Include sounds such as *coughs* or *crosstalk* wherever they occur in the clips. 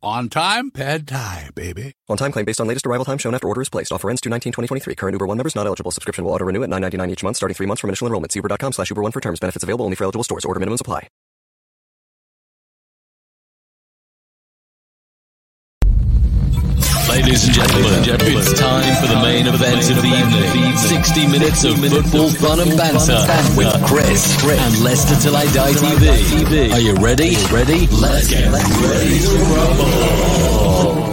On time, pad thai, baby. On time claim based on latest arrival time shown after order is placed. Offer ends 2 2023 Current Uber One members not eligible. Subscription will auto renew at 9.99 each month starting three months from initial enrollment. Uber.com slash Uber One for terms. Benefits available only for eligible stores. Order minimums apply. Ladies and gentlemen, it's time for the main event of the evening. 60 minutes of football fun and banter with Chris and Leicester Till I Die TV. Are you ready? Ready? Let's get ready to rumble.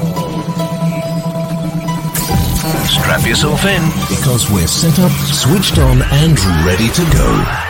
Strap yourself in because we're set up, switched on, and ready to go.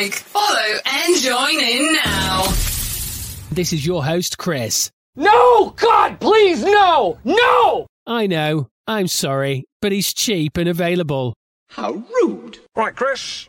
Like, follow, and join in now. This is your host, Chris. No! God, please, no! No! I know, I'm sorry, but he's cheap and available. How rude. Right, Chris.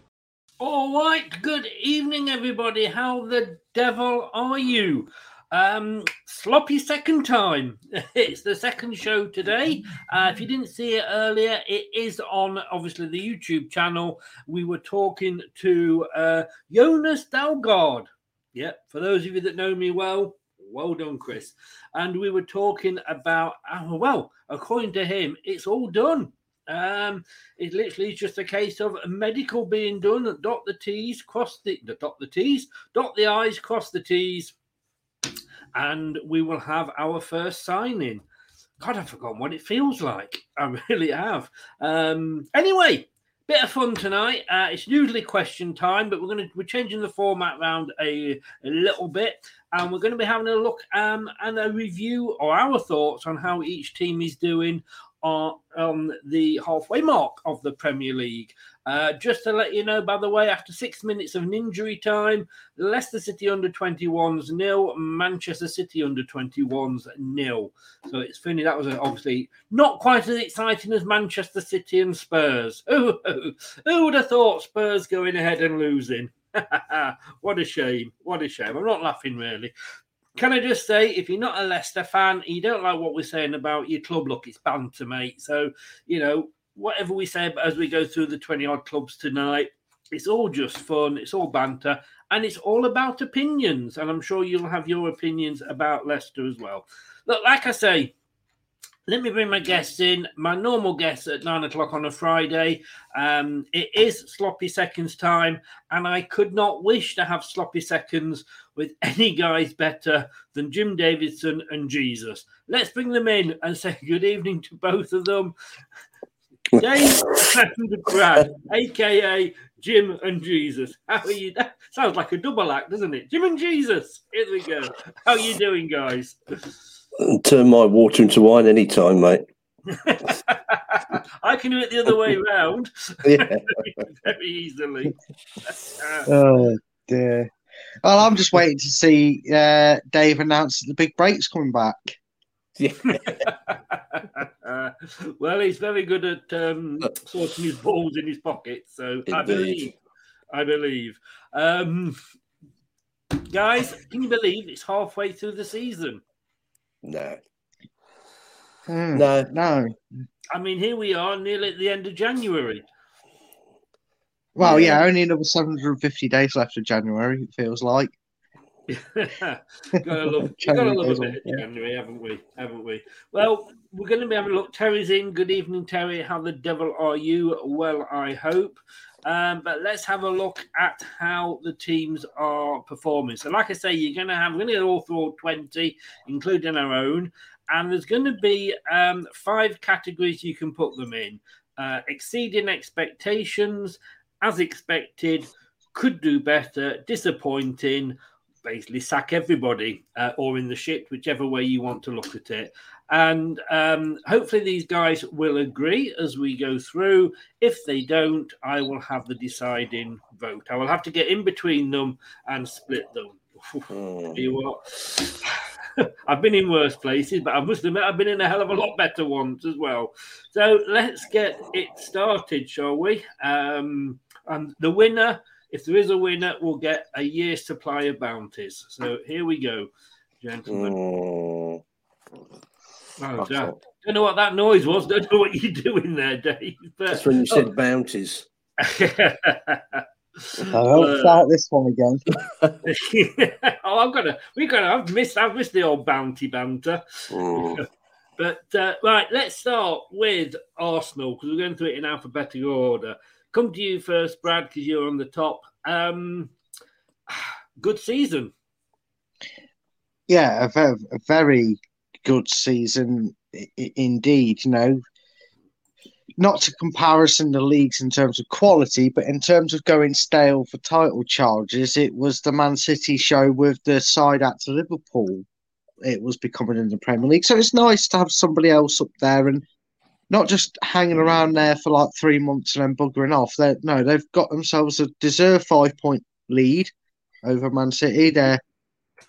All right, good evening, everybody. How the devil are you? Um, sloppy second time. *laughs* it's the second show today. Uh, if you didn't see it earlier, it is on obviously the YouTube channel. We were talking to uh, Jonas Dalgard. Yeah, for those of you that know me well, well done, Chris. And we were talking about, uh, well, according to him, it's all done. Um, it literally is just a case of medical being done. Dot the T's, cross the dot the T's, dot the I's, cross the T's, and we will have our first signing. God, I've forgotten what it feels like. I *laughs* really have. Um, anyway, bit of fun tonight. Uh, it's usually question time, but we're going to we're changing the format around a, a little bit, and we're going to be having a look um, and a review or our thoughts on how each team is doing are on the halfway mark of the Premier League. Uh, just to let you know, by the way, after six minutes of an injury time, Leicester City under 21s nil, Manchester City under 21s nil. So it's funny that was obviously not quite as exciting as Manchester City and Spurs. *laughs* Who, would have thought Spurs going ahead and losing? *laughs* what a shame. What a shame. I'm not laughing really. Can I just say, if you're not a Leicester fan, you don't like what we're saying about your club, look, it's banter, mate. So, you know, whatever we say as we go through the 20 odd clubs tonight, it's all just fun, it's all banter, and it's all about opinions. And I'm sure you'll have your opinions about Leicester as well. Look, like I say, let me bring my guests in. My normal guests at nine o'clock on a Friday. Um, it is sloppy seconds time, and I could not wish to have sloppy seconds with *laughs* any guys better than Jim Davidson and Jesus. Let's bring them in and say good evening to both of them. Dave and Brad, aka Jim and Jesus. How are you? That sounds like a double act, doesn't it? Jim and Jesus. Here we go. How are you doing, guys? Turn my water into wine anytime, mate. *laughs* I can do it the other way around. *laughs* Yeah. *laughs* very easily. Oh dear. Well, I'm just waiting to see uh, Dave announce that the big break's coming back. Yeah. *laughs* well, he's very good at um, sorting his balls in his pocket. So I believe. I believe. Um, guys, can you believe it's halfway through the season? No. Hmm, No. No. I mean, here we are, nearly at the end of January. Well, yeah, only another 750 days left of January, it feels like. *laughs* gotta love, *laughs* gotta love a bit of January, haven't we? Haven't we? Well, we're going to be having a look. Terry's in. Good evening, Terry. How the devil are you? Well, I hope. Um, but let's have a look at how the teams are performing. So, like I say, you're going to have, we're going to get all through all 20, including our own. And there's going to be um, five categories you can put them in uh, exceeding expectations, as expected, could do better, disappointing, basically sack everybody uh, or in the shit, whichever way you want to look at it. And um, hopefully, these guys will agree as we go through. If they don't, I will have the deciding vote. I will have to get in between them and split them. Tell you what, *sighs* I've been in worse places, but I must admit I've been in a hell of a lot better ones as well. So let's get it started, shall we? Um, and the winner, if there is a winner, we'll get a year's supply of bounties. So here we go, gentlemen. Mm. Oh, don't, don't know what that noise was. Don't know what you're doing there, Dave. But, That's when you said bounties. *laughs* I don't start this one again. *laughs* oh, I've got to. We've got to. I've missed. I've missed the old bounty banter. Mm. *laughs* but uh, right, let's start with Arsenal because we're going through it in alphabetical order. Come to you first, Brad, because you're on the top. Um, good season. Yeah, a very, a very good season indeed. You know, not to comparison the leagues in terms of quality, but in terms of going stale for title charges, it was the Man City show with the side at Liverpool. It was becoming in the Premier League, so it's nice to have somebody else up there and not just hanging around there for like three months and then buggering off. They no, they've got themselves a deserved five point lead over Man City. They're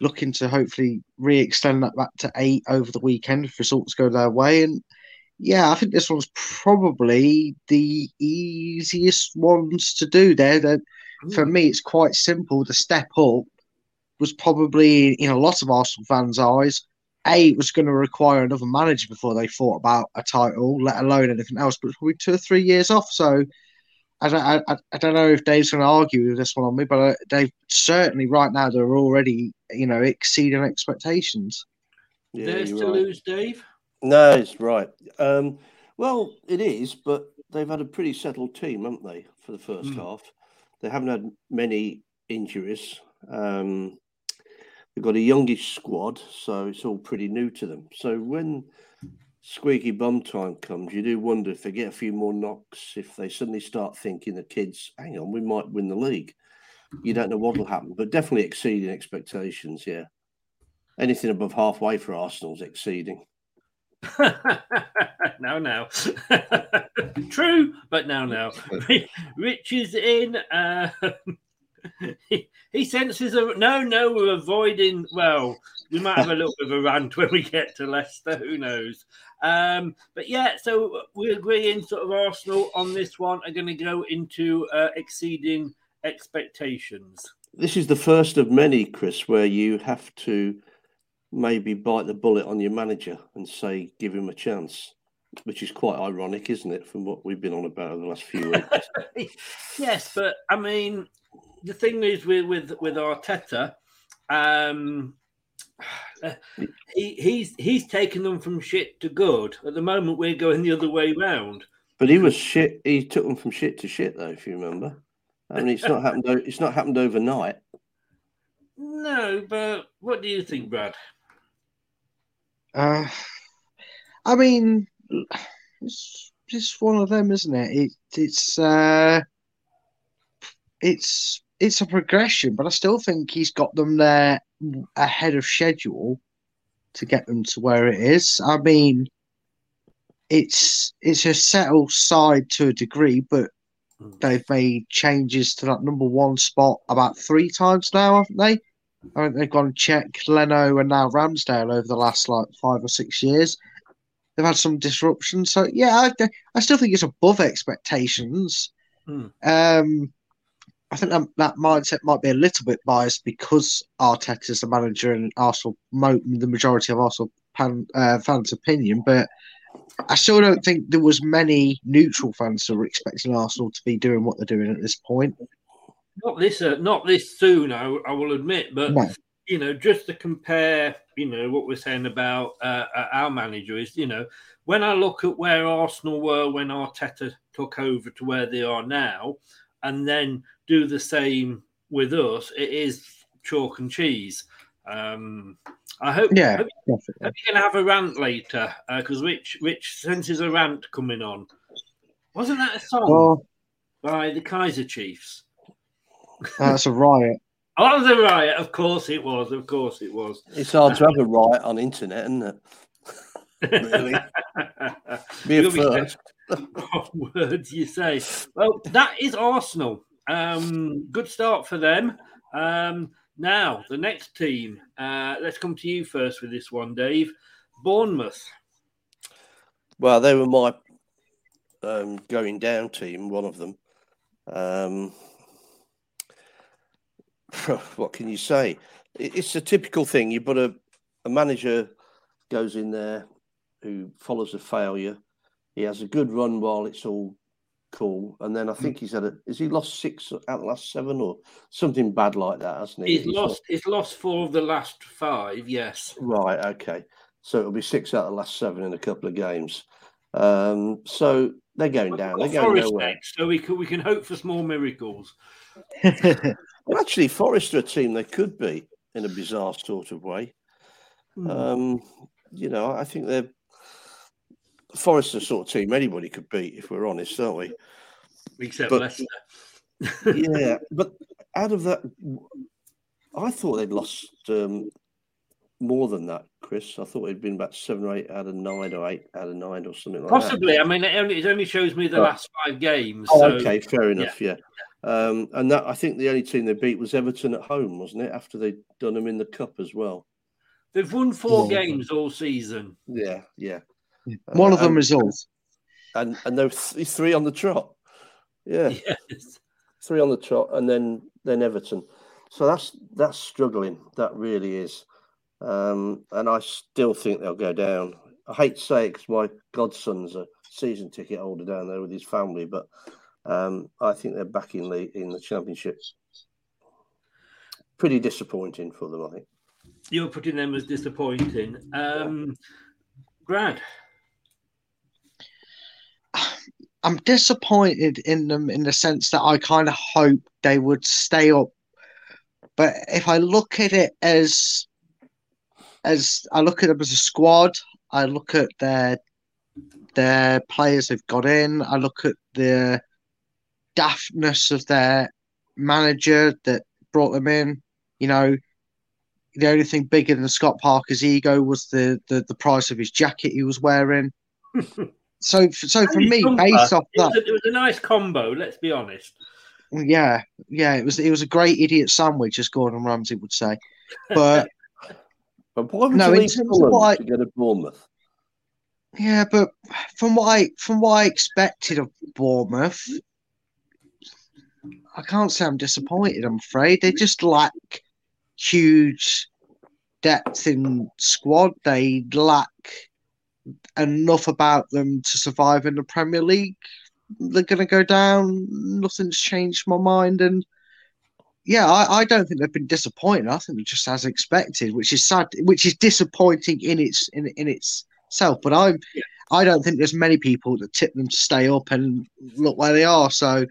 looking to hopefully re-extend that back to eight over the weekend if results go their way. And yeah, I think this one's probably the easiest ones to do. There, They're- for me, it's quite simple. The step up was probably in a lot of Arsenal fans' eyes. A, it was going to require another manager before they thought about a title, let alone anything else. But it's probably two or three years off. So I don't, I, I- I don't know if Dave's going to argue with this one on me, but they certainly right now they're already you know exceeding expectations. Yeah, There's to right. lose, Dave. No, it's right. Um, well, it is, but they've had a pretty settled team, haven't they, for the first Mm. half? They haven't had many injuries. Um, they've got a youngish squad, so it's all pretty new to them. So when squeaky bum time comes, you do wonder if they get a few more knocks, if they suddenly start thinking the kids, hang on, we might win the league. You don't know what will happen, but definitely exceeding expectations, yeah. Anything above halfway for Arsenal's exceeding. *laughs* now, now. *laughs* True, but now, now. *laughs* Rich is in. Uh, he, he senses a no, no. We're avoiding. Well, we might have a little bit of a rant when we get to Leicester. Who knows? Um, but yeah, so we're agreeing. Sort of Arsenal on this one are going to go into uh, exceeding expectations. This is the first of many, Chris, where you have to maybe bite the bullet on your manager and say, give him a chance, which is quite ironic, isn't it, from what we've been on about over the last few weeks? *laughs* yes, but I mean, the thing is with with with Arteta, um, *sighs* he he's he's taken them from shit to good. At the moment, we're going the other way round. But he was shit. He took them from shit to shit, though. If you remember, I mean, it's not happened. It's not happened overnight. No, but what do you think, Brad? Uh, I mean, it's just one of them, isn't it? it it's uh, it's it's a progression, but I still think he's got them there ahead of schedule to get them to where it is. I mean, it's it's a settled side to a degree, but they've made changes to that number one spot about three times now, haven't they? I think they've gone Cech, Leno, and now Ramsdale over the last like five or six years. They've had some disruption, so yeah, I, I still think it's above expectations. Hmm. Um, I think that, that mindset might be a little bit biased because Arteta is the manager and Arsenal, mo- the majority of Arsenal pan, uh, fans' opinion. But I still don't think there was many neutral fans that were expecting Arsenal to be doing what they're doing at this point. Not this, uh, not this soon. I, I will admit, but No. you know, just to compare, you know, what we're saying about uh, uh, our manager is, you know, when I look at where Arsenal were when Arteta took over to where they are now, and then do the same with us, it is chalk and cheese. Um, I hope. Yeah, hope, hope you're gonna have a rant later because Rich, Rich senses a rant coming on. Wasn't that a song Well, by the Kaiser Chiefs? that's a riot. *laughs* Oh, a riot! Of course it was. Of course it was. It's hard to have a riot on internet, isn't it? *laughs* really? Be a You'll be first. *laughs* what words you say. Well, that is Arsenal. Um, good start for them. Um, now, the next team. Uh, let's come to you first with this one, Dave. Bournemouth. Well, they were my um, going down team, one of them. Um, *laughs* what can you say? It's a typical thing. You put a, a manager goes in there who follows a failure. He has a good run while it's all cool, and then I think he's had a. Is he lost six out the last seven or something bad like that? Hasn't he? He's lost. He's lost four of the last five. Yes. Right. Okay. So it'll be six out of the last seven in a couple of games. Um, so they're going down. They're going nowhere. next, so we can we can hope for small miracles. *laughs* Well, actually, Forest are a team they could be in a bizarre sort of way. Hmm. Um, you know, I think they're Forest the sort of team anybody could beat if we're honest, aren't we? Except But- Leicester. yeah, *laughs* but out of that, I thought they'd lost um, more than that, Chris. I thought it'd been about seven or eight out of nine or eight out of nine or something like that. Possibly. I mean, it only, it only shows me the Right. last five games. Oh, so, okay, fair enough. Yeah. Um, and that I think the only team they beat was Everton at home, wasn't it? After they'd done them in the cup as well. They've won four Yeah. games all season. Yeah, yeah. One of them and- is us. and and there were th- three on the trot. Yeah, Yes. three on the trot, and then then Everton. So that's that's struggling. That really is. Um, and I still think they'll go down. I hate to say it because my godson's a season ticket holder down there with his family, but um, I think they're back in the in the championship. Pretty disappointing for them, I think. You're putting them as disappointing. Um, Brad. I'm disappointed in them in the sense that I kind of hope they would stay up. But if I look at it as as I look at them as a squad, I look at their their players they've got in, I look at the daftness of their manager that brought them in. You know, the only thing bigger than Scott Parker's ego was the the, the price of his jacket he was wearing. *laughs* so, so for me, based off it was, that, a, it was a nice combo. Let's be honest. yeah, yeah, it was it was a great idiot sandwich, as Gordon Ramsay would say. But *laughs* But why would No, you in leave terms of Fulham what I- to go to Bournemouth? yeah, but from what I from what I expected of Bournemouth, I can't say I'm disappointed. I'm afraid they just lack huge depth in squad. They lack enough about them to survive in the Premier League. They're going to go down. Nothing's changed my mind, and yeah, I, I don't think they've been disappointed. I think they're just as expected, which is sad, which is disappointing in its in in itself. But I'm I don't think there's many people that tip them to stay up and look where they are. So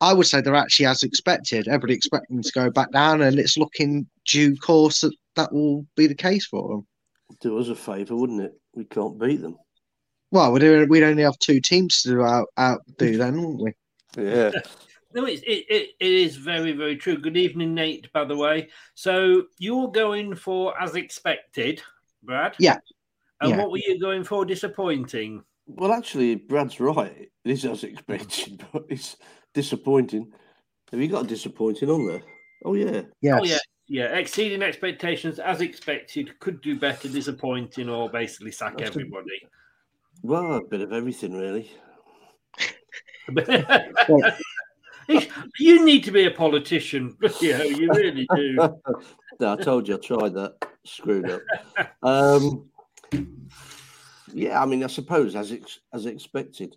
I would say they're actually as expected. Everybody expecting them to go back down, and it's looking due course that that will be the case for them. Do us a favour, wouldn't it? We can't beat them. Well, we'd, we'd only have two teams to out outdo then, wouldn't we? Yeah. *laughs* No, it's, it, it, it is very, very true. Good evening, Nate, by the way. So you're going for as expected, Brad? Yeah. And Yeah. what were you going for disappointing? Well, actually, Brad's right. It is as expected, *laughs* but it's disappointing. Have you got a disappointing on there? Oh yeah. Yes. Oh, yeah. Yeah, exceeding expectations as expected, could do better, disappointing, or basically sack That's a- everybody. Well, a bit of everything, really. *laughs* you need to be a politician. *laughs* You, know, you really do. *laughs* no, I told you I tried that. Screwed up. Um, yeah, I mean, I suppose as ex- as expected,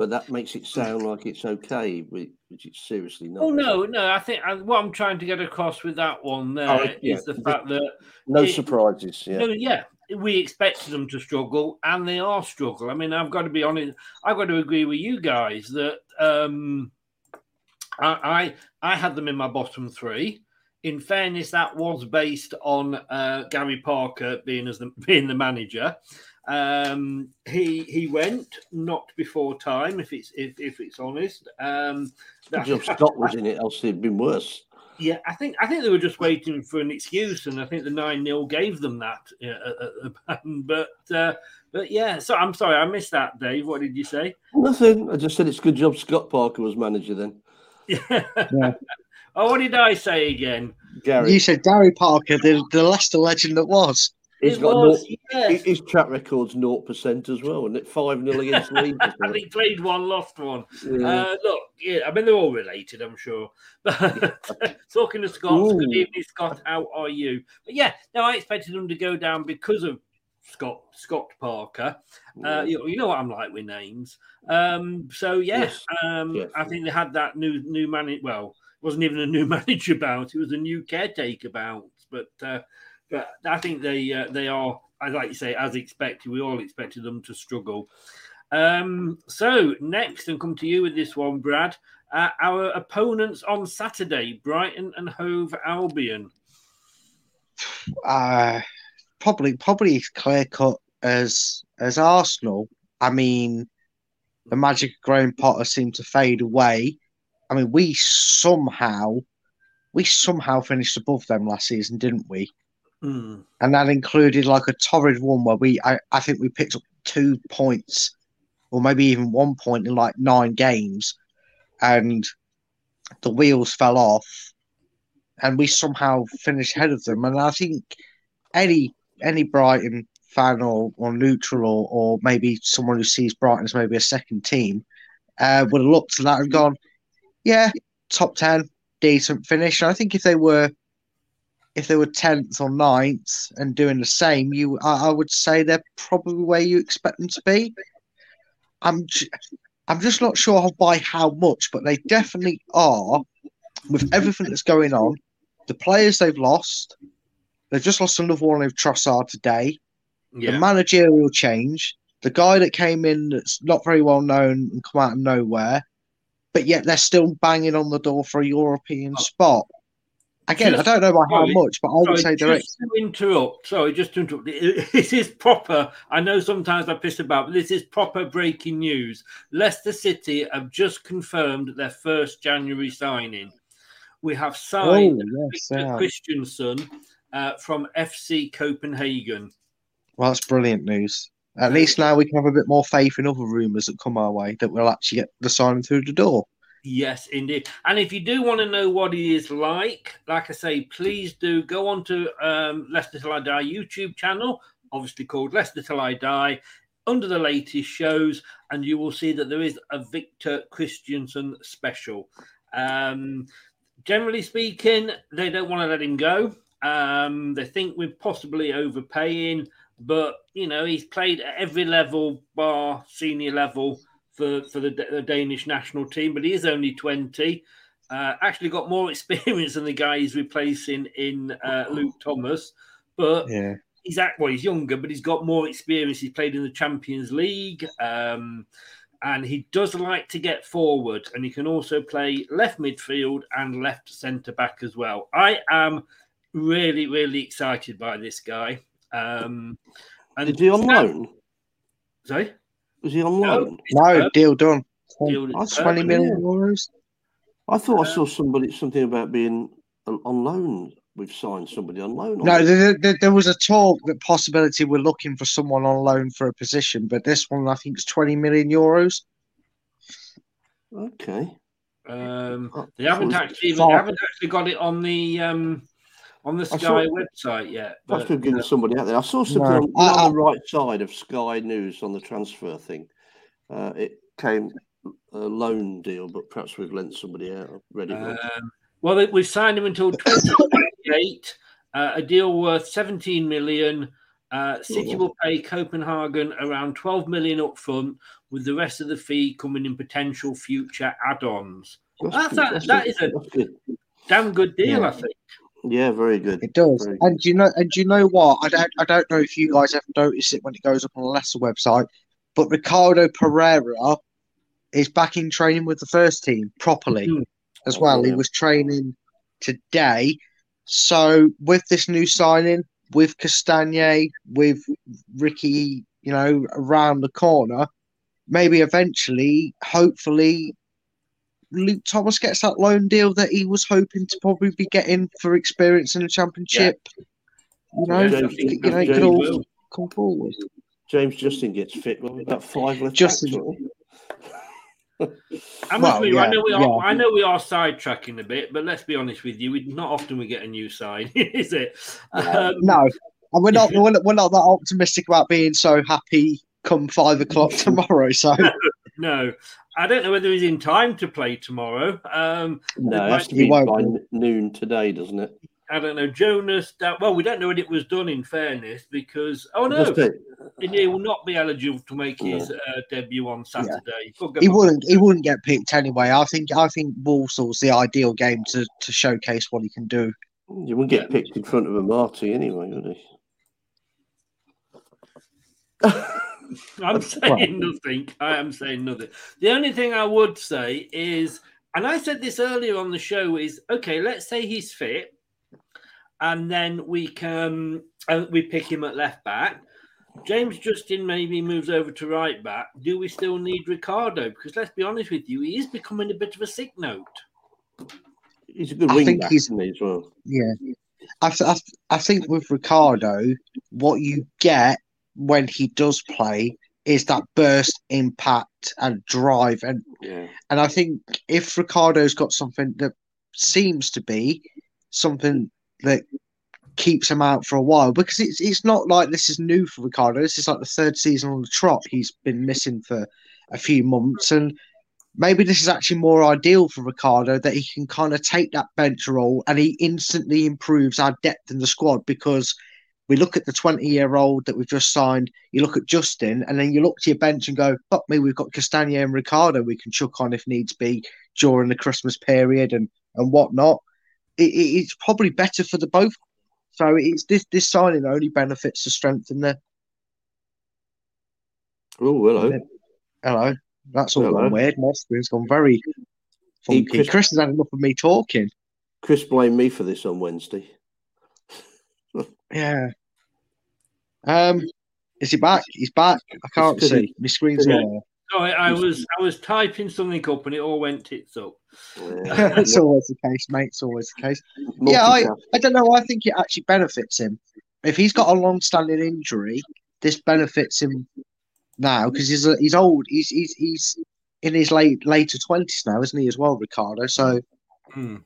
but that makes it sound like it's okay, which it's seriously not. Oh no, no. I think I, what I'm trying to get across with that one there Oh, is the fact that No it- surprises. Yeah. No, yeah, we expected them to struggle, and they are struggle. I mean, I've got to be honest. I've got to agree with you guys that um, I, I I had them in my bottom three. In fairness, that was based on uh, Gary Parker being as the, *laughs* being the manager. Um, he he went not before time, if it's if, if it's honest. Um, Good job Scott was in it, else it'd been worse. yeah, I think I think they were just waiting for an excuse, and I think the nine 0 gave them that. Uh, uh, uh, *laughs* but uh, but yeah, so I'm sorry I missed that, Dave. What did you say? Nothing. I just said it's good job Scott Parker was manager then. Yeah. *laughs* Oh, what did I say again? Gary. You said Gary Parker, the, the Leicester legend that was. He's It got was, naught- yes. his track record's naught percent as well, and it five 0 against Leeds. and he played one, lost one. Yeah. Uh, look, yeah, I mean they're all related, I'm sure. *laughs* But talking to Scott, good evening, Scott. How are you? But yeah, no, I expected them to go down because of Scott Scott Parker. Uh, you, you know what I'm like with names. Um, so yeah, Yes. um, Yes. I think they had that new new manager. Well, it wasn't even a new *laughs* manager bounce; it was a new caretaker bounce. But uh, but I think they uh, they are, I like you say, as expected. We all expected them to struggle. Um, so next, and come to you with this one, Brad. Uh, our opponents on Saturday, Brighton and Hove Albion. uh, probably probably as clear cut as as Arsenal. I mean, the magic of Graham Potter seemed to fade away. I mean, we somehow we somehow finished above them last season, didn't we? Hmm. And that included like a torrid one where we I, I think we picked up two points or maybe even one point in like nine games and the wheels fell off and we somehow finished ahead of them. And I think any any Brighton fan or, or neutral or, or maybe someone who sees Brighton as maybe a second team uh, would have looked at that and gone, yeah, top ten, decent finish. And I think if they were if they were tenth or 9th and doing the same, you I, I would say they're probably where you expect them to be. I'm j- I'm just not sure by how much, but they definitely are with everything that's going on. The players they've lost, they've just lost another one of Trossard today. Yeah. The managerial change, the guy that came in that's not very well known and come out of nowhere, but yet they're still banging on the door for a European spot. Again, Just- I don't know by how sorry, much, but I would sorry, say just to interrupt. Sorry, just to interrupt. *laughs* This is proper. I know sometimes I piss about, but this is proper breaking news. Leicester City have just confirmed their first January signing. We have signed Oh, yes, Victor they have. Kristiansen uh, from FC Copenhagen. Well, that's brilliant news. At least now we can have a bit more faith in other rumours that come our way that we'll actually get the signing through the door. Yes, indeed. And if you do want to know what he is like, like I say, please do go on to um, Leicester Till I Die YouTube channel, obviously called Leicester Till I Die, under the latest shows, and you will see that there is a Victor Kristiansen special. Um, generally speaking, they don't want to let him go. Um, they think we're possibly overpaying, but you know he's played at every level, bar senior level for for the, the Danish national team. But he is only twenty. Uh, actually, got more *laughs* experience than the guy he's replacing in uh, Luke Thomas. But Yeah. he's act well, he's younger, but he's got more experience. He's played in the Champions League. Um, and he does like to get forward, and he can also play left midfield and left centre back as well. I am really, really excited by this guy. Um, and Is he on loan? Sorry, Was he on loan? No, deal done. Deal done. That's 20 million euros. I thought I saw somebody something about being on on loan. We've signed somebody on loan. No, there, there, there was a talk that possibility we're looking for someone on loan for a position, but this one I think is 20 million euros. Okay. Um, Oh, they haven't actually it's- they haven't actually got it on the um, on the Sky saw- website yet. That's but, been giving uh, somebody out there. I saw something No, on, I- on the right side of Sky News on the transfer thing. Uh, it came a loan deal, but perhaps we've lent somebody out. I've read it. Um, well, we've signed him until 2028, uh, a deal worth 17 million. Uh, City will pay Copenhagen around 12 million up front, with the rest of the fee coming in potential future add-ons. That's, good, a, that's that a that's good. damn good deal, Yeah. I think. Yeah, very good. It does. Very And do you know? And do you know what? I don't. I don't know if you guys have noticed it when it goes up on the Leicester website, but Ricardo Pereira is back in training with the first team properly Mhm. as Oh, well. He was training today. So with this new signing, with Castagna, with Ricky, you know, around the corner, maybe eventually, hopefully, Luke Thomas gets that loan deal that he was hoping to probably be getting for experience in the championship. Yeah. You know, Yeah, you James- know, it James could all will. come forward. James Justin gets fit. Well, about five left. Justin- I must Well, be, I know we are. yeah. I know we are sidetracking a bit, but let's be honest with you. We not often we get a new side, *laughs* is it? Um, No, and we're not, we're not we're not that optimistic about being so happy come five o'clock *laughs* tomorrow. So *laughs* no, I don't know whether he's in time to play tomorrow. Um. No, it has to be won't by noon today, doesn't it? I don't know. Jonas. Da- well, we don't know when it was done. In fairness, because oh no, he will not be eligible to make his uh, debut on Saturday. Go he wouldn't he wouldn't get picked anyway. I think I think Walsall's the ideal game to, to showcase what he can do. You wouldn't get picked in front of a Marty anyway, would he? *laughs* I'm saying nothing. I am saying nothing. The only thing I would say is, and I said this earlier on the show, is okay. Let's say he's fit, and then we can uh, we pick him at left back. James Justin maybe moves over to right back. Do we still need Ricardo? Because let's be honest with you, he is becoming a bit of a sick note. He's a good I wing think back, he's- isn't he, as well? Yeah, I, th- I, th- I think with Ricardo, what you get when he does play is that burst, impact, and drive, and Yeah. and I think if Ricardo's got something that seems to be something that keeps him out for a while, because it's it's not like this is new for Ricardo. This is like the third season on the trot. He's been missing for a few months, and maybe this is actually more ideal for Ricardo that he can kind of take that bench role and he instantly improves our depth in the squad because we look at the 20 year old that we've just signed, you look at Justin, and then you look to your bench and go, fuck me, we've got Castagna and Ricardo we can chuck on if needs be during the Christmas period and, and whatnot. It, it, it's probably better for the both. So it's this this signing only benefits the strength in the Oh, hello. hello. That's all Hello. gone weird. My screen's gone very funky. Chris- Chris has had enough of me talking. Chris blamed me for this on Wednesday. *laughs* Yeah. Um, is he back? He's back. I can't It's 'cause see. My screen's yeah. not there. Sorry, I was I was typing something up and it all went tits up. *laughs* it's always the case, mate. It's always the case. Yeah, I, I don't know. I think it actually benefits him. If he's got a long-standing injury, this benefits him now because he's he's old. He's he's he's in his late later twenties now, isn't he? As well, Ricardo. So. Hmm.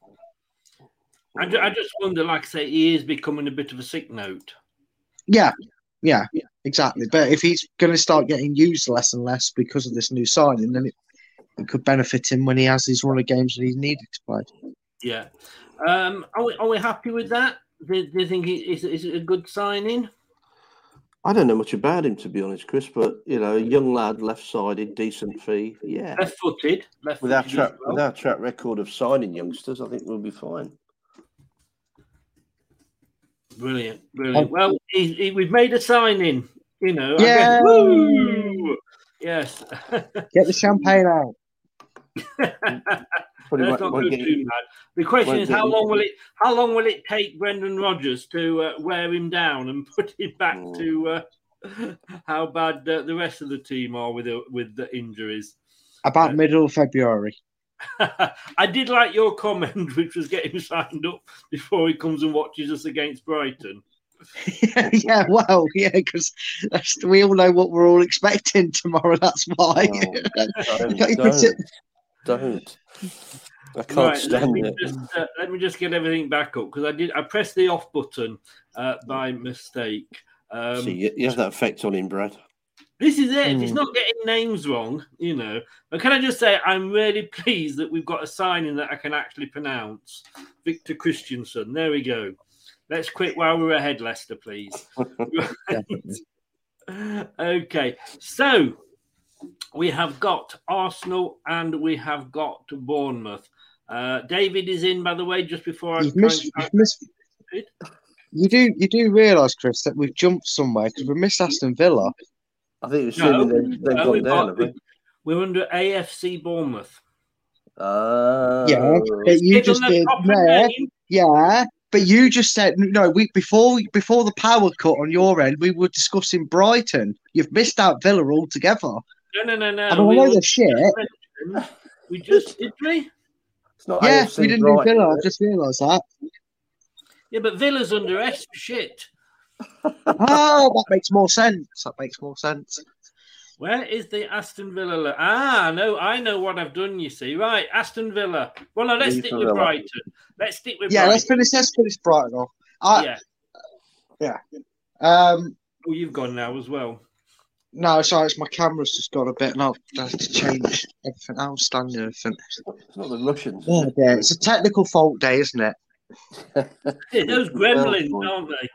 I, I just wonder, like I say, he is becoming a bit of a sick note. Yeah, yeah, exactly. But if he's going to start getting used less and less because of this new signing, then it, it could benefit him when he has these run of games that he's needed to play. Yeah. Um, are, we, are we happy with that? Do, do you think it is, is it a good signing? I don't know much about him to be honest, Chris. But you know, a young lad, left-sided, decent fee. Yeah, left-footed. Left with our track with our track record of signing youngsters, I think we'll be fine. Brilliant, brilliant. Well, he, he, we've made a signing. You know. Yeah. Woo! Yes. *laughs* Get the champagne out. *laughs* Let's not go too mad. The question is, how long will it? How long will it take Brendan Rodgers to uh, wear him down and *laughs* put him back Mm. to uh, how bad uh, the rest of the team are with the, with the injuries? About middle of February. I did like your comment, which was getting signed up before he comes and watches us against Brighton. *laughs* yeah, well, yeah, because we all know what we're all expecting tomorrow. That's why. *laughs* Don't, Can't you put it- don't, don't. I can't Right, let stand me it. just uh, let me just get everything back up because I did I pressed the off button uh, by mistake. Um, See, you, you have that effect on him, Brad. This is it. If he's Mm. not getting names wrong, you know. But can I just say, I'm really *laughs* pleased that we've got a signing that I can actually pronounce. Victor Kristiansen. There we go. Let's quit while we're ahead, Leicester, please. *laughs* okay, so we have got Arsenal and we have got Bournemouth. Uh, David is in, by the way, just before I You've try missed, you've missed, you do you do realise, Chris, that we've jumped somewhere because we missed Aston Villa. I think No, assuming they've, they've no, gone we've down, got- have they? We're under AFC Bournemouth. Oh. Yeah, but you just did yeah, yeah. But you just said no. We before before the power cut on your end, we were discussing Brighton. You've missed out Villa altogether. No, no, no, no. I mean, I we know were- they're shit. We just did we? It's not Yeah, AFC we didn't Brighton, do Villa. I've just realised that. Yeah, but Villa's under S for shit. Oh, that makes more sense. That makes more sense. Where is the Aston Villa? lo- Ah, no, I know what I've done. You see, right? Aston Villa. Well, no, let's Leave stick with Villa. Brighton. Let's stick with Brighton. Yeah, Brighton. let's finish. Let's finish Brighton off. I, yeah. yeah. Um, Oh, you've gone now as well. no, sorry, it's my camera's just got a bit, and I'll have to change everything else, stand everything. It's not the Russians. Oh, yeah, it's a technical fault day, isn't it? Yeah, *laughs* those gremlins, aren't they?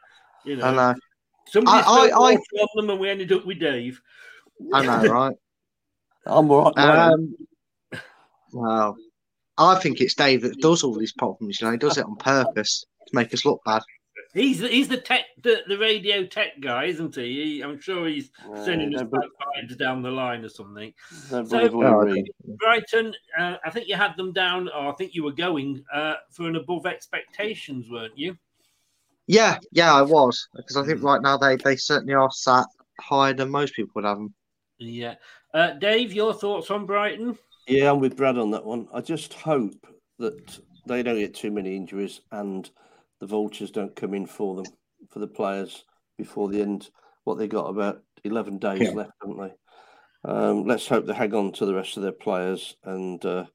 You know, I know. somebody I- spilled I- I- on them, and we ended up with Dave. I know, right? *laughs* I'm all right. Um, well, I think it's Dave that does all these problems. You know, he does it on purpose to make us look bad. He's the, he's the tech, the, the radio tech guy, isn't he? he I'm sure he's sending us no, back vibes down the line or something. So, believe all you read. Brighton, uh, I think you had them down, or I think you were going uh, for an above expectations, weren't you? Yeah, yeah, I was because I think right now they they certainly are sat higher than most people would have them. Yeah. Uh, Dave, your thoughts on Brighton? Yeah, I'm with Brad on that one. I just hope that they don't get too many injuries and the vultures don't come in for them, for the players before the end. What they got about 11 days Yeah. left, haven't they? Um, let's hope they hang on to the rest of their players. And uh,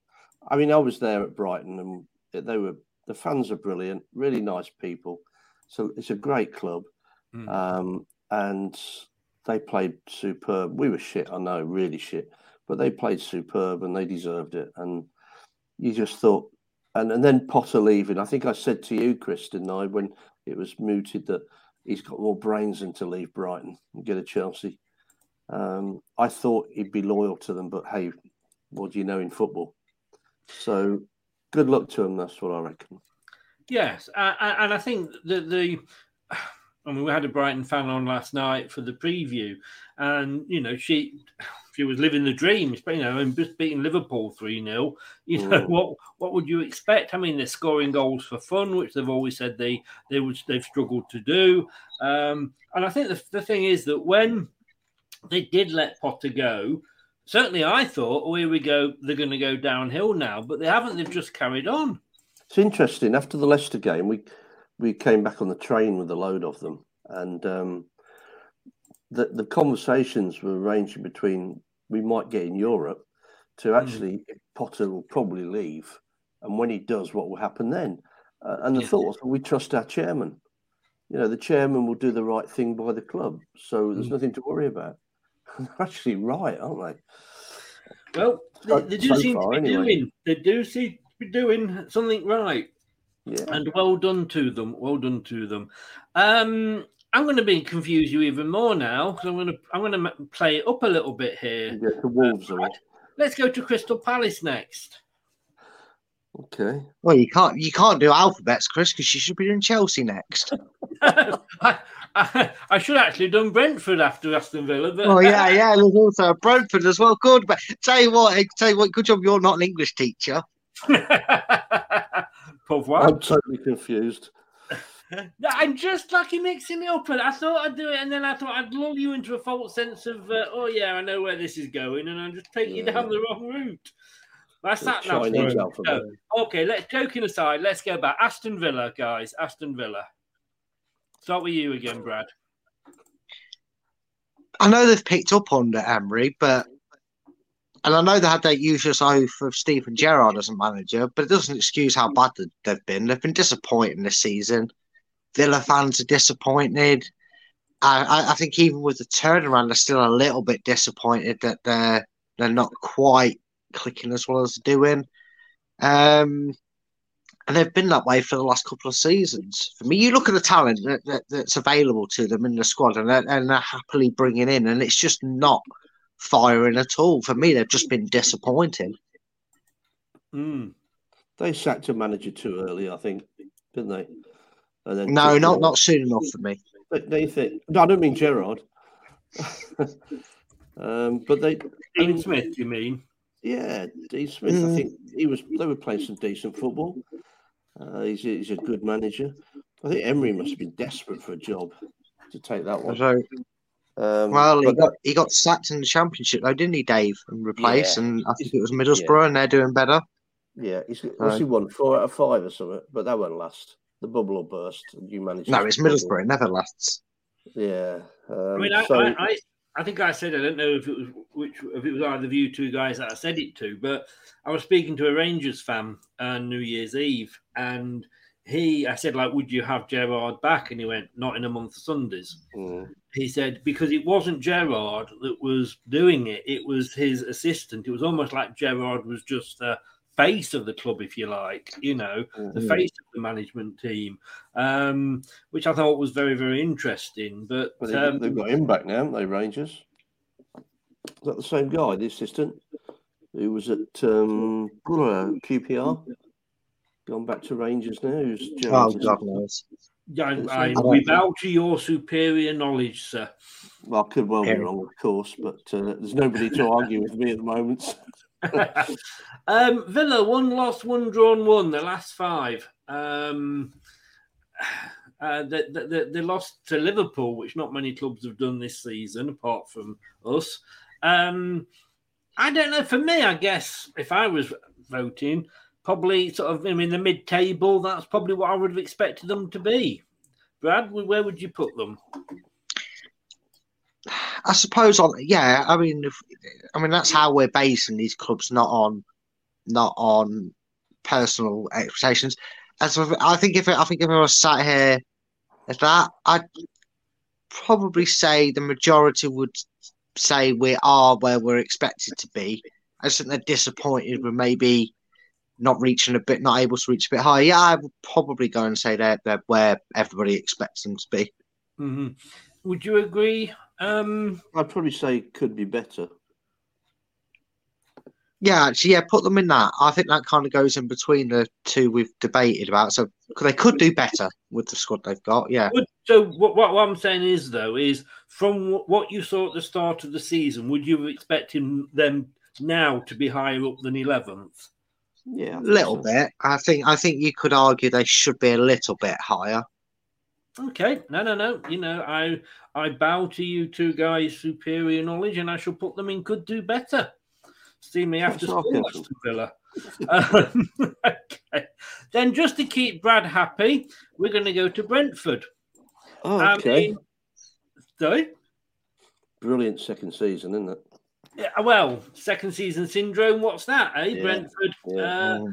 I mean, I was there at Brighton and they were, the fans are brilliant, really nice people. So it's a great club. Um, and they played superb. We were shit, I know, really shit, but they played superb and they deserved it. And you just thought, and, and then Potter leaving. I think I said to you, Chris, didn't I, when it was mooted that he's got more brains than to leave Brighton and get a Chelsea. Um, I thought he'd be loyal to them, but hey, what do you know in football? So good luck to him. That's what I reckon. Yes, uh, and I think that the, I mean, we had a Brighton fan on last night for the preview, and you know, she she was living the dream, you know, and just beating Liverpool three 0 You know Mm. what what would you expect? I mean, they're scoring goals for fun, which they've always said they they would they've struggled to do. Um, and I think the the thing is that when they did let Potter go, certainly I thought, oh, here we go, they're going to go downhill now, but they haven't. They've just carried on. It's interesting. After the Leicester game, we we came back on the train with a load of them, and um, the the conversations were ranging between we might get in Europe to actually mm. Potter will probably leave, and when he does, what will happen then? Uh, and the yeah. thought was, we trust our chairman. You know, the chairman will do the right thing by the club, so there's mm. nothing to worry about. *laughs* They're actually right, aren't they? Well, they, they do so seem far, to be anyway. doing. They do seem to be doing something right. Yeah. And well done to them. Well done to them. Um, I'm going to be confuse you even more now because I'm going to I'm going to play it up a little bit here. Yeah, the Wolves uh, Let's go to Crystal Palace next. Okay. Well, you can't you can't do alphabets, Chris, because you should be doing Chelsea next. *laughs* I, I, I, should actually done Brentford after Aston Villa. But... Oh yeah, *laughs* yeah. There's also Brentford as well. Good, but tell you what, tell you what. Good job you're not an English teacher. *laughs* I'm totally confused. *laughs* I'm just lucky mixing it up, and I thought I'd do it, and then I thought I'd lull you into a false sense of, uh, oh yeah, I know where this is going, and I'm just taking yeah. you down the wrong route. That's that now. So, okay, let's joking aside, let's go back. Aston Villa, guys. Aston Villa. Start with you again, Brad. I know they've picked up under Emery, but and I know they had that usual oath of Steven Gerrard as a manager, but it doesn't excuse how bad they've been. They've been disappointing this season. Villa fans are disappointed. I, I, think even with the turnaround, they're still a little bit disappointed that they're they're not quite clicking as well as they're doing. Um, and they've been that way for the last couple of seasons. For me, you look at the talent that, that, that's available to them in the squad, and they're, and they're happily bringing in, and it's just not firing at all. For me, they've just been disappointing. Mm. They sacked a manager too early, I think, didn't they? no, not not soon enough for me. They think. No, I don't mean Gerrard. *laughs* um, but they. Dean I mean, Smith, you mean? Yeah, Dean Smith. Mm. I think he was. They were playing some decent football. Uh, he's, a, he's a good manager. I think Emery must have been desperate for a job to take that one. So, um, well, he got he got sacked in the championship though, didn't he, Dave? And replaced, yeah, and I think it was Middlesbrough, yeah. and they're doing better. Yeah, he's what's he won four out of five or something, but that won't last. The bubble will burst. You manage. No, it's Middlesbrough. It never lasts. Yeah. Um, I mean, I, so... I, I, I, think I said I don't know if it was which if it was either of you two guys that I said it to, but I was speaking to a Rangers fan on New Year's Eve, and he, I said, like, would you have Gerrard back? And he went, not in a month of Sundays. Mm. He said, because it wasn't Gerrard that was doing it, it was his assistant. It was almost like Gerrard was just the face of the club, if you like, you know, mm-hmm. the face of the management team, um, which I thought was very, very interesting. But well, they've, um, they've, got him back now, haven't they, Rangers? Is that the same guy, the assistant, who was at um, QPR? Gone back to Rangers now. Who's oh, God knows. Yeah, I, I, we bow your superior knowledge, sir. Well, I could well be wrong, of course, but uh, there's nobody to argue with me at the moment. *laughs* um, Villa, one lost, one drawn, one. The last five. Um, uh, they, they, they, lost to Liverpool, which not many clubs have done this season, apart from us. Um, I don't know. For me, I guess if I was voting, probably sort of in the mid-table. That's probably what I would have expected them to be. Brad, where would you put them? I suppose on yeah. I mean, if, I mean that's how we're basing these clubs, not on not on personal expectations. As I think if I think if I was sat here at that, I'd probably say the majority would say we are where we're expected to be. I think they're disappointed with maybe not reaching a bit, not able to reach a bit higher. Yeah, I would probably go and say they're, they're where everybody expects them to be. Mm-hmm. Would you agree? Um... I'd probably say could be better. Yeah, actually, yeah, put them in that. I think that kind of goes in between the two we've debated about. So they could do better with the squad they've got. Yeah. So what, what I'm saying is though is from what you saw at the start of the season, would you have expected them now to be higher up than 11th? Yeah, a little so. bit. I think I think you could argue they should be a little bit higher. Okay, no, no, no. You know, I I bow to you two guys' superior knowledge, and I shall put them in. Could do better. See me after school. Aston Villa. um, *laughs* okay. Then, just to keep Brad happy, we're going to go to Brentford. Oh, I okay. mean, sorry. Brilliant second season, isn't it? Yeah, well, second season syndrome. What's that, eh? Yeah, Brentford. yeah. Uh,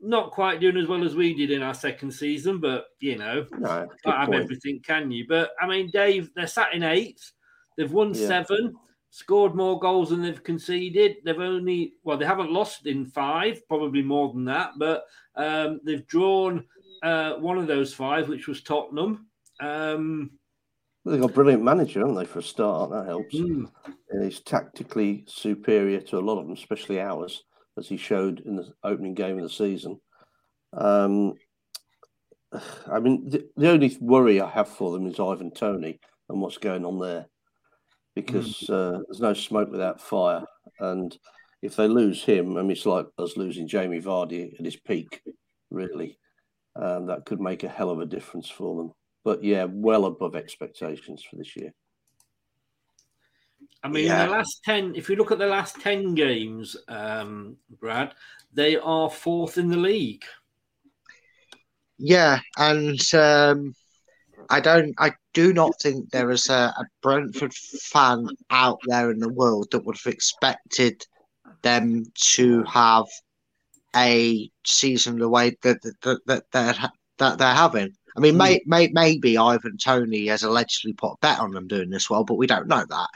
not quite doing as well as we did in our second season, but you know, no, can't have everything, can you? But I mean, Dave, they're sat in eighth. They've won seven, scored more goals than they've conceded. They've only, well, they haven't lost in five, probably more than that, but um, they've drawn uh, one of those five, which was Tottenham. Um, They've got a brilliant manager, haven't they, for a start? That helps. Mm. And he's tactically superior to a lot of them, especially ours, as he showed in the opening game of the season. Um, I mean, the, the only worry I have for them is Ivan Toney and what's going on there, because uh, there's no smoke without fire. And if they lose him, I mean, it's like us losing Jamie Vardy at his peak, really. Um, that could make a hell of a difference for them. But yeah, well above expectations for this year. I mean, Yeah. in the last 10, if you look at the last 10 games, um, Brad, they are fourth in the league. Yeah, and um, I don't, I do not think there is a, a Brentford fan out there in the world that would have expected them to have a season the way that that that they're, that they're having. I mean, hmm. may, may, maybe Ivan Toney has allegedly put a bet on them doing this well, but we don't know that.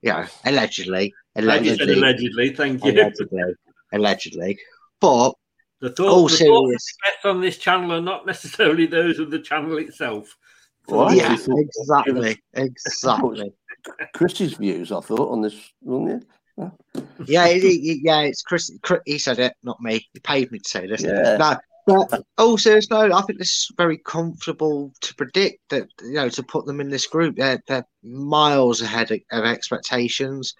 You know, allegedly, Like allegedly, allegedly, thank you. allegedly, allegedly. But The, thought, all the thoughts serious, best on this channel are not necessarily those of the channel itself. What? yeah, exactly, exactly. Chris's views, I thought, on this, wasn't it? Yeah, it, it- yeah, it's Chris, Chris. He said it, not me. He paid me to say this. Yeah. No, but oh, also, no, I think this is very comfortable to predict that you know to put them in this group. They're they're miles ahead of, of expectations.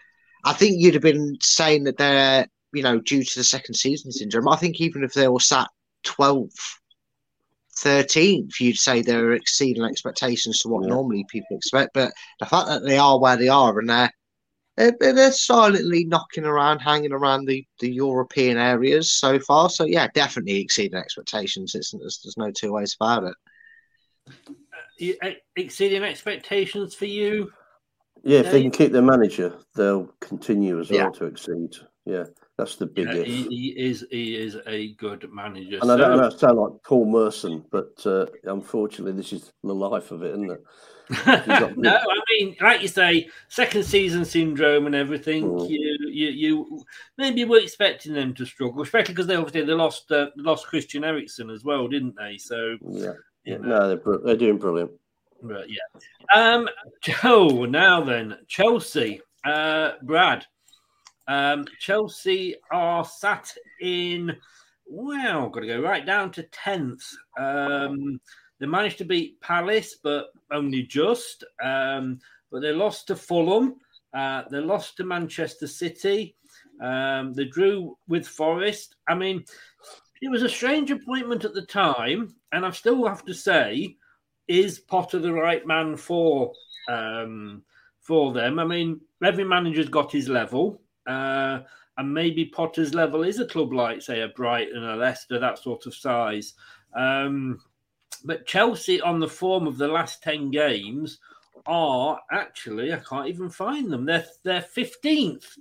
I think you'd have been saying that they're you know due to the second season syndrome. I think even if they were sat 12th, 13th, you'd say they're exceeding expectations to what Yeah. normally people expect. But the fact that they are where they are and they're they're, they're silently knocking around, hanging around the, the European areas so far. So yeah, definitely exceeding expectations. It's, there's, there's no two ways about it. You- eh, Exceeding expectations for you? Yeah, if they can keep their manager, they'll continue as well Yeah. to exceed. Yeah, that's the big Yeah, he, he is he is a good manager. and I don't, I So- sound like Paul Merson, but uh, unfortunately, this is the life of it, isn't it? *laughs* no, I mean, like you say, second season syndrome and everything. Mm. You, you, you maybe were expecting them to struggle, especially because they obviously they lost uh, lost Christian Eriksen as well, didn't they? So, Yeah, you know, no, they're br- they're doing brilliant. but yeah. Um, Joe. Now then, Chelsea, uh, Brad. Um, Chelsea are sat in. Wow, got to go right down to tenth. Um, they managed to beat Palace, but only just. Um, but they lost to Fulham. Uh, they lost to Manchester City. Um, they drew with Forest. I mean, it was a strange appointment at the time, and I still have to say, is Potter the right man for um, for them? I mean, every manager's got his level, uh, and maybe Potter's level is a club like, say, a Brighton, a Leicester, that sort of size. Um, but Chelsea, on the form of the last ten games, are actually I can't even find them. They're they're fifteenth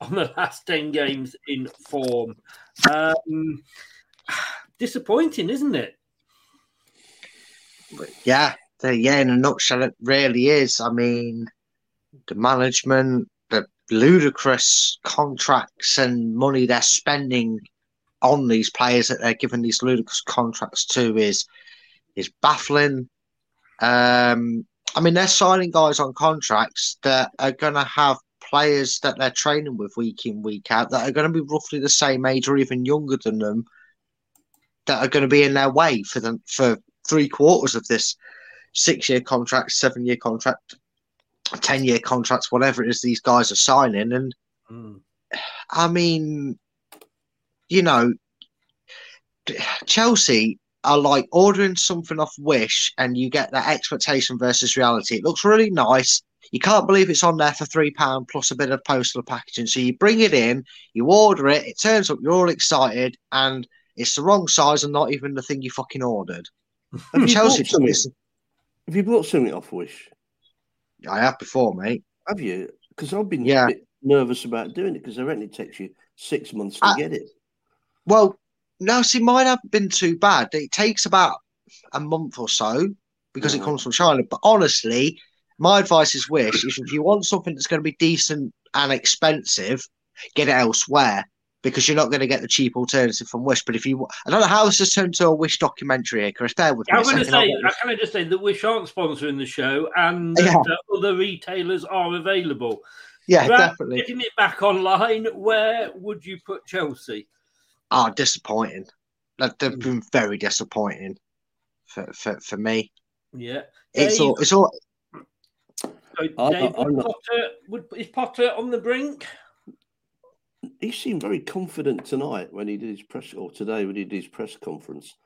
on the last ten games in form. Um, disappointing, isn't it? Yeah, yeah. In a nutshell, it really is. I mean, the management, the ludicrous contracts and money they're spending on these players that they're giving these ludicrous contracts to is is baffling. Um, I mean, they're signing guys on contracts that are going to have players that they're training with week in, week out that are going to be roughly the same age or even younger than them that are going to be in their way for them for three quarters of this six year contract, seven year contract, 10 year contracts, whatever it is these guys are signing. And I mean, you know, Chelsea, are like ordering something off Wish and you get that expectation versus reality. It looks really nice. You can't believe it's on there for three pound plus a bit of postal packaging. So you bring it in, you order it, it turns up, you're all excited, and it's the wrong size and not even the thing you fucking ordered. *laughs* Have you, Chelsea bought something, have you bought something off Wish? I have before, mate. Have you? Because I've been Yeah. a bit nervous about doing it because I reckon it takes you six months to I- get it. Well, no, see, mine haven't been too bad. It takes about a month or so because it Mhm. comes from China. But honestly, my advice is Wish is if you want something that's going to be decent and expensive, get it elsewhere because you're not going to get the cheap alternative from Wish. But if you, I don't know how this has turned to a Wish documentary here, Chris. Bear with me. I'm going to say, can I just say that Wish aren't sponsoring the show and *laughs* that Yeah. uh, other retailers are available. Yeah, Brad, definitely. Getting it back online, where would you put Chelsea? Oh, disappointing. Like, they've mm. been very disappointing for, for, for me. Yeah. It's Dave, all, it's all, so Dave, I- I'm would not- Potter, would, is Potter on the brink? He seemed very confident tonight when he did his press, or today when he did his press conference.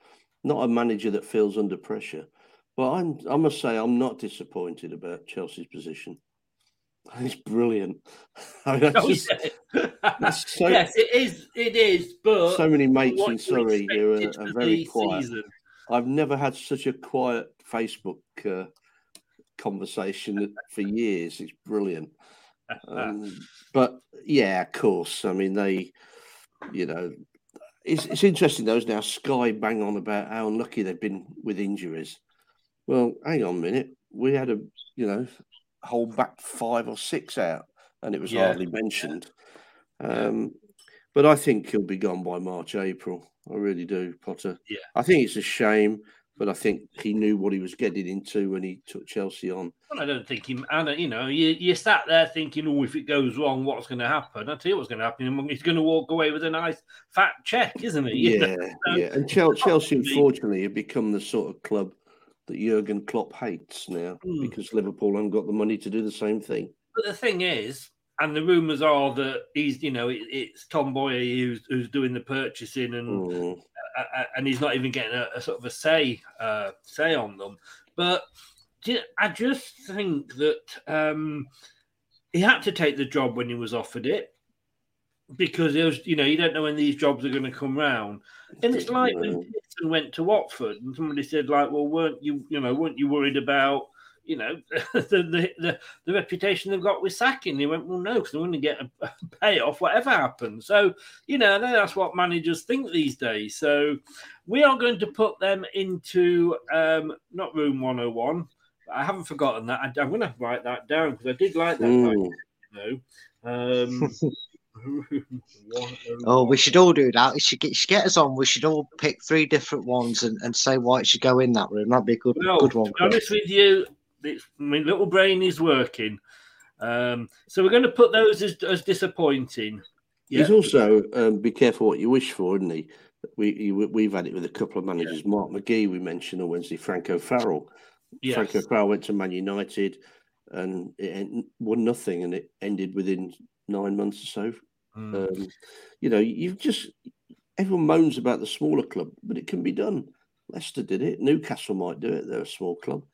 Not a manager that feels under pressure, but I'm. I must say, I'm not disappointed about Chelsea's position. I *laughs* think it's brilliant. *laughs* I mean, Oh, just- yeah. so- *laughs* yes, it is. It is. But so many mates in Surrey who are, are very quiet. season. I've never had such a quiet Facebook uh, conversation for years. It's brilliant. Um, but yeah, of course. I mean, they, you know, it's, it's interesting though. is Now Sky bang on about how unlucky they've been with injuries. Well, hang on a minute. We had a, you know, hold back five or six out, and it was Yeah. hardly mentioned. Um, but I think he'll be gone by March, April. I really do, Potter. Yeah. I think it's a shame, but I think he knew what he was getting into when he took Chelsea on. Well, I don't think him. And you know, you you sat there thinking, "Oh, if it goes wrong, what's going to happen?" I tell you what's going to happen. He's going to walk away with a nice fat check, isn't he? You *laughs* know? Yeah, yeah. And *laughs* Chelsea, unfortunately, have become the sort of club that Jurgen Klopp hates now Hmm. because Liverpool haven't got the money to do the same thing. But the thing is, and the rumours are that he's, you know, it, it's Tom Boyer who's, who's doing the purchasing, and Mm. uh, and he's not even getting a, a sort of a say uh, say on them. But I just think that um, he had to take the job when he was offered it because it was, you know, you don't know when these jobs are going to come round. And it's like when Pearson went to Watford, and somebody said, like, well, weren't you, you know, weren't you worried about, you know, *laughs* the the, the, the reputation they've got with sacking? He went, well, no, because they're going to get a, *laughs* payoff, whatever happens. So, you know, I know that's what managers think these days. So, we are going to put them into um, not room 101. I haven't forgotten that. I, am going to write that down because I did like that. Mm. You know, um, *laughs* *laughs* oh, we should all do that. We should get, should get us on. We should all pick three different ones and, and say why it should go in that room. That'd be a good, Well, good to one. be honest with you, it's, my little brain is working. Um, so we're going to put those as, as disappointing. He's also um, be careful what you wish for, isn't he? We he, we've had it with a couple of managers. Mark McGhee, we mentioned on Wednesday. Frank O'Farrell. Yes. Frank O'Farrell went to Man United, and it won nothing, and it ended within nine months or so. Hmm. Um, you know, you've just everyone moans about the smaller club, but it can be done. Leicester did it. Newcastle might do it. They're a small club.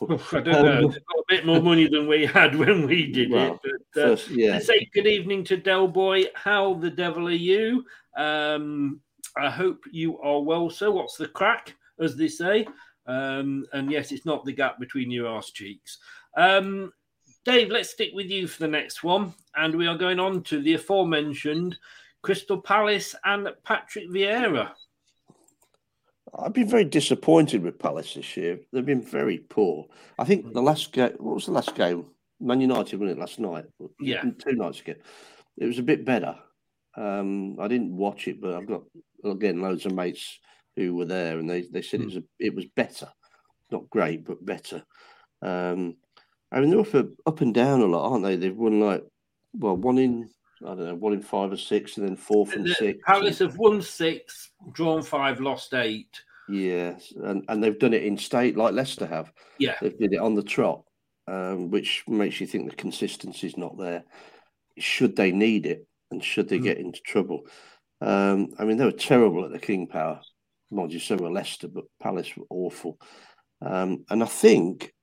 *laughs* I don't know. Um, They've got a bit more money than we had when we did Well, it. But, uh, first- yeah. say good evening to Del Boy. How the devil are you? Um, I hope you are well. So, what's the crack, as they say? Um, and yes, it's not the gap between your arse cheeks. Um, Dave, let's stick with you for the next one. And we are going on to the aforementioned Crystal Palace and Patrick Vieira. I've been very disappointed with Palace this year. They've been very poor. I think the last game, what was the last game? Man United won it last night. Yeah. two nights ago. It was a bit better. Um, I didn't watch it, but I've got again loads of mates who were there, and they, they said it was a, it was better, not great, but better. Um, I mean, they're up, up and down a lot, aren't they? They've won like well, one in I don't know, one in five or six, and then four from The six. Palace have won six, drawn five, lost eight. Yes, and, and they've done it in state like Leicester have. Yeah. They've did it on the trot, um, which makes you think the consistency is not there. Should they need it and should they get into trouble? Um, I mean, they were terrible at the King Power. mind you, so were Leicester, but Palace were awful. Um, and I think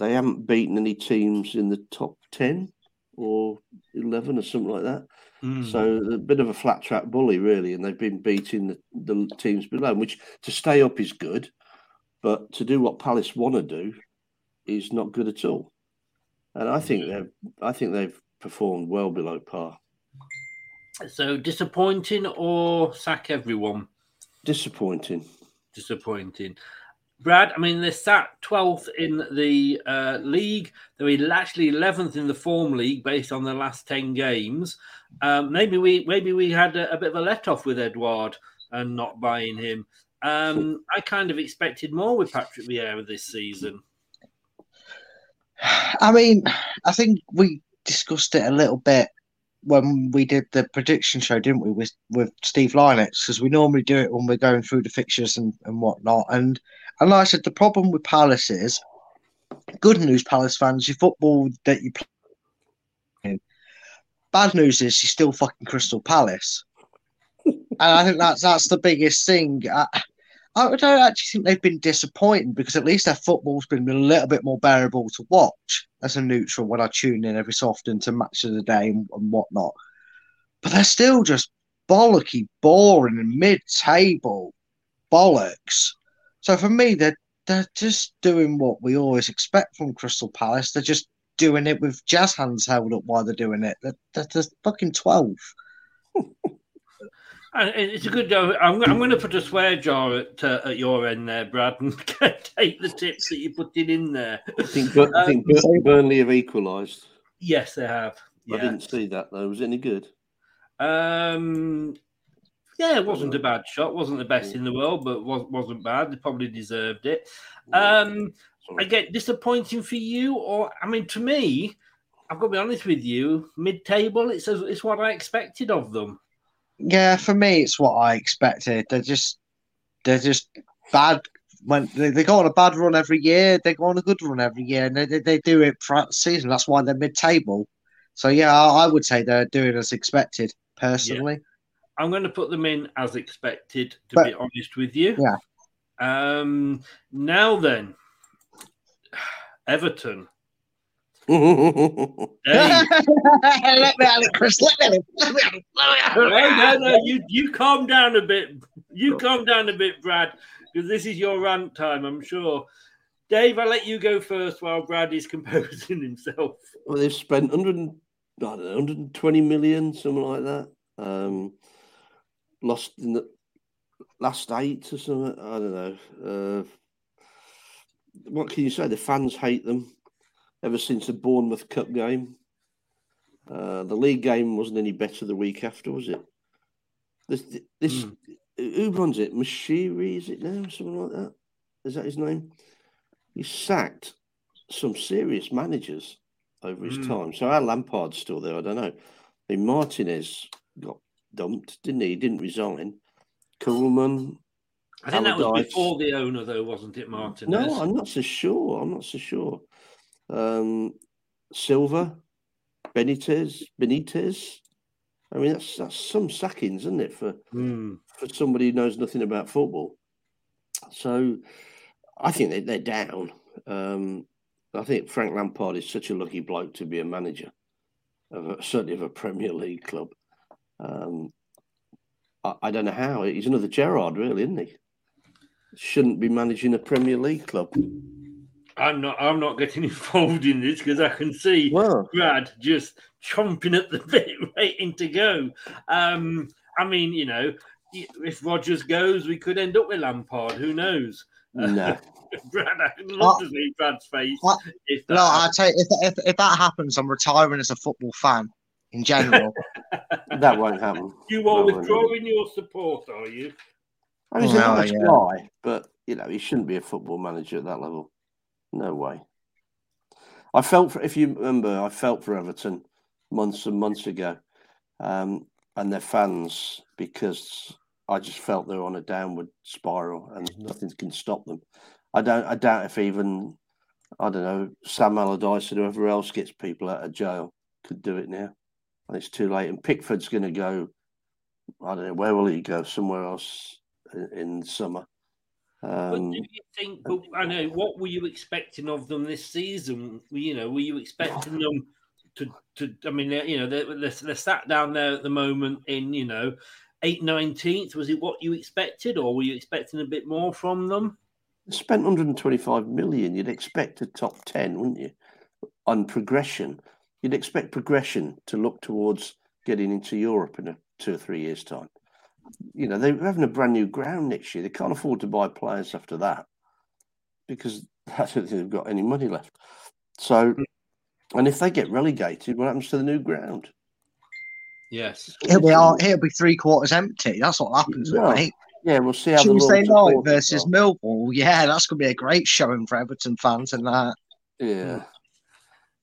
they haven't beaten any teams in the top 10 or 11 or something like that. Mm. So a bit of a flat track bully, really, and they've been beating the, the teams below, which to stay up is good, but to do what Palace want to do is not good at all. And I think they've, I think they've performed well below par. So disappointing or sack everyone? Disappointing. Disappointing. Brad, I mean, they're sat 12th in the uh, league. They're actually 11th in the form league based on the last 10 games. Um, maybe we maybe we had a, a, bit of a let off with Edouard and not buying him. Um, I kind of expected more with Patrick Vieira this season. I mean, I think we discussed it a little bit when we did the prediction show, didn't we, with with Steve Linux? Because we normally do it when we're going through the fixtures and, and whatnot. And and like I said, the problem with Palace is good news, Palace fans, your football that you play. Bad news is you're still fucking Crystal Palace. and I think that's that's the biggest thing. I, I don't actually think they've been disappointing because at least their football's been a little bit more bearable to watch as a neutral when I tune in every so often to match of the day and, and whatnot. But they're still just bollocky, boring, and mid-table bollocks. So for me, they're they're just doing what we always expect from Crystal Palace. They're just doing it with jazz hands held up while they're doing it. They're, they're, they're fucking twelve. *laughs* It's a good. I'm, I'm going to put a swear jar at, uh, at your end there, Brad, and *laughs* take the tips that you put it in there. I think, um, I think Burnley have equalised. Yes, they have. Yeah. I didn't see that though. Was it any good? Um, yeah, it wasn't a bad shot. wasn't the best in the world, but was, wasn't bad. They probably deserved it. Um, I get disappointing for you, or I mean, to me, I've got to be honest with you. Mid-table, it's it's what I expected of them. Yeah, for me, it's what I expected. They're just they're just bad. When they, they go on a bad run every year, they go on a good run every year, and they, they, they do it throughout the season. That's why they're mid-table. So yeah, I, I would say they're doing as expected. Personally, yeah. I'm going to put them in as expected. To But- be honest with you, yeah. Um, now then, *sighs* Everton. *laughs* *laughs* let me have it, Chris. Let me have it. Let me have it. Let me have it. no, no, no. You you calm down a bit. You calm down a bit, Brad, because this is your rant time. I'm sure. Dave, I'll let you go first while Brad is *laughs* composing himself. Well, they've spent 100, I don't know, 120 million, something like that. Um, lost in the last eight or something. I don't know. Uh, what can you say? The fans hate them ever since the Bournemouth Cup game. Uh, the league game wasn't any better the week after, was it? This, this who runs it? Moshiri, is it now? Something like that. Is that his name? He sacked some serious managers over his Mm. time. So our Lampard's still there. I don't know. I mean, Martinez got dumped, didn't he? He didn't resign. Coleman. I think that was Allardyce- before the owner, though, wasn't it, Martin? No, I'm not so sure. I'm not so sure. Um, Silva, Benitez, Benitez. I mean, that's that's some sackings, isn't it, for Hmm. for somebody who knows nothing about football? So, I think they, they're down. Um, I think Frank Lampard is such a lucky bloke to be a manager, of a, certainly of a Premier League club. Um, I, I don't know how. He's another Gerrard, really, isn't he? Shouldn't be managing a Premier League club. I'm not. I'm not getting *laughs* involved in this because I can see Brad just chomping at the *laughs* bit, waiting to go. Um, I mean, you know, if Rodgers goes, we could end up with Lampard. Who knows? No. *laughs* Brad, I'd love to see Brad's face. If that No, I tell you, if, if if that happens, I'm retiring as a football fan in general. *laughs* that won't happen. you are That withdrawing your support, are you? I mean, he's a nice yeah. guy, but you know he shouldn't be a football manager at that level. No way. I felt for, if you remember, I felt for Everton months and months ago, um, and their fans because I just felt they were on a downward spiral and nothing can stop them. I don't. I doubt if even I don't know Sam Allardyce or whoever else gets people out of jail could do it now. And it's too late. And Pickford's going to go. I don't know where will he go? Somewhere else in, in summer. Um, do you think? But I know. What were you expecting of them this season? You know, were you expecting them to? to I mean, you know, they're, they're, they're sat down there at the moment in you know, eight nineteenth. Was it what you expected, or were you expecting a bit more from them? spent 125 million. You'd expect a top 10, wouldn't you? On progression, you'd expect progression to look towards getting into Europe in a two or three years' time. You know, they're having a brand new ground next year. They can't afford to buy players after that because *laughs* I don't think they've got any money left. So, and if they get relegated, what happens to the new ground? Yes, He'll be all, he'll be three quarters empty. That's what happens, Well, mate. Yeah, we'll see how the Tuesday Lord's night versus are. Millwall. Yeah, that's gonna be a great showing for Everton fans and that. Yeah.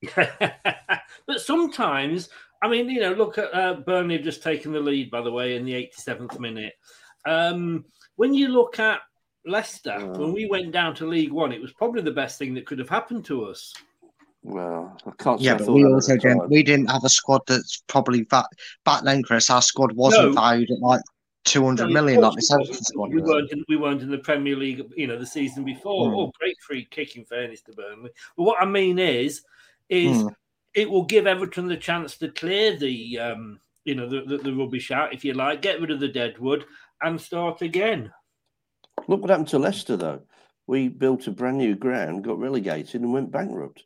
*laughs* but sometimes, I mean, you know, look at uh, Burnley have just taken the lead, by the way, in the 87th minute. Um, when you look at Leicester, when we went down to League One, it was probably the best thing that could have happened to us. Well, I can't Yeah, but we also didn't. time. We didn't have a squad that's probably back back then, Chris. Our squad wasn't No. valued at like two hundred No, million, like course this it squad. We weren't, in, we weren't in the Premier League, you know, the season before. Hmm. Oh, great free kick in fairness to Burnley. But what I mean is, is Hmm. it will give Everton the chance to clear the, um, you know, the, the, the rubbish out, if you like, get rid of the deadwood and start again. Look what happened to Leicester, though. We built a brand new ground, got relegated, and went bankrupt.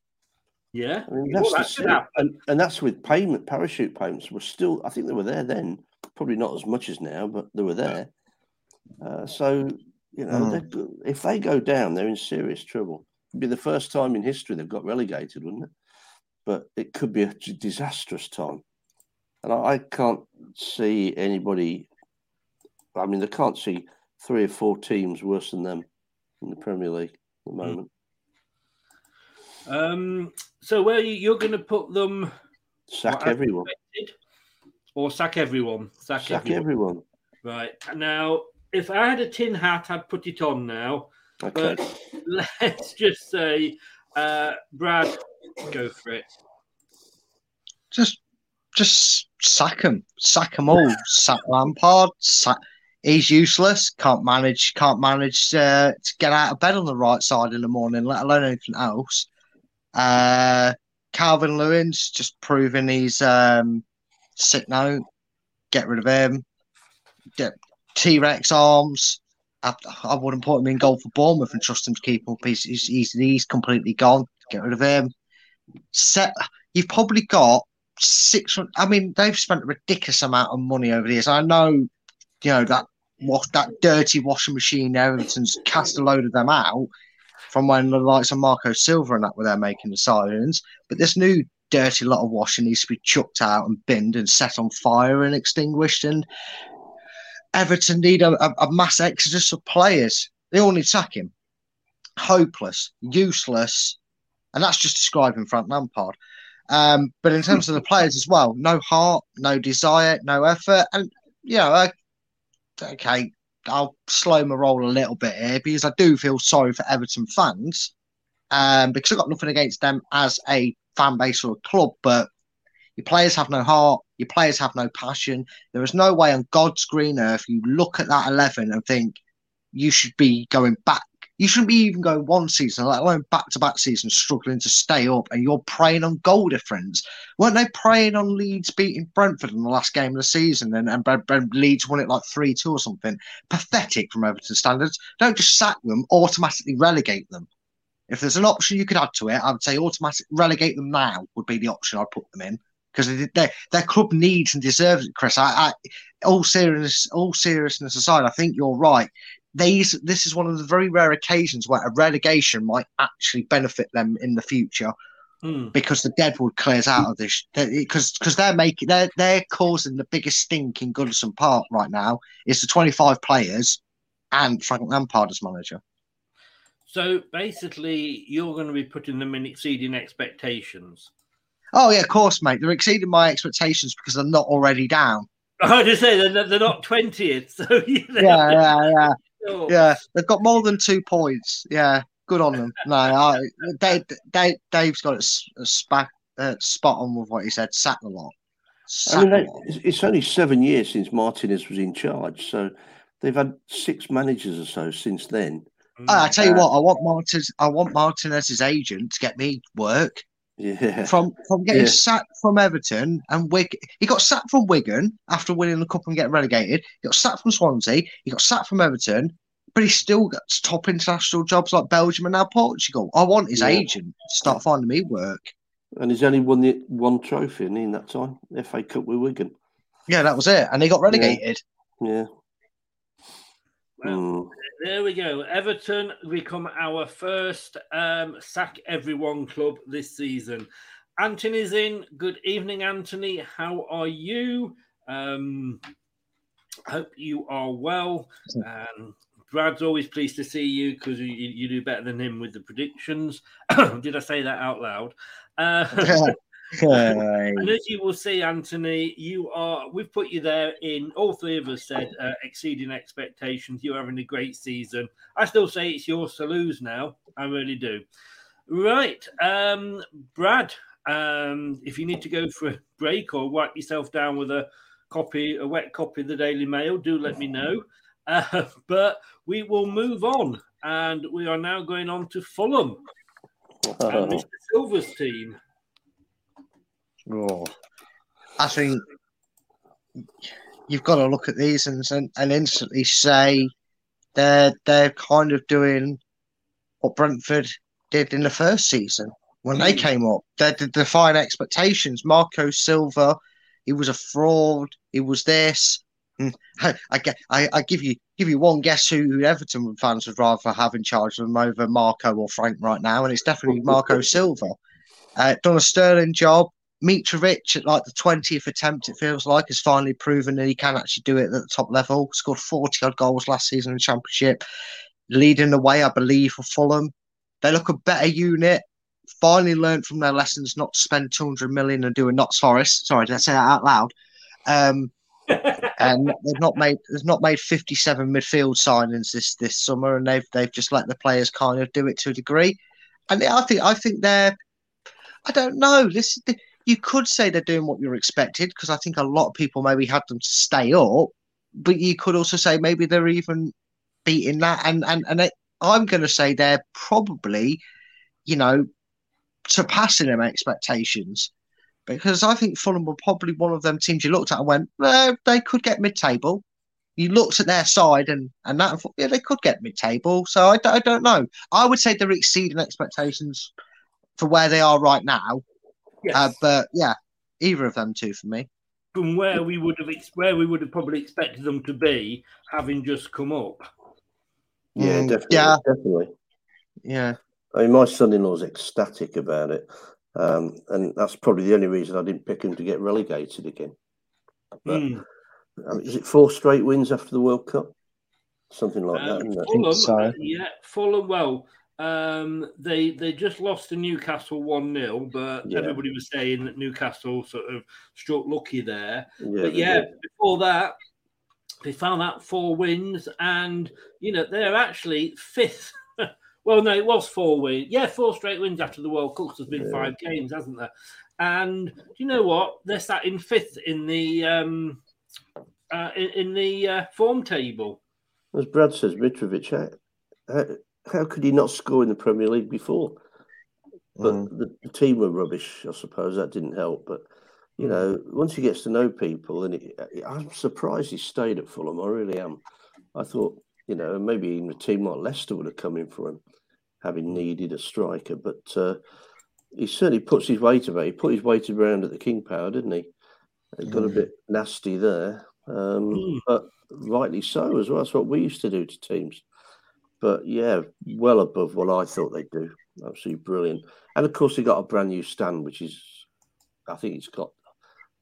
Yeah, I mean, that's the that could same- happen. and, and that's with payment parachute payments were still. I think they were there then, probably not as much as now, but they were there. Uh, so you know, Mm. if they go down, they're in serious trouble. It'd be the first time in history they've got relegated, wouldn't it? But it could be a disastrous time, and I, I can't see anybody. I mean, they can't see three or four teams worse than them in the Premier League at the moment. Um, so where you, you're going to put them? Sack everyone. Or sack everyone? Sack, Sack everyone. everyone. Right now, if I had a tin hat, I'd put it on now. Okay. But *laughs* let's just say, uh, Brad, go for it. Just, just sack him, sack him all. sack Lampard. Sack. He's useless. Can't manage. Can't manage uh, to get out of bed on the right side in the morning, let alone anything else. Uh, Calvert-Lewin's just proving he's um, sick note. Get rid of him. T Rex arms. I, I wouldn't put him in goal for Bournemouth and trust him to keep up. He's, he's, he's, he's completely gone. Get rid of him. Set. You've probably got six. I mean, they've spent a ridiculous amount of money over the years. I know, you know that wash that dirty washing machine. Everton's cast a load of them out from when the likes of Marco Silva and that were there making the signings. But this new dirty lot of washing needs to be chucked out and binned and set on fire and extinguished. And Everton need a, a, a mass exodus of players. They all need sacking. Hopeless, useless, and that's just describing Frank Lampard. Um, but in terms of the players as well, no heart, no desire, no effort, and you know, uh, okay, I'll slow my roll a little bit here because I do feel sorry for Everton fans, um, because I've got nothing against them as a fan base or a club, but your players have no heart, your players have no passion. There is no way on God's green earth you look at that eleven and think you should be going back. You shouldn't be even going one season, let alone back to back seasons, struggling to stay up, and you're preying on goal difference. Weren't they preying on Leeds beating Brentford in the last game of the season, and, and Bre- Leeds won it like three two or something? Pathetic from Everton standards. Don't just sack them, automatically relegate them. If there's an option you could add to it, I would say automatic relegate them now would be the option I'd put them in because they, their club needs and deserves it, Chris. I, I, all serious, all seriousness aside, I think you're right. These, this is one of the very rare occasions where a relegation might actually benefit them in the future Hmm. because the Deadwood clears out of this. Because because they're making they're they're causing the biggest stink in Goodison Park right now. Is the 25 players and Frank Lampard as manager. So basically, you're going to be putting them in exceeding expectations. Oh yeah, of course, mate. They're exceeding my expectations because they're not already down. *laughs* I just say they're, they're not twentieth. So Yeah, yeah, yeah, Yeah. They've got more than two points. Yeah, good on them. *laughs* No, I, Dave, Dave, Dave's got it s- a spa, uh, spot on with what he said. Sack the lot. Sack I mean, they, lot. it's- it's only seven years since Martinez was in charge, so they've had six managers or so since then. I tell you what, I want Martinez. I want Martinez's agent to get me work. Yeah. From from getting Yeah. sacked from Everton and Wig, he got sacked from Wigan after winning the cup and getting relegated. He got sacked from Swansea. He got sacked from Everton, but he still got top international jobs like Belgium and now Portugal. I want his Yeah. agent to start finding me work. And he's only won the one trophy in, in that time, FA Cup with Wigan. Yeah, that was it, and he got relegated. Yeah. Well, Mm. There we go. Everton become our first um, sack everyone club this season. Anthony's in. Good evening, Anthony. How are you? Um, hope you are well. Um, Brad's always pleased to see you because you, you do better than him with the predictions. *coughs* Did I say that out loud? Uh, *laughs* and as you will see, Anthony, you are. We've put you there in. All three of us said uh, exceeding expectations. You're having a great season. I still say it's yours to lose now. I really do. Right, um, Brad. Um, if you need to go for a break or wipe yourself down with a copy, a wet copy of the Daily Mail, do let me know. Uh, *laughs* but we will move on, and we are now going on to Fulham and *laughs* Mr. Silva's team. Oh, I think you've got to look at these and and, instantly say they're they're kind of doing what Brentford did in the first season when they came up. They're de- defying expectations. Marco Silva, he was a fraud. He was this. Mm, I, I, I, I give you give you one guess who Everton fans would rather have in charge of them over Marco or Frank right now, and it's definitely Marco Silva. Uh, done a sterling job. Mitrovic at like the 20th attempt, it feels like, has finally proven that he can actually do it at the top level. Scored 40 odd goals last season in the Championship, leading the way, I believe, for Fulham. They look a better unit. Finally learned from their lessons not to spend 200 million and do a Notts Forest. Sorry, did I say that out loud? Um, *laughs* and they've not made they've not made 57 midfield signings this this summer, and they've they've just let the players kind of do it to a degree. And I think I think they're I don't know. This you could say they're doing what you're expected because I think a lot of people maybe had them to stay up, but you could also say maybe they're even beating that. And and and it, I'm going to say they're probably, you know, surpassing them expectations because I think Fulham were probably one of them teams you looked at and went, eh, they could get mid-table. You looked at their side and and that and thought, yeah, they could get mid-table. So I don't know. I would say they're exceeding expectations for where they are right now. Yes. Uh, but yeah, either of them two for me. From where we would have ex- where we would have probably expected them to be, having just come up. Yeah, Mm, definitely. yeah. Definitely. Yeah. I mean, my son-in-law's ecstatic about it, um, and that's probably the only reason I didn't pick him to get relegated again. But Hmm. I mean, is it four straight wins after the World Cup? Something like that, Um, isn't it? Fulham, uh, yeah, Fulham. Well, um, they they just lost to Newcastle one 0 but Yeah. everybody was saying that Newcastle sort of struck lucky there. Yeah, but yeah, before that, they found out four wins, and you know they're actually fifth. *laughs* well, no, it was four wins. Yeah, four straight wins after the World Cup. There's been Yeah. five games, hasn't there? And do you know what? They're sat in fifth in the um, uh, in, in the uh, form table. As Brad says, Mitrovic, how, how, how could he not score in the Premier League before? But Mm. the, the team were rubbish, I suppose. That didn't help. But, you know, once he gets to know people, and he, I'm surprised he stayed at Fulham. I really am. I thought, you know, maybe even a team like Leicester would have come in for him, having needed a striker. But uh, he certainly puts his weight about. He put his weight around at the King Power, didn't he? It got a Mm. bit nasty there, um, Mm. but rightly so as well. That's what we used to do to teams. But yeah, well above what I thought they'd do. Absolutely brilliant. And of course, they got a brand new stand, which is, I think it's got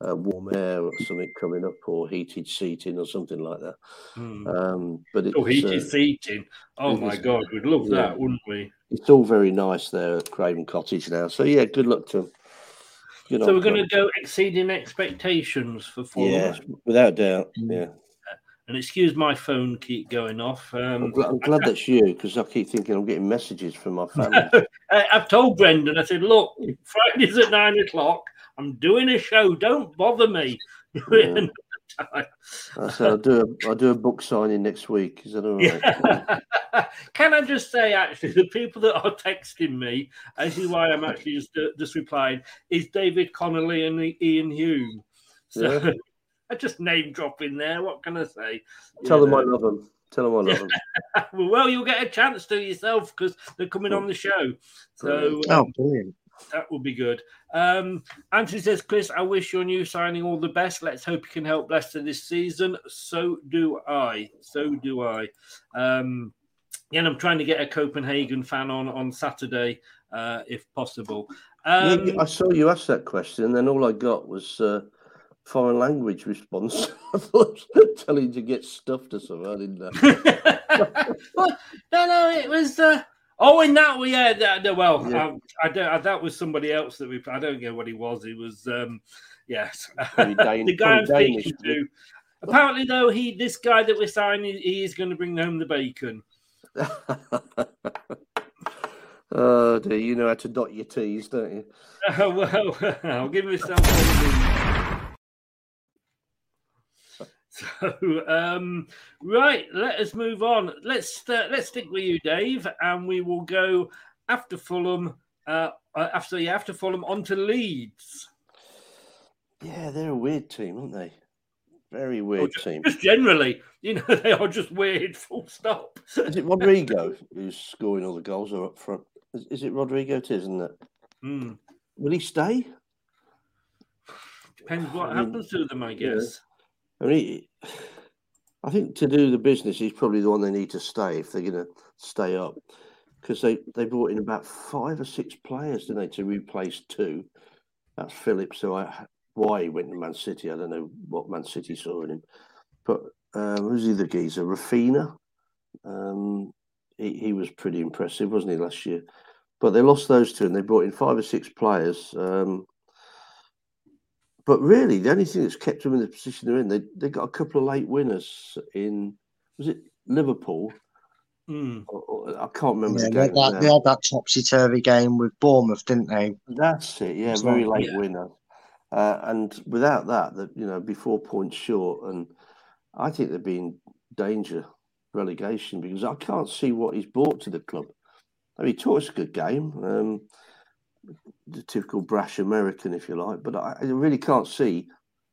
uh, warm air or something coming up, or heated seating or something like that. Hmm. Um, but it's Oh, heated uh, seating. Oh my is- God, we'd love yeah. that, wouldn't we? it's all very nice there at Craven Cottage now. So yeah, good luck to them. Good So we're going to go exceeding expectations for Fulham. yeah, without doubt. Yeah, And excuse my phone keep going off. I'm, Um, glad, I'm glad that's you because I keep thinking I'm getting messages from my family. *laughs* I, I've told Brendan, I said, look, Friday's at nine o'clock. I'm doing a show. Don't bother me. *laughs* Yeah. I said I'll do a I'll do a book signing next week. Is that all right? Yeah. *laughs* Can I just say, actually, the people that are texting me, as is why I'm actually just uh, just replying, is David Connolly and Iain Hume. So Yeah. I *laughs* just name drop in there. What can I say? Tell You them I love them. Tell them I love them. *laughs* well, you'll get a chance to yourself because they're coming on the show. So Oh, um, brilliant. that will be good. Um, Anthony says, Chris, I wish your new signing all the best. Let's hope you can help Leicester this season. So do I. So do I. Um, and I'm trying to get a Copenhagen fan on on Saturday, uh, if possible. Um, you- I saw you ask that question, and then all I got was uh, foreign language response. *laughs* I thought telling you to get stuffed or something. I didn't know. *laughs* well, no, no, it was. Uh, oh, in that we yeah. That, that- well, Yeah. um, I don't. I, that was somebody else that we. I don't know what he was. He was. Um, yes, *laughs* the guy I'm speaking Danish, to. Apparently, though, he this guy that we're signing, he is going to bring home the bacon. oh dear, you know how to dot your T's, don't you? Uh, well, I'll give myself. one So, um, right, let us move on. Let's uh, let's stick with you, Dave, and we will go after Fulham. Uh, uh, after yeah, after Fulham, on to Leeds. Yeah, they're a weird team, aren't they? Very weird team. Just generally, you know, *laughs* they are just weird. Full stop. Is it Rodrigo who's scoring all the goals or up front? Is, is it Rodrigo? It is, isn't it? Hmm. Will he stay? Depends what I mean, happens to them, I guess. I mean, I think to do the business, he's probably the one they need to stay if they're going to stay up, because they they brought in about five or six players, didn't they, to replace two. That's Phillips. So I, why he went to Man City, I don't know what Man City saw in him, but um, who's the other geezer? Raphinha. Um, he he was pretty impressive, wasn't he, last year? But they lost those two, and they brought in five or six players. Um, but really, the only thing that's kept them in the position they're in, they they got a couple of late winners in was it Liverpool? Or- or- I can't remember Yeah, the they, had game. that, they had that topsy turvy game with Bournemouth, didn't they? That's it. Yeah, It's very like- late yeah. winner. Uh, and without that, that you know, be four points short, and I think they'd be in danger relegation because I can't see what he's brought to the club. I mean, he taught us a good game, um, the typical brash American, if you like, but I, I really can't see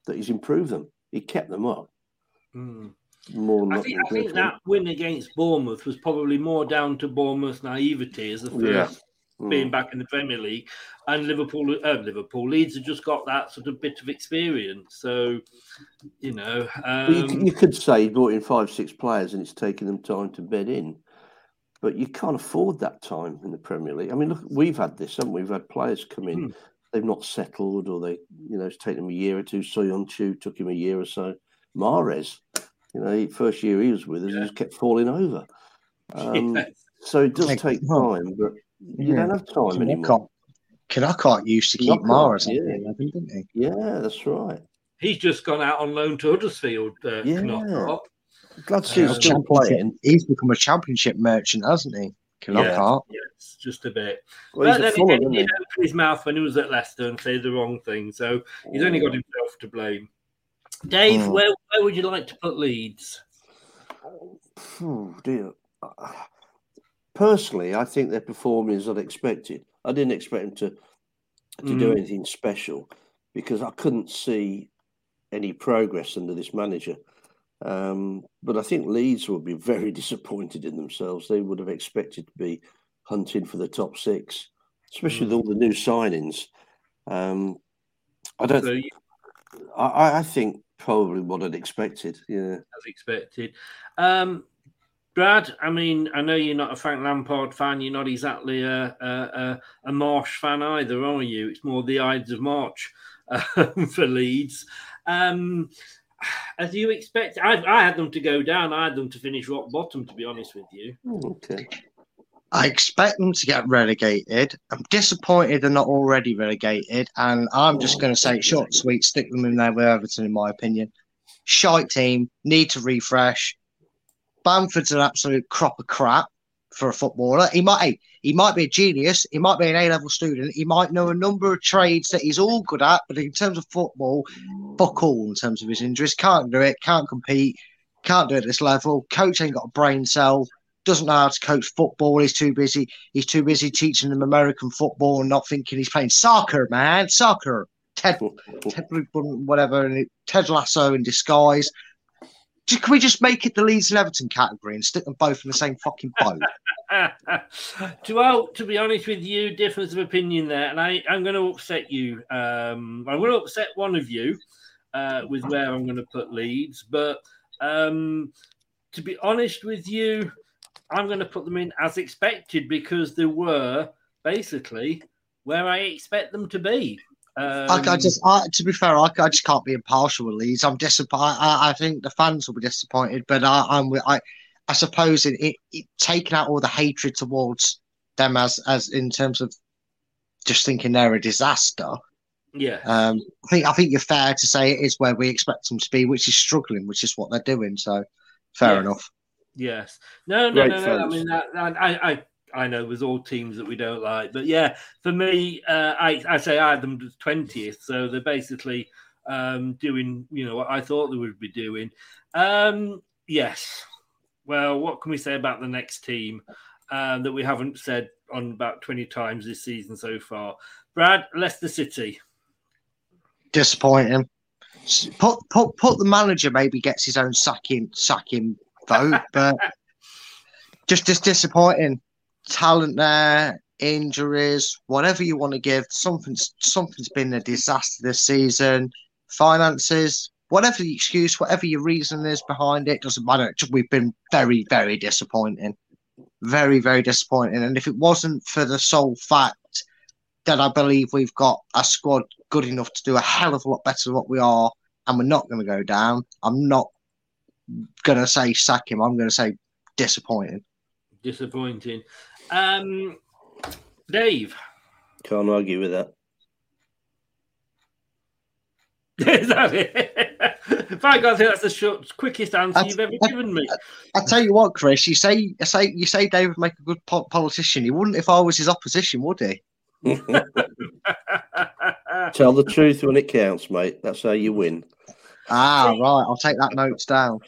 that he's improved them. He kept them up Hmm. more. I than think, I think that win against Bournemouth was probably more down to Bournemouth's naivety as the first Yeah. being Mm. back in the Premier League, and Liverpool, uh, Liverpool Leeds have just got that sort of bit of experience. So, you know, Well, you, um, you could say he brought in five, six players, and it's taken them time to bed in. But you can't afford that time in the Premier League. I mean, look, we've had this, haven't we? We've had players come in, they've not settled, or they, you know, it's taken them a year or two. Söyüncü took him a year or so. Mahrez, you know, he- first year he was with us, he just kept falling over. Um, *laughs* Yes. So it does Like, take time, but you yeah. don't have time anymore. Knockaert, Knockaert used to keep Mahrez, yeah. at the 11, didn't he? Yeah, that's right. he's just gone out on loan to Huddersfield. Uh, Yeah. Knockaert. Glad to see him Um, still playing. He's become a championship merchant, hasn't he? Knockaert. Yes, just a bit. Well, but at then Fulham, again, isn't he he? open his mouth when he was at Leicester and say the wrong thing. So he's only got himself to blame. Dave, Mm. where, where would you like to put Leeds? Oh dear. Personally, I think their performance is unexpected. I didn't expect them to to do Mm. anything special because I couldn't see any progress under this manager. Um, but I think Leeds would be very *laughs* disappointed in themselves. They would have expected to be hunting for the top six, especially with all the new signings. Um, I don't. So you- I- I, I think probably what I'd expected. Yeah. as expected. Um, Brad, I mean, I know you're not a Frank Lampard fan. You're not exactly a a, a, a Marsch fan either, are you? It's more the Ides of March *laughs* um, for Leeds. Um, as you expect, I, I had them to go down. I had them to finish rock bottom, to be honest with you. Oh, okay. I expect them to get relegated. I'm disappointed they're not already relegated, and I'm oh, just going to say, short, and sweet, stick them in there with Everton, in my opinion. Shite team, need to refresh. Bamford's an absolute crop of crap for a footballer. He might he might be a genius. He might be an A level student. He might know a number of trades that he's all good at. But in terms of football, fuck all in terms of his injuries. Can't do it. Can't compete. Can't do it at this level. Coach ain't got a brain cell. Doesn't know how to coach football. He's too busy. He's too busy teaching them American football and not thinking he's playing soccer, man. Soccer. Ted, Ted whatever, Ted Lasso in disguise. Can we just make it the Leeds and Everton category and stick them both in the same fucking boat? *laughs* well, to be honest with you, difference of opinion there, and I, I'm going to upset you. Um, I'm going to upset one of you uh, with where I'm going to put Leeds, but um, to be honest with you, I'm going to put them in as expected because they were basically where I expect them to be. Um, I, I, just, I, to be fair, I, I, just can't be impartial with Leeds. I'm disappointed. I, think the fans will be disappointed, but I, am I, I suppose it, it, it, taking out all the hatred towards them as, as in terms of just thinking they're a disaster. Yeah. Um, I think, I think you're fair to say it is where we expect them to be, which is struggling, which is what they're doing. So, fair enough. Yes. No, no, Great no, no. I mean, that, I, I, I know there's all teams that we don't like, but yeah, for me, uh, I I say I had them twentieth, so they're basically um, doing you know what I thought they would be doing. Um, yes. Well, what can we say about the next team um, that we haven't said on about twenty times this season so far? Brad, Leicester City. Disappointing. Put put put the manager maybe gets his own sacking sacking vote, *laughs* but just just disappointing talent there, injuries, whatever you want to give. Something's something's been a disaster this season. Finances, whatever the excuse, whatever your reason is behind it, doesn't matter. We've been very, very disappointing. Very, very disappointing. And if it wasn't for the sole fact that I believe we've got a squad good enough to do a hell of a lot better than what we are, and we're not going to go down, I'm not going to say sack him. I'm going to say disappointing. Disappointing. Um, Dave. Can't argue with that. *laughs* Is that it? *laughs* By God, that's the short, quickest answer I, you've ever I, given me. I, I, tell you what, Chris, you say, you say, you say, Dave would make a good po- politician. He wouldn't if I was his opposition, would he? *laughs* Tell the truth when it counts, mate. That's how you win. Ah, right. I'll take that notes down.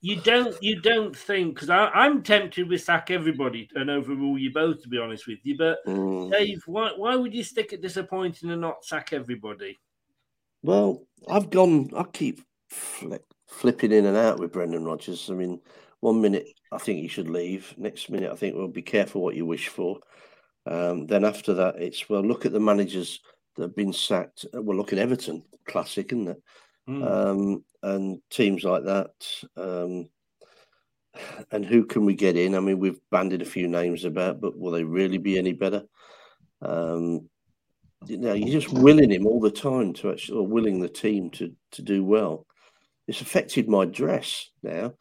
You don't you don't think because I'm tempted with sack everybody and overrule you both to be honest with you. But mm. Dave, why why would you stick at disappointing and not sack everybody? Well, I've gone. I keep flipping in and out with Brendan Rodgers. I mean, one minute I think he should leave. Next minute I think well, be careful what you wish for. Um, then after that, it's well, look at the managers that have been sacked. Well, look at Everton, classic, isn't it? Mm. Um, and teams like that. Um, and who can we get in? I mean, we've banded a few names about, but will they really be any better? Um, you know, you're just willing him all the time to actually, or willing the team to to do well. It's affected my dress now.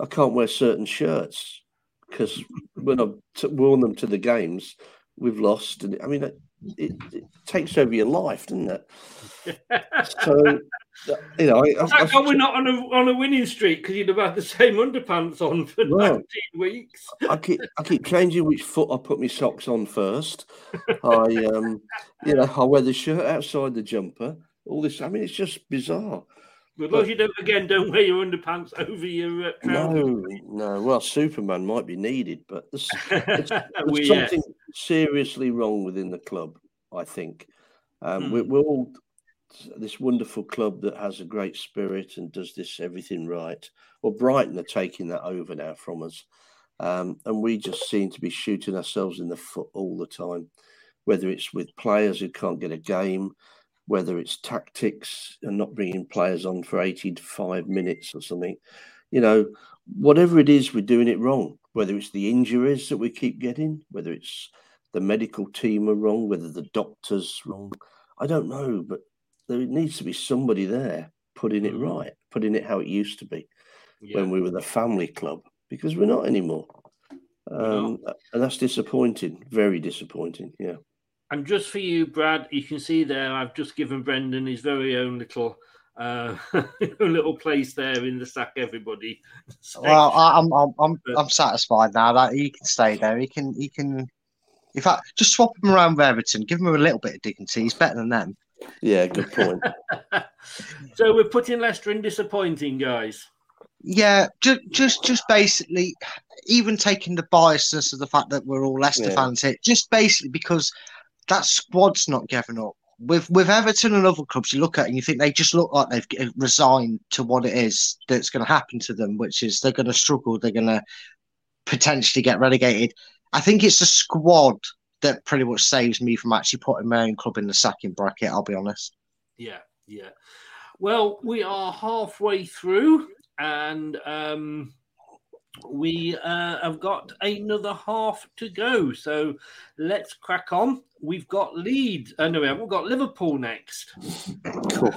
I can't wear certain shirts because when I've t- worn them to the games, we've lost. And I mean, it, it, it takes over your life, doesn't it? *laughs* so you know, I, I, I, we're not on a on a winning streak because you'd have had the same underpants on for well, 19 weeks. I keep I keep changing which foot I put my socks on first. I um, you know, I wear the shirt outside the jumper. All this, I mean, it's just bizarre. But long as you don't again, don't wear your underpants over your uh, No, no. Well, Superman might be needed, but there's, there's, *laughs* there's well, something yes. seriously wrong within the club. I think um, hmm. we're, we're all this wonderful club that has a great spirit and does this everything right. Well, Brighton are taking that over now from us. Um, and we just seem to be shooting ourselves in the foot all the time, whether it's with players who can't get a game, whether it's tactics and not bringing players on for 85 minutes or something. You know, whatever it is, we're doing it wrong, whether it's the injuries that we keep getting, whether it's the medical team are wrong, whether the doctor's wrong. I don't know, but there needs to be somebody there putting it mm. right, putting it how it used to be yeah. when we were the family club, because we're not anymore. Um, no. And that's disappointing, very disappointing. Yeah. And just for you, Brad, you can see there, I've just given Brendan his very own little uh, *laughs* a little place there in the sack. Everybody. *laughs* Well, I, I'm I'm I'm, I'm satisfied now that he can stay there. He can he can. In fact, just swap him around with Everton. Give him a little bit of dignity. He's better than them. Yeah, good point. *laughs* so we're putting Leicester in disappointing, guys. Yeah, just just just basically, even taking the biasness of the fact that we're all Leicester Yeah. fans here, just basically because that squad's not giving up. With with Everton and other clubs, you look at it and you think they just look like they've resigned to what it is that's going to happen to them, which is they're going to struggle, they're going to potentially get relegated. I think it's the squad that pretty much saves me from actually putting my own club in the sacking bracket. I'll be honest. Yeah, yeah. Well, we are halfway through, and um, we uh, have got another half to go. So let's crack on. We've got Leeds. Uh, no, we haven't. We've got Liverpool next. Cool.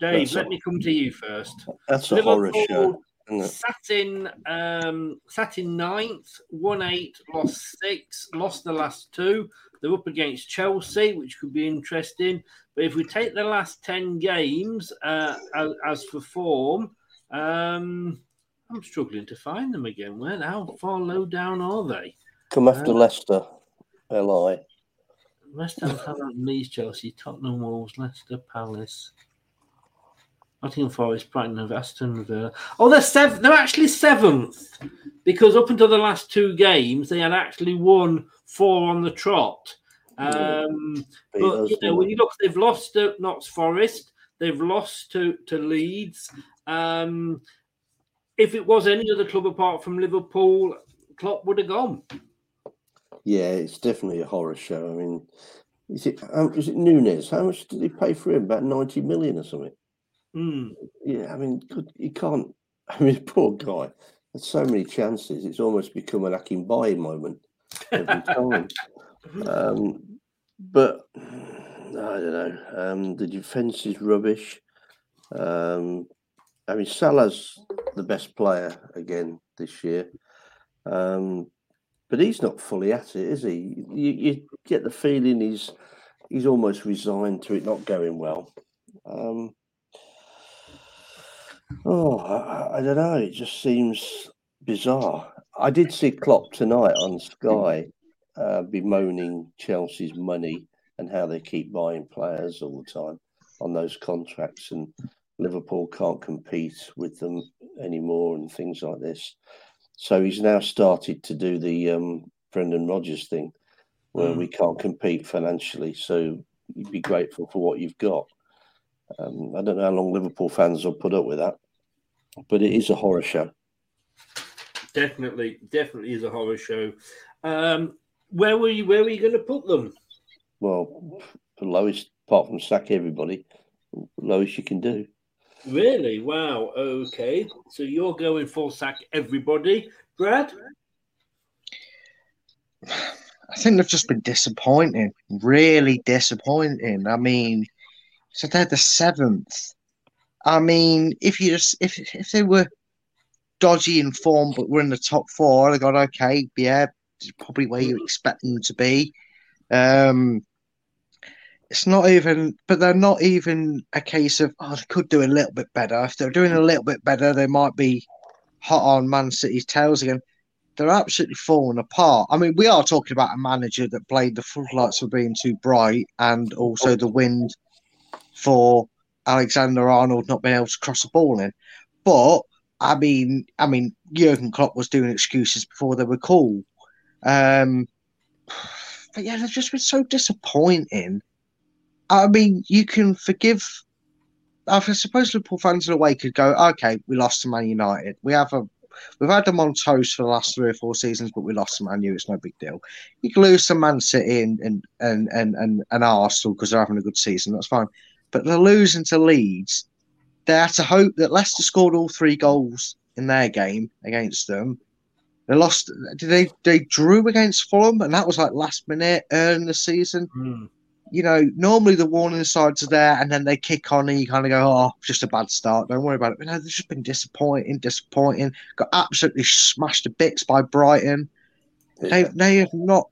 Dave, That's let a- me come to you first. That's a horror show. Sat in, um, sat in ninth, won eight, lost six, lost the last two. They're up against Chelsea, which could be interesting. But if we take the last ten games uh, as, as for form, um, I'm struggling to find them again. Where? How far low down are they? Come after Uh, Leicester, Li. West Ham, Leeds, Chelsea, Tottenham, Wolves, Leicester, Palace. Nottingham Forest, Brighton, and Aston Villa. Oh, they're sev- They're actually seventh because up until the last two games, they had actually won four on the trot. Um, Beat but you know, when you look, they've lost to Notts Forest, they've lost to to Leeds. Um, if it was any other club apart from Liverpool, Klopp would have gone. Yeah, it's definitely a horror show. I mean, is it um, is it Nunez? How much did he pay for him? About ninety million or something. Hmm. Yeah, I mean, he can't. *laughs* I mean, poor guy. There's so many chances. It's almost become an Akin buy moment every time. *laughs* um, but *sighs* I don't know. Um, the defense is rubbish. Um, I mean, Salah's the best player again this year. Um, but he's not fully at it, is he? You, you get the feeling he's he's almost resigned to it not going well. Um, oh, I, I don't know. It just seems bizarre. I did see Klopp tonight on Sky uh, bemoaning Chelsea's money and how they keep buying players all the time on those contracts, and Liverpool can't compete with them anymore, and things like this. So he's now started to do the um, Brendan Rodgers thing, where Mm. we can't compete financially. So you'd be grateful for what you've got. Um, I don't know how long Liverpool fans will put up with that, but it is a horror show. Definitely, definitely is a horror show. Um, where were you? Where were you going to put them? Well, the lowest, apart from sack everybody, lowest you can do. Really? Wow. Okay. So you're going for sack everybody, Brad? I think they've just been disappointing, really disappointing. I mean, so they're the seventh. I mean, if you just if if they were dodgy in form but were in the top four, I got okay, yeah, probably where you expect them to be. Um, it's not even, but they're not even a case of oh they could do a little bit better. If they're doing a little bit better, they might be hot on Man City's tails again they're absolutely falling apart. I mean, we are talking about a manager that played the floodlights for being too bright and also the wind for Alexander Arnold not being able to cross the ball in. But I mean, I mean, Jurgen Klopp was doing excuses before they were cool. Um, but yeah, they've just been so disappointing. I mean, you can forgive. I suppose Liverpool fans in a way could go, okay, we lost to Man United. We have a We've had them on toast for the last three or four seasons, but we lost to Man U. It's no big deal. You can lose to Man City and and and, and, and Arsenal because they're having a good season. That's fine. But they're losing to Leeds. They had to hope that Leicester scored all three goals in their game against them. They lost. They they drew against Fulham, and that was like last minute early in the season. Hmm. You know, normally the warning signs are there, and then they kick on, and you kind of go, "Oh, just a bad start. Don't worry about it." But no, they've just been disappointing, disappointing. Got absolutely smashed to bits by Brighton. They they have not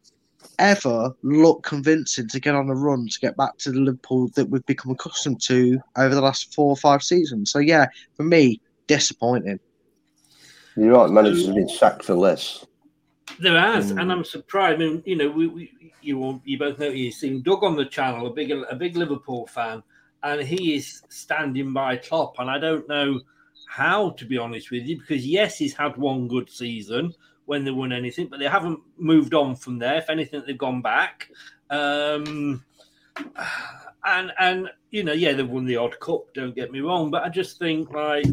ever look convincing to get on a run to get back to the Liverpool that we've become accustomed to over the last four or five seasons. So yeah, for me, disappointing. You're right, managers have been sacked for less. There has, Mm. and I'm surprised. I mean, you know, we, we you all, you both know you've seen Doug on the channel, a big a big Liverpool fan, and he is standing by Klopp. And I don't know how to be honest with you, because yes, he's had one good season when they won anything, but they haven't moved on from there. If anything, they've gone back. Um, and and you know, yeah, they've won the odd cup. Don't get me wrong, but I just think like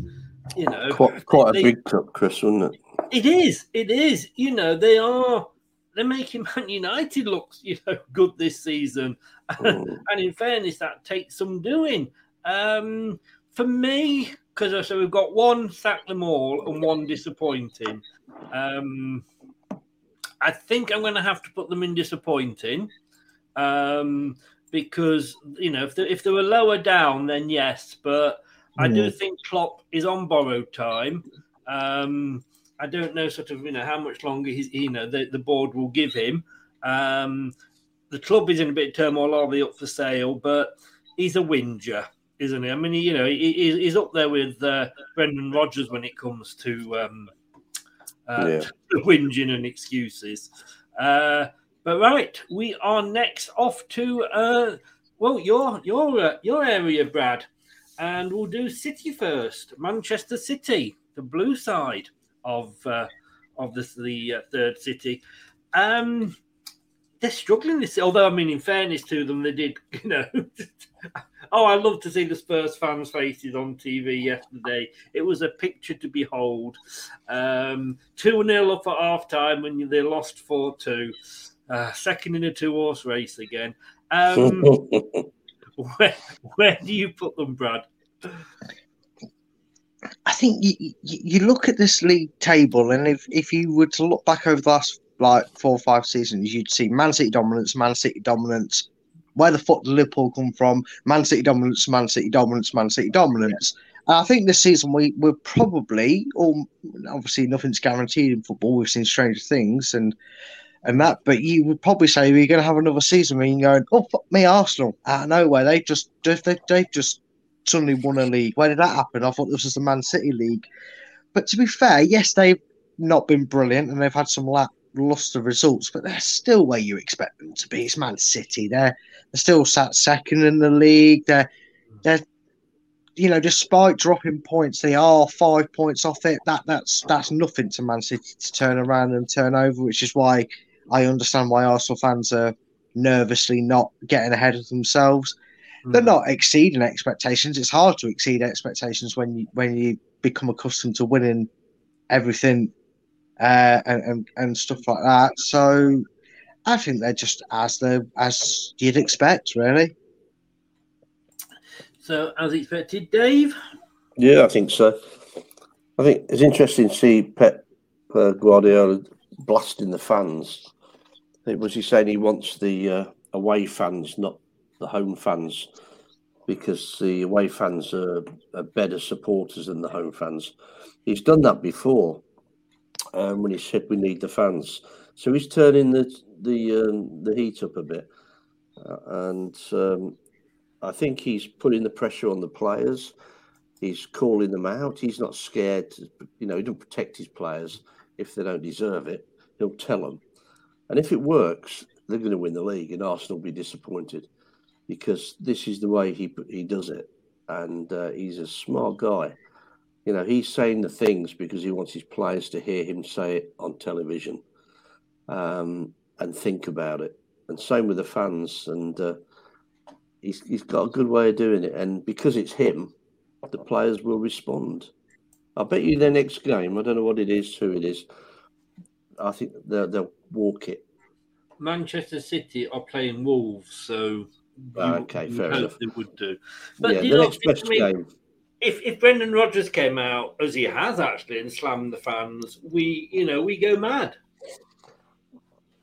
you know, Quite, quite a big cup, Chris, wasn't it? it is. It is. You know, they are. They're making Man United look, you know, *laughs* good this season. Mm. *laughs* and in fairness, that takes some doing. Um, for me, because so we've got one sack them all and one disappointing. Um, I think I'm going to have to put them in disappointing. Um, because you know, if they, if they were lower down, then yes, but I do think Klopp is on borrowed time. Um, I don't know sort of you know how much longer he's you know the, the board will give him. Um, the club is in a bit of turmoil, are they up for sale? But he's a whinger, isn't he? I mean, you know, he, he- he's up there with uh, Brendan Rodgers when it comes to um, uh, Yeah. *laughs* whinging and excuses. Uh, but right, we are next off to uh, well your your uh, your area, Brad, and we'll do City first. Manchester City, the blue side of uh, of the the uh, third city. Um, they're struggling this. Although I mean, in fairness to them, they did. *laughs* You know, oh, I love to see the Spurs fans' faces on TV yesterday. It was a picture to behold. Um, two 0 up at half time when they lost four two. Uh, second in a two horse race again. Um, *laughs* where, where do you put them, Brad? I think you, you, you look at this league table, and if, if you were to look back over the last like four or five seasons, you'd see Man City dominance, Man City dominance. Where the fuck did Liverpool come from? Man City dominance, Man City dominance, Man City dominance. And I think this season we we're probably, or obviously nothing's guaranteed in football. We've seen strange things and and that, but you would probably say we're going to have another season where you're going, oh fuck me, Arsenal out of nowhere. They just they they just suddenly won a league. Where did that happen? I thought this was the Man City league. But to be fair, yes, they've not been brilliant and they've had some lackluster results, but they're still where you expect them to be. It's Man City. They're they're still sat second in the league. They're they're you know, despite dropping points, they are five points off it. That that's that's nothing to Man City to turn around and turn over, which is why I understand why Arsenal fans are nervously not getting ahead of themselves. They're hmm. not exceeding expectations. It's hard to exceed expectations when you when you become accustomed to winning everything uh, and, and and stuff like that. So I think they're just as they as you'd expect, really. So, as expected, Dave. Yeah, I think so. I think it's interesting to see Pep uh, Guardiola blasting the fans. I think, was he saying he wants the uh, away fans, not the home fans, because the away fans are, are better supporters than the home fans. He's done that before um, when he said we need the fans. So he's turning the the um, the heat up a bit, uh, and um, I think he's putting the pressure on the players. He's calling them out. He's not scared. To, you know, he doesn't protect his players if they don't deserve it. He'll tell them, and if it works, they're going to win the league, and Arsenal will be disappointed because this is the way he he does it, and uh, he's a smart guy. You know, he's saying the things because he wants his players to hear him say it on television um, and think about it. And same with the fans. And uh, he's, he's got a good way of doing it. And because it's him, the players will respond. I bet you their next game, I don't know what it is, who it is, I think they'll, they'll walk it. Manchester City are playing Wolves, so Ah, you- okay, fair enough. They would do. yeah, you the know, next best I mean, game. If if Brendan Rodgers came out as he has actually and slammed the fans, we you know we go mad.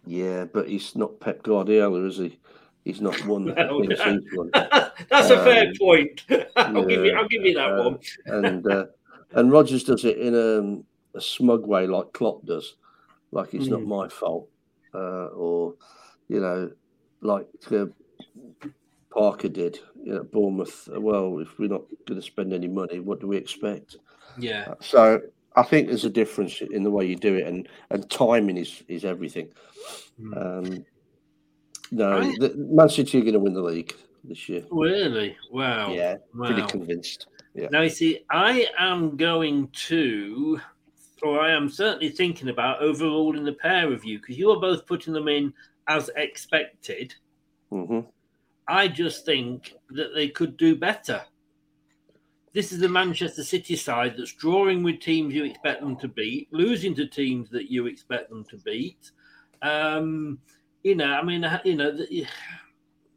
Yeah, but he's not Pep Guardiola, is he? He's not one. No, things no. he's won. That's a fair Um, point. *laughs* I'll give you I'll give you that uh, one. and uh, and Rodgers does it in a, a smug way, like Klopp does, like it's not Mm. my fault, uh, or you know, like uh, Parker did you know, Bournemouth. Well, if we're not going to spend any money, what do we expect? Yeah. So I think there's a difference in the way you do it, and and timing is is everything. Um, no, I- the, Man City are going to win the league this year. Really? Wow. Yeah, pretty Wow. convinced. Yeah. Now, you see, I am going to, or I am certainly thinking about overruling the pair of you because you are both putting them in as expected. hmm I just think that they could do better. This is the Manchester City side that's drawing with teams you expect them to beat, losing to teams that you expect them to beat. Um, you know, I mean, you know, the-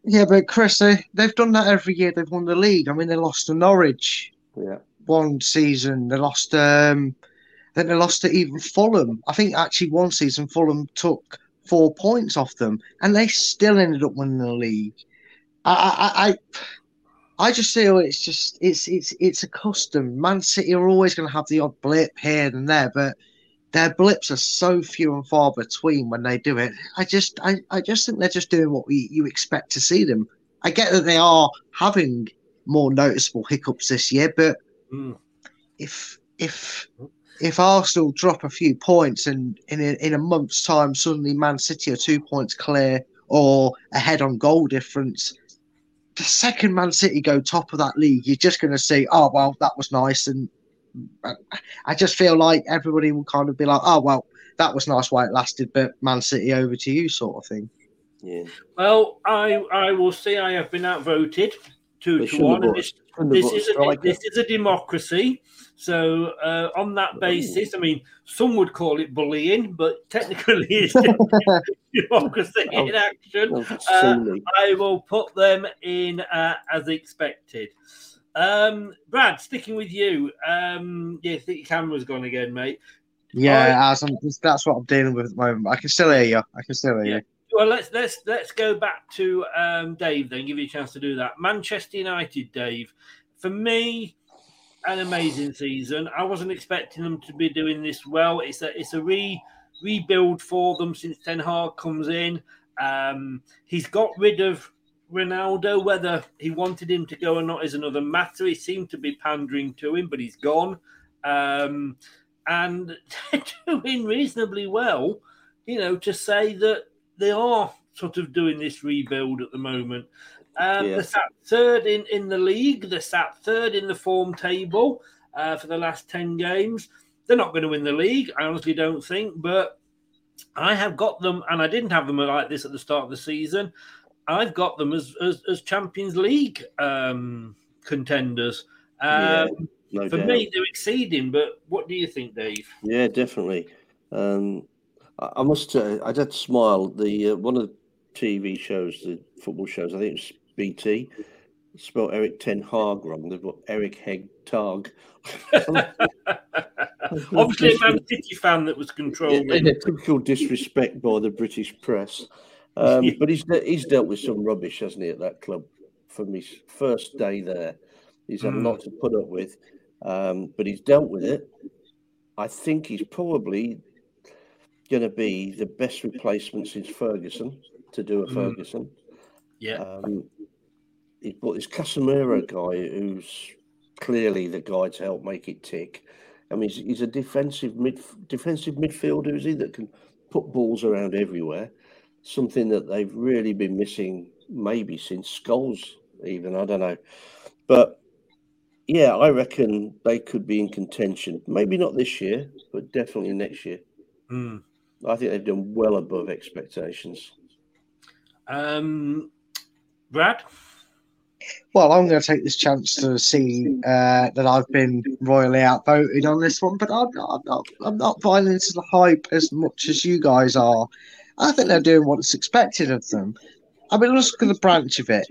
Yeah, but Chris, they, they've done that every year. They've won the league. I mean, they lost to Norwich Yeah. one season. They lost. Um, then they lost to even Fulham. I think actually one season Fulham took four points off them, and they still ended up winning the league. I, I, I, I just feel it's just it's it's it's a custom. Man City are always going to have the odd blip here and there, but their blips are so few and far between when they do it. I just I, I just think they're just doing what we you expect to see them. I get that they are having more noticeable hiccups this year, but Mm. if if if Arsenal drop a few points and in a, in a month's time suddenly Man City are two points clear or ahead on goal difference, the second Man City go top of that league, you're just going to see, "Oh well, that was nice," and I- I just feel like everybody will kind of be like, "Oh well, that was nice while it lasted," but Man City over to you, sort of thing. Yeah. Well, I I will say I have been outvoted two to shouldn't one. and This, this is a striker. this is a democracy. So uh, on that basis, I mean, some would call it bullying, but technically *laughs* it's *laughs* democracy in action. Uh. I will put them in uh, as expected. Um, Brad, sticking with you. Um, yeah, I think your camera's gone again, mate. Yeah, as I'm, that's what I'm dealing with at the moment. I can still hear you. I can still hear you. Well, let's let's let's go back to um, Dave then. Give you a chance to do that. Manchester United, Dave. For me, an amazing season. I wasn't expecting them to be doing this well. It's a it's a re rebuild for them since Ten Hag comes in. Um, he's got rid of Ronaldo. Whether he wanted him to go or not is another matter. He seemed to be pandering to him, but he's gone. Um, and *laughs* they're doing reasonably well, you know, to say that they are sort of doing this rebuild at the moment. Um, Yeah. They're sat third in, in the league. They're sat third in the form table uh, for the last 10 games. They're not going to win the league, I honestly don't think, but I have got them, and I didn't have them like this at the start of the season. I've got them as as, as Champions League um, contenders. Yeah, Um, no for doubt. me, they're exceeding. But what do you think, Dave? Yeah, definitely. Um, I, must. Uh, I did smile. The uh, one of the TV shows, the football shows. I think it was BT. Spelled Erik Ten Hag wrong. They've got Eric Heg Tag. *laughs* Obviously, a Man City fan that was controlling. In a typical disrespect by the British press. Um, *laughs* But he's he's dealt with some rubbish, hasn't he, at that club from his first day there. He's had a Mm. lot to put up with, um, but he's dealt with it. I think he's probably going to be the best replacement since Ferguson to do a Mm. Ferguson. Yeah. Um, he's brought this Casemiro guy who's clearly the guy to help make it tick. I mean, he's, he's a defensive mid defensive midfielder, is he, that can put balls around everywhere. Something that they've really been missing, maybe since Scholes, even I don't know. But yeah, I reckon they could be in contention. Maybe not this year, but definitely next year. Mm. I think they've done well above expectations. Um, Brad? Well, I'm going to take this chance to see uh, that I've been royally outvoted on this one, but I'm not, I'm not, I'm not buying into the hype as much as you guys are. I think they're doing what's expected of them. I mean, let's look at the branch of it.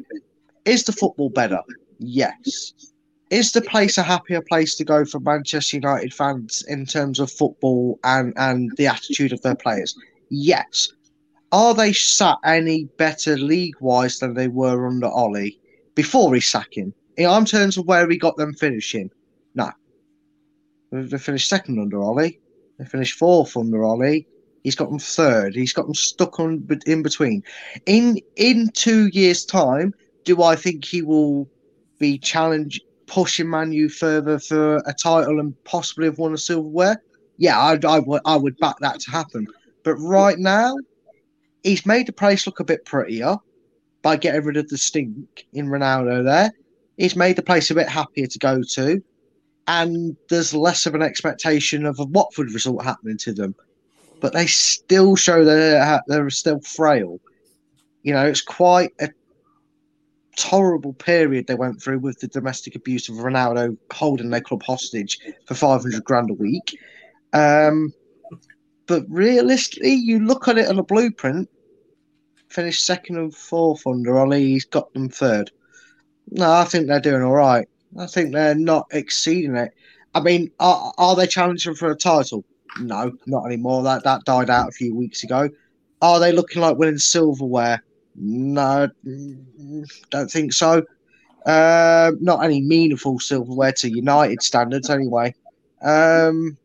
Is the football better? Yes. Is the place a happier place to go for Manchester United fans in terms of football and, and the attitude of their players? Yes. Are they sat any better league wise than they were under Ole before his sacking? In terms of where he got them finishing? No. They finished second under Ole. They finished fourth under Ole. He's got them third. He's got them stuck on in between. In in two years' time, do I think he will be challenge pushing Manu further for a title and possibly have won a silverware? Yeah, I, I would I would back that to happen. But right now, he's made the place look a bit prettier by getting rid of the stink in Ronaldo. There, he's made the place a bit happier to go to, and there's less of an expectation of a Watford result happening to them but they still show that they're, they're still frail. You know, it's quite a horrible period they went through with the domestic abuse of Ronaldo holding their club hostage for 500 grand a week. Um, but realistically, you look at it on a blueprint, finished second and fourth under Ole, he's got them third. No, I think they're doing all right. I think they're not exceeding it. I mean, are, are they challenging for a title? No, not anymore. That that died out a few weeks ago. Are they looking like winning silverware? No, don't think so. Uh, not any meaningful silverware to United standards, anyway. Um,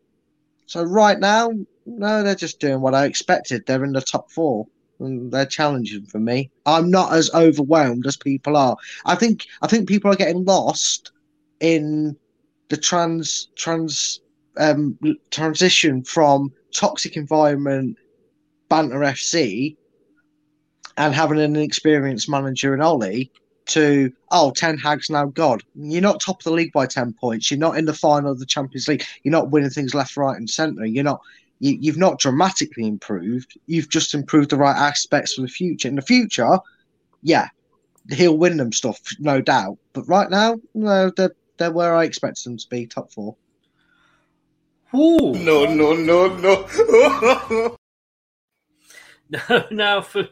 so right now, no, they're just doing what I expected. They're in the top four, and they're challenging for me. I'm not as overwhelmed as people are. I think I think people are getting lost in the trans trans um, transition from toxic environment banter FC and having an experienced manager in Ole to oh Ten Hag's now God. You're not top of the league by ten points. You're not in the final of the Champions League. You're not winning things left, right, and centre. You're not. You, you've not dramatically improved. You've just improved the right aspects for the future. In the future, yeah, he'll win them stuff, no doubt. But right now, no, they're they're where I expect them to be, top four. Ooh. No, no, no, no. *laughs* *laughs* no, now for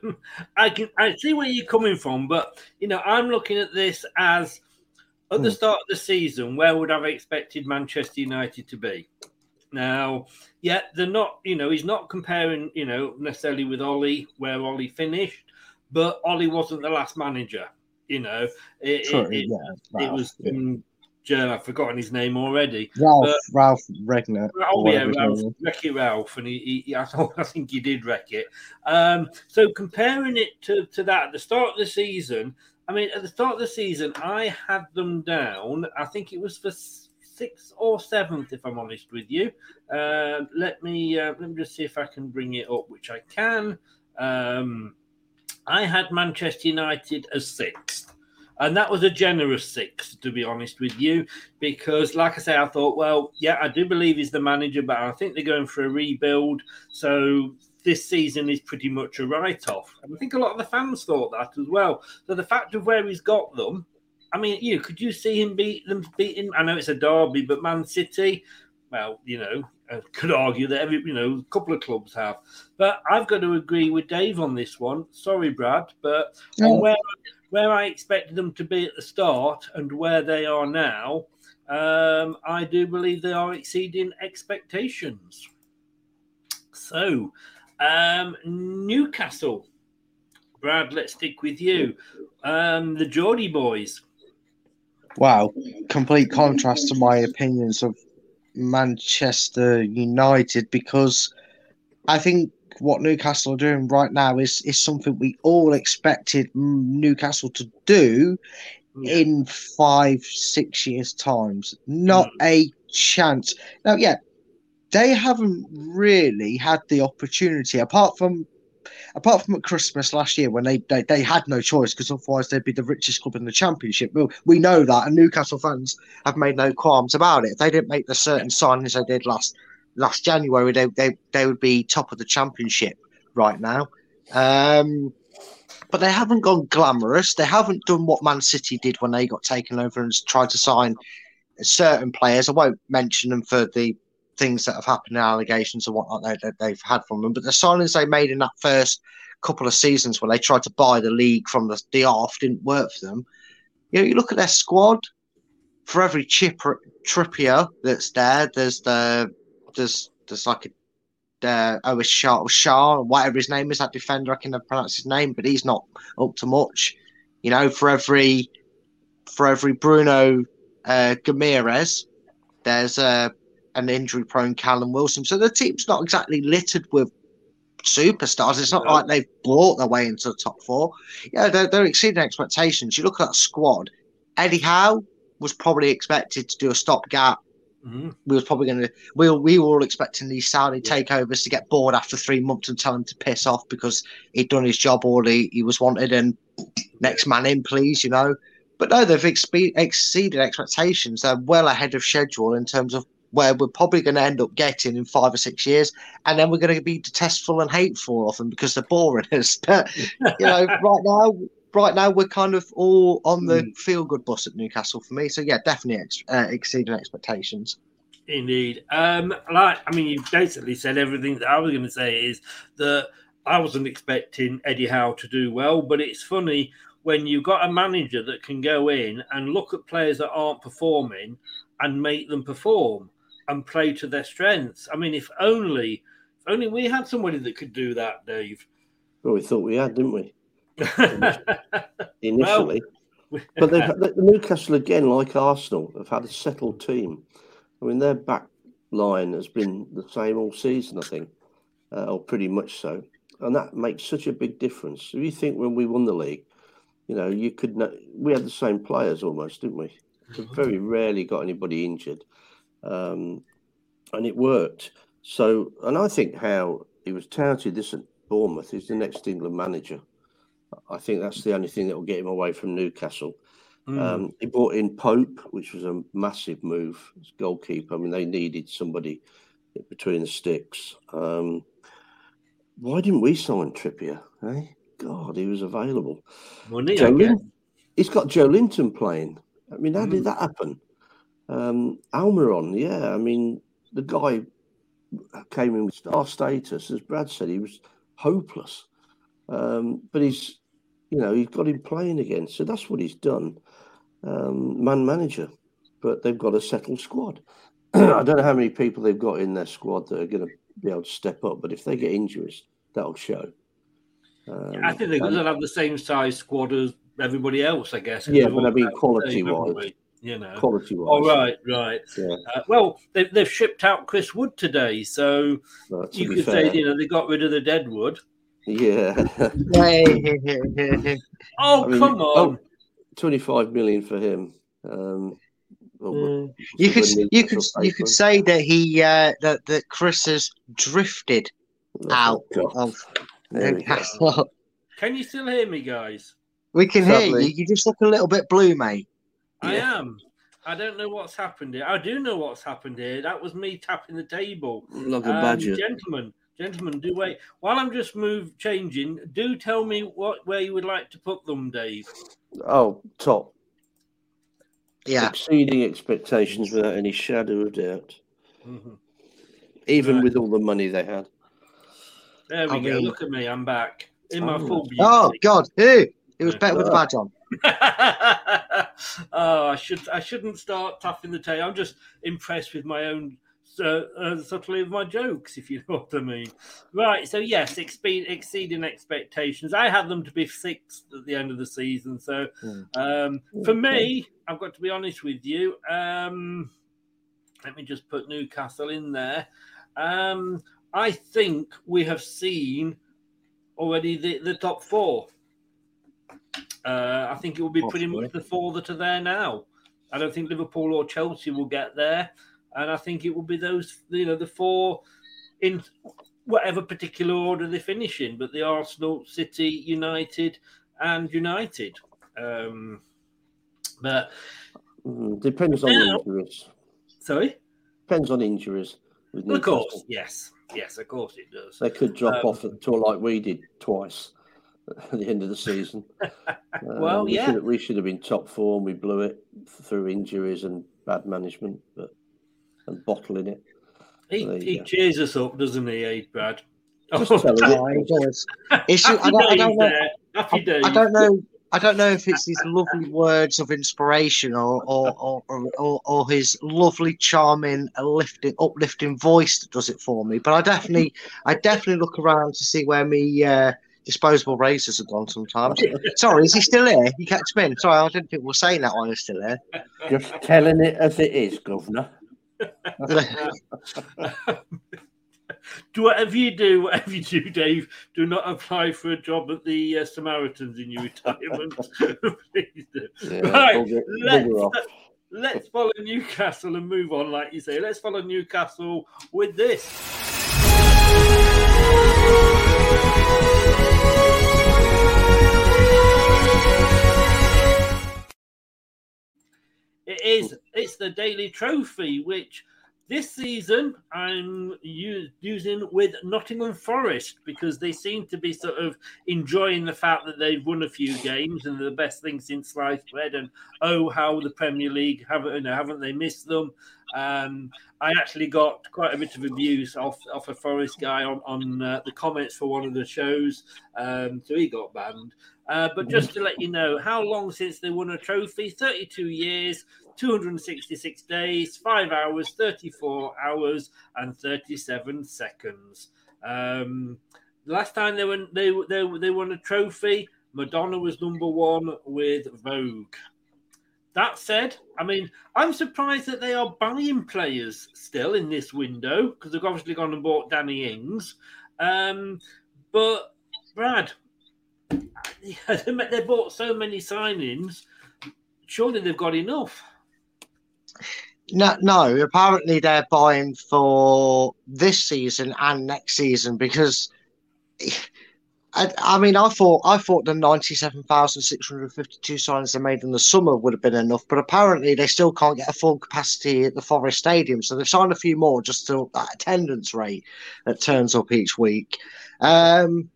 I can I see where you're coming from, but you know I'm looking at this as at the hmm. start of the season, where would I've expected Manchester United to be? Now, yeah, they're not. You know, he's not comparing. You know, necessarily with Ole, where Ole finished, but Ole wasn't the last manager. You know, it, True, it, yeah, it was yeah. I've forgotten his name already. Ralph but, Ralph Regner. Oh yeah, Ralph, Wreck It Ralph, and he, he, I, *laughs* I think he did wreck it. Um, so comparing it to, to that at the start of the season, I mean, at the start of the season, I had them down. I think it was for sixth or seventh, if I'm honest with you. Uh, let me uh, let me just see if I can bring it up, which I can. Um, I had Manchester United as sixth. And that was a generous six, to be honest with you, because, like I say, I thought, well, yeah, I do believe he's the manager, but I think they're going for a rebuild. So this season is pretty much a write off. And I think a lot of the fans thought that as well. So the fact of where he's got them, I mean, you know, could you see him beat them beating? I know it's a derby, but Man City, well, you know, I could argue that every, you know, a couple of clubs have. But I've got to agree with Dave on this one. Sorry, Brad, but on where where I expected them to be at the start and where they are now, um, I do believe they are exceeding expectations. So, um, Newcastle, Brad, let's stick with you. Um, the Geordie boys. Wow, complete contrast to my opinions of Manchester United because I think what Newcastle are doing right now is is something we all expected Newcastle to do yeah. in five, six years' times. Not mm. a chance. Now, yeah, they haven't really had the opportunity apart from apart from at Christmas last year when they they, they had no choice because otherwise they'd be the richest club in the championship. Well, we know that, and Newcastle fans have made no qualms about it. If they didn't make the certain signings they did last last January, they, they, they would be top of the championship right now. Um, but they haven't gone glamorous. They haven't done what Man City did when they got taken over and tried to sign certain players. I won't mention them for the things that have happened, allegations and whatnot that, they've had from them. But the signings they made in that first couple of seasons when they tried to buy the league from the, the off didn't work for them. You know, you look at their squad. For every chip Trippier that's there, there's the there's there's like a uh, oh, Shah, Shah, whatever his name is, that defender. I can never pronounce his name, but he's not up to much. You know, for every for every Bruno uh, Guimaraes, there's uh, an injury-prone Callum Wilson. So the team's not exactly littered with superstars. It's not like they've brought their way into the top four. Yeah, they're, they're exceeding expectations. You look at that squad. Eddie Howe was probably expected to do a stopgap. Mm-hmm. We was probably going to. We we were all expecting these Saudi takeovers to get bored after three months and tell him to piss off because he'd done his job or he, he was wanted and next man in, please, you know. But no, they've expe- exceeded expectations. They're well ahead of schedule in terms of where we're probably going to end up getting in five or six years, and then we're going to be detestful and hateful of them because they're boring us. *laughs* But you know, right now, right now we're kind of all on the feel good bus at Newcastle for me. So yeah, definitely ex- uh, exceeding expectations. Indeed. Um, like, I mean, you basically said everything that I was going to say is that I wasn't expecting Eddie Howe to do well, but it's funny when you've got a manager that can go in and look at players that aren't performing and make them perform and play to their strengths. I mean, if only, if only we had somebody that could do that, Dave. Well, we thought we had, didn't we? Initially. *laughs* *laughs* but they've, the Newcastle, again, like Arsenal, have had a settled team. I mean, their back line has been the same all season, I think, uh, or pretty much so. And that makes such a big difference. If you think when we won the league, you know, you could, know, we had the same players almost, didn't we? We very rarely got anybody injured. Um, and it worked. So, and I think how he was touted this at Bournemouth, he's the next England manager. I think that's the only thing that will get him away from Newcastle. Mm. Um, he brought in Pope, which was a massive move as goalkeeper. I mean, they needed somebody between the sticks. Um, why didn't we sign Trippier? Eh? God, he was available. Money, Joe Lin- he's got Joelinton playing. I mean, how Mm. did that happen? Um, Almiron, yeah. I mean, the guy came in with star status, as Brad said, he was hopeless. Um, but he's, you know, he's got him playing again. So that's what he's done. Um, man manager. But they've got a settled squad. *clears throat* I don't know how many people they've got in their squad that are going to be able to step up, but if they get injuries, that'll show. Um, I think they're going to have the same size squad as everybody else, I guess. Yeah, but I mean, quality wise. You know, Quality-wise. Oh, right, right. Yeah. Uh, well, they've, they've shipped out Chris Wood today, so to you could fair. say, you know, they got rid of the dead wood. Yeah. *laughs* Oh, I mean, come on. oh, 25 million for him. Um, well, You could you could you could say that he uh, that that Chris has drifted out of There we go. Newcastle. *laughs* Can you still hear me, guys? We can hear you. You just look a little bit blue, mate. I am. I don't know what's happened here. I do know what's happened here. That was me tapping the table. Like a badger. Gentlemen, gentlemen, do wait. While I'm just move changing, do tell me what where you would like to put them, Dave. Oh, top. Yeah. Exceeding expectations without any shadow of doubt. Mhm. Even Right. with all the money they had. There we I go. mean- Look at me. I'm back in my Oh. full beauty. Oh God, who? It was better with the badge on. *laughs* oh, I should I shouldn't start tapping the tail. I'm just impressed with my own uh, uh, subtlety of my jokes, if you *laughs* know what I mean. Right. So yes, expe- exceeding expectations. I had them to be sixth at the end of the season. So um, for me, I've got to be honest with you. Um, let me just put Newcastle in there. Um, I think we have seen already the, the top four. Uh, I think it will be pretty much the four that are there now. I don't think Liverpool or Chelsea will get there, and I think it will be those, you know, the four in whatever particular order they finish in. But the Arsenal, City, United, and United. Um, but Mm, depends on Now- injuries. sorry, Depends on injuries. Of course, yes, yes, of course it does. They could drop Um, off at tour like we did twice *laughs* at the end of the season. *laughs* Well, Um, we yeah. should we should have been top form. We blew it through injuries and bad management, but and bottling it. He, There he cheers us up, doesn't he, eh, Brad? Just telling you. He does. It's I Happy don't, I days don't know. Happy I, days. I don't know. I don't know if it's his lovely words of inspiration or or, or, or, or, or his lovely, charming, lifting, uplifting voice that does it for me. But I definitely, I definitely look around to see where me uh, disposable razors have gone. Sometimes. Sorry, is he still here? You catch me in. Sorry, I didn't think we were saying that while he's still here. Just telling it as it is, Governor. Do whatever you do, whatever you do, Dave, do not apply for a job at the uh, Samaritans in your retirement. *laughs* Please do. Yeah, right, bugger- let's, bugger let's follow Newcastle and move on, like you say. Let's follow Newcastle with this. It is. It's the Daily Trophy, which this season I'm using with Nottingham Forest because they seem to be sort of enjoying the fact that they've won a few games and they're the best thing since sliced bread. And oh, how the Premier League haven't you know, haven't they missed them? Um, I actually got quite a bit of abuse off off a Forest guy on on uh, the comments for one of the shows, um, so he got banned. Uh, but just to let you know, how long since they won a trophy? 32 years, 266 days, 5 hours, 34 hours, and 37 seconds. Um, last time they won, they, they, they won a trophy, Madonna was number one with Vogue. That said, I mean, I'm surprised that they are buying players still in this window because they've obviously gone and bought Danny Ings. Um, but Brad, *laughs* they bought so many signings. Surely they've got enough. No, no. Apparently, they're buying for this season and next season because, I, I mean, I thought I thought the ninety-seven thousand six hundred fifty-two signs they made in the summer would have been enough, but apparently they still can't get a full capacity at the Forest Stadium, so they've signed a few more just to that attendance rate that turns up each week. Um,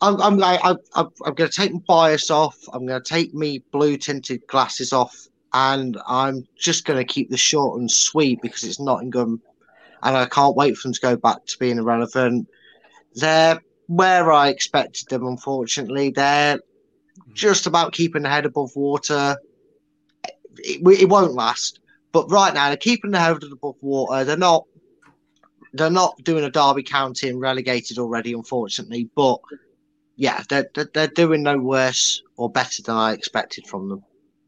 I'm, I'm I'm, I'm, going to take my bias off. I'm going to take me blue tinted glasses off, and I'm just going to keep the short and sweet because it's Nottingham, and I can't wait for them to go back to being irrelevant. They're where I expected them. Unfortunately, they're just about keeping the head above water. It, it won't last, but right now they're keeping the head above water. They're not. They're not doing a Derby County and relegated already, unfortunately. But yeah, they're, they're, they're doing no worse or better than I expected from them.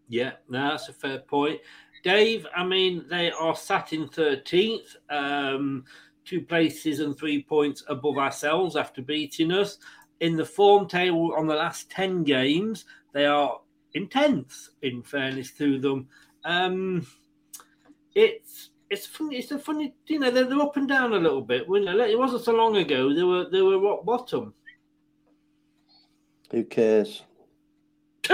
Yeah, no, that's a fair point. Dave, I mean, they are sat in 13th, um, two places and three points above ourselves after beating us. In the form table on the last 10 games, they are in 10th, in fairness to them. Um, it's it's funny. It's a funny, you know, they're, they're up and down a little bit. It wasn't so long ago. They were they were rock bottom. Who cares? *laughs*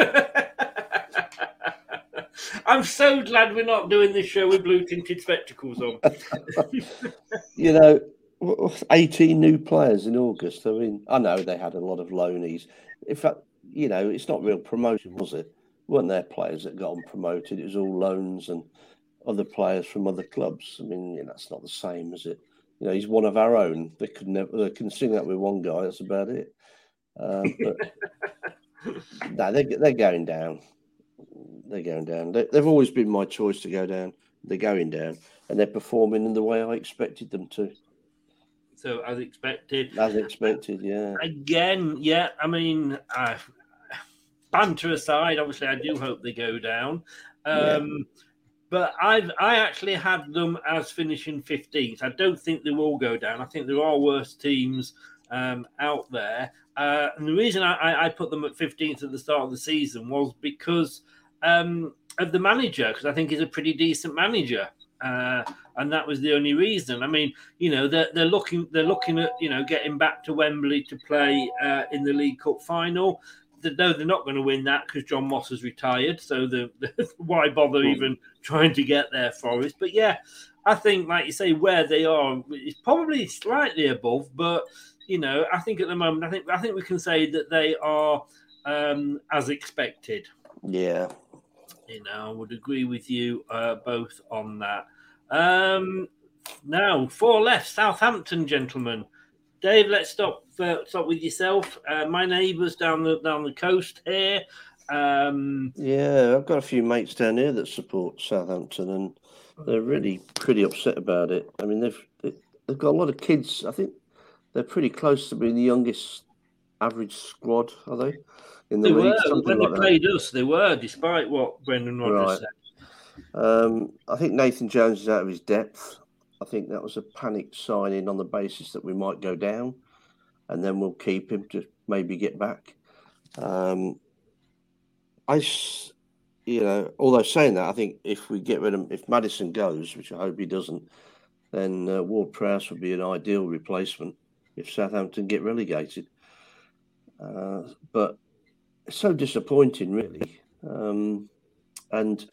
*laughs* I'm so glad we're not doing this show with blue tinted spectacles on. *laughs* You know, 18 new players in August. I mean, I know they had a lot of loanies. In fact, you know, it's not real promotion, was it? weren't there players that got on promoted? It was all loans and other players from other clubs. I mean, you know, that's not the same, is it? You know, he's one of our own. They could never they can sing that with one guy. That's about it. Uh, but *laughs* no, they're, they're going down. They're going down. They, they've always been my choice to go down. They're going down, and they're performing in the way I expected them to. So as expected. As expected, yeah. Again, yeah. I mean, uh, banter aside, obviously, I do hope they go down. Um, But I've I actually had them as finishing 15th. I don't think they will go down. I think there are worse teams um, out there. Uh, and the reason I, I- I put them at 15th at the start of the season was because um, of the manager, because I think he's a pretty decent manager. Uh, and that was the only reason. I mean, you know, they're, they're looking they're looking at you know getting back to Wembley to play uh, in the League Cup final. They know they're not going to win that because John Moss has retired. So the, *laughs* why bother even trying to get there, for Forest? But yeah, I think, like you say, where they are is probably slightly above. But you know, I think at the moment, I think I think we can say that they are um, as expected. Yeah. You know, I would agree with you uh, both on that. Um, now, four left, Southampton, gentlemen. Dave, let's stop uh, stop with yourself. Uh, my neighbours down the down the coast here. Um, Yeah, I've got a few mates down here that support Southampton, and they're really pretty upset about it. I mean, they've they- they've got a lot of kids. I think they're pretty close to being the youngest average squad, are they? In the they league, were when they like that. played us. They were, despite what Brendan Rodgers Right. said. Um, I think Nathan Jones is out of his depth. I think that was a panic signing on the basis that we might go down, and then we'll keep him to maybe get back. Um, I, you know, although saying that, I think if we get rid of if Madison goes, which I hope he doesn't, then uh, Ward Prowse would be an ideal replacement if Southampton get relegated. Uh, but so disappointing, really. Um, and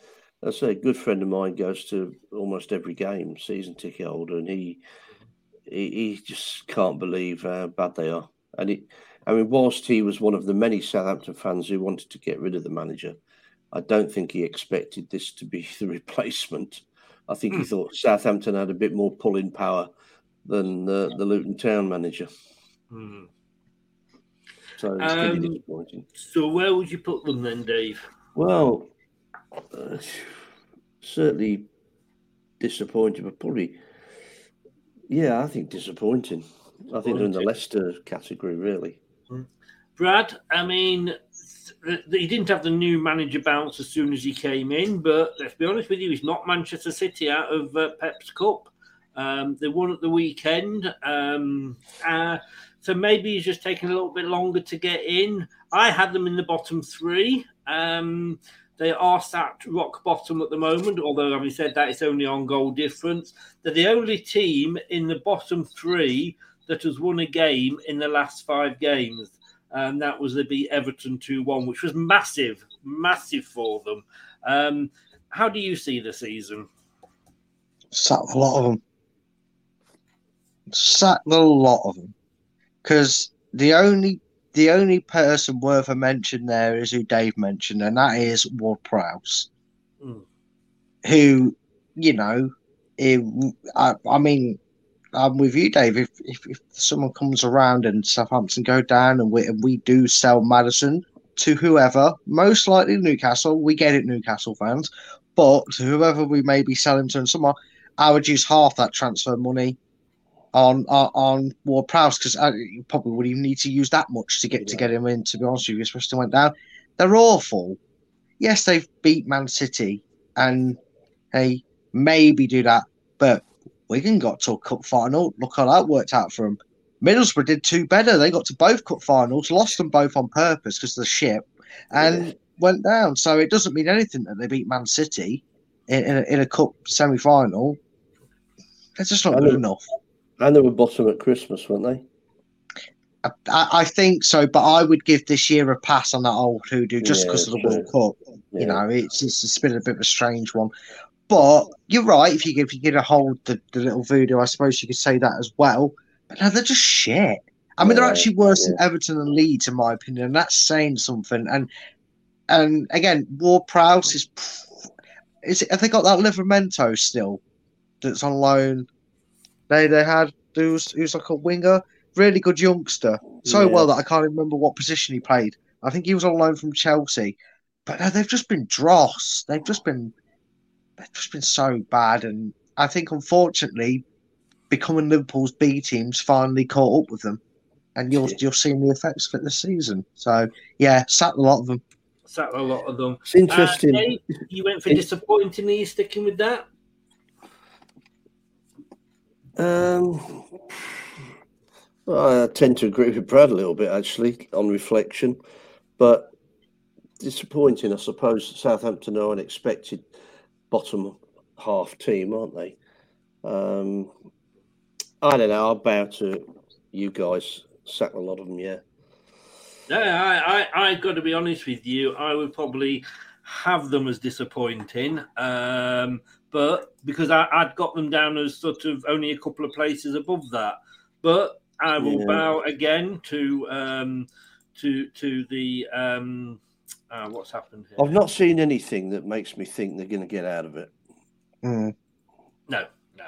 I say, a good friend of mine goes to almost every game, season ticket holder, and he he, he just can't believe how bad they are. And it, I mean, whilst he was one of the many Southampton fans who wanted to get rid of the manager, I don't think he expected this to be *laughs* the replacement. I think he Hmm. thought Southampton had a bit more pulling power than the, the Luton Town manager. Hmm. So it's Um, disappointing. So where would you put them then, Dave? Well, uh, certainly disappointing, but probably, yeah, I think disappointing. I think they're in the Leicester category, really. Brad, I mean, he didn't have the new manager bounce as soon as he came in, but let's be honest with you, he's not Manchester City out of uh, Pep's Cup. Um, they won at the weekend. Um, uh, so maybe he's just taking a little bit longer to get in. I had them in the bottom three. Um, they are sat rock bottom at the moment, although, having said that, it's only on goal difference. They're the only team in the bottom three that has won a game in the last five games and that was the beat Everton 2 1, which was massive, massive for them. Um, how do you see the season? Sacked a lot of them. Sacked a lot of them. Because the only the only person worth a mention there is who Dave mentioned, and that is Ward Prowse, Mm. who, you know, it, I, I mean, I'm with you, Dave. If, if if someone comes around and Southampton go down and we and we do sell Madison to whoever, most likely Newcastle, we get it, Newcastle fans, but whoever we may be selling to, and someone, I would use half that transfer money on on, on Ward Prowse because uh, you probably wouldn't even need to use that much to get to get him in. To be honest with you, especially went down, they're awful. Yes, they've beat Man City, and hey, maybe do that, but Wigan got to a cup final. Look how that worked out for them. Middlesbrough did two better. They got to both cup finals, lost them both on purpose because of the ship, and went down. So it doesn't mean anything that they beat Man City in, in, a, in a cup semi final. They're just not I good enough. And they were bottom at Christmas, weren't they? I, I think so, but I would give this year a pass on that old hoodoo just Yeah, because of the true. World Cup. Yeah. You know, it's, it's it's been a bit of a strange one. But you're right. If you if you get a hold the, the little voodoo, I suppose you could say that as well. But no, they're just shit. I mean, they're actually worse yeah. than Everton and Leeds, in my opinion, and that's saying something. And and again, Ward Prowse is is it, have they got that Livramento still that's on loan? They they had who's who's like a winger, really good youngster, so Yeah. well that I can't even remember what position he played. I think he was on loan from Chelsea, but no, they've just been dross. They've just been they've just been so bad, and I think unfortunately, becoming Liverpool's B teams finally caught up with them, and you're you're seeing the effects of it this season. So yeah, sacked a lot of them. Sacked a lot of them. It's interesting. Uh, Dave, you went for It- disappointingly. You sticking with that? Um, well, I tend to agree with Brad a little bit, actually, on reflection. But disappointing, I suppose. Southampton are an expected bottom half team, aren't they? Um, I don't know. I'll bow to you guys. Sack a lot of them, yeah. No, I, I, I've got to be honest with you. I would probably have them as disappointing, um, but because I, I'd got them down as sort of only a couple of places above that. But I will Yeah. bow again to um, to to the um, uh, what's happened here. I've not seen anything that makes me think they're going to get out of it. Mm. No, no.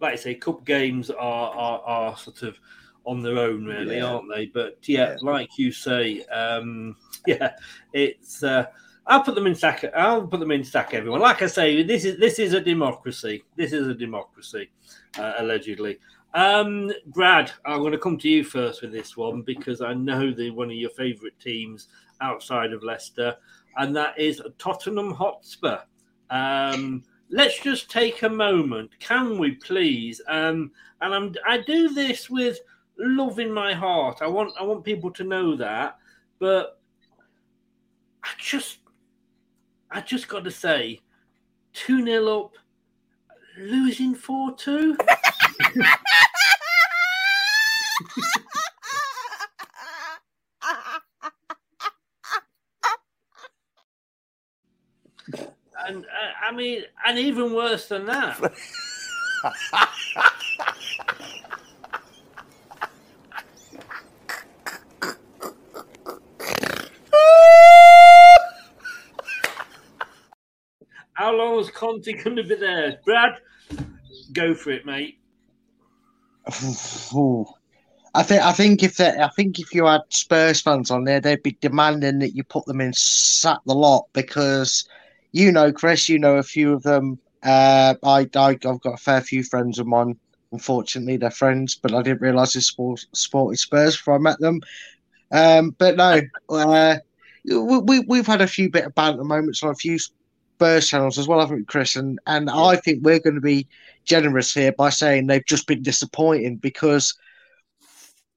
Like I say, cup games are are, are sort of on their own, really, Yeah. aren't they? But yeah, like you say, um, *laughs* yeah, it's. Uh, I'll put them in stack. I'll put them in stack. Everyone, like I say, this is this is a democracy. This is a democracy, uh, allegedly. Um, Brad, I'm going to come to you first with this one because I know they're one of your favourite teams outside of Leicester, and that is Tottenham Hotspur. Um, let's just take a moment, can we please? Um, and I'm I do this with love in my heart. I want I want people to know that, but I just I just got to say, two 0 up, losing four two. and uh, I mean, and even worse than that. *laughs* How long is Conte going to be there? Brad, go for it, mate. *sighs* I think I think if I think if you had Spurs fans on there, they'd be demanding that you put them in sack the lot because you know, Chris, you know a few of them. Uh, I, I have got a fair few friends of mine. Unfortunately, they're friends, but I didn't realise they sport, sported Spurs before I met them. Um, but no, uh, we, we've had a few bit of banter moments on a few Spurs channels as well, haven't we, Chris? And and yeah. I think we're going to be generous here by saying they've just been disappointing because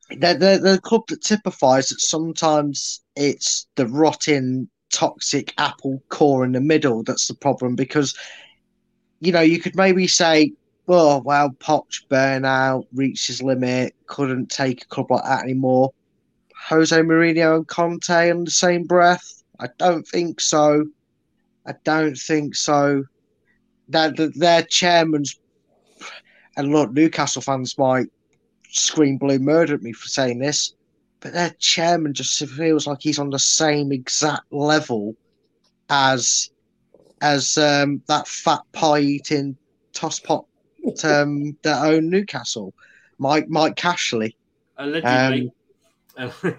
they're, they're, they're the club that typifies that sometimes it's the rotting, toxic apple core in the middle that's the problem because, you know, you could maybe say, oh, well, Poch burnout, reached his limit, couldn't take a club like that anymore. Jose Mourinho and Conte in the same breath? I don't think so. I don't think so. That their chairman's and look, Newcastle fans might scream blue murder at me for saying this, but their chairman just feels like he's on the same exact level as as um, that fat pie eating tosspot um, that own Newcastle, Mike Mike Cashley. Allegedly. Um, *laughs*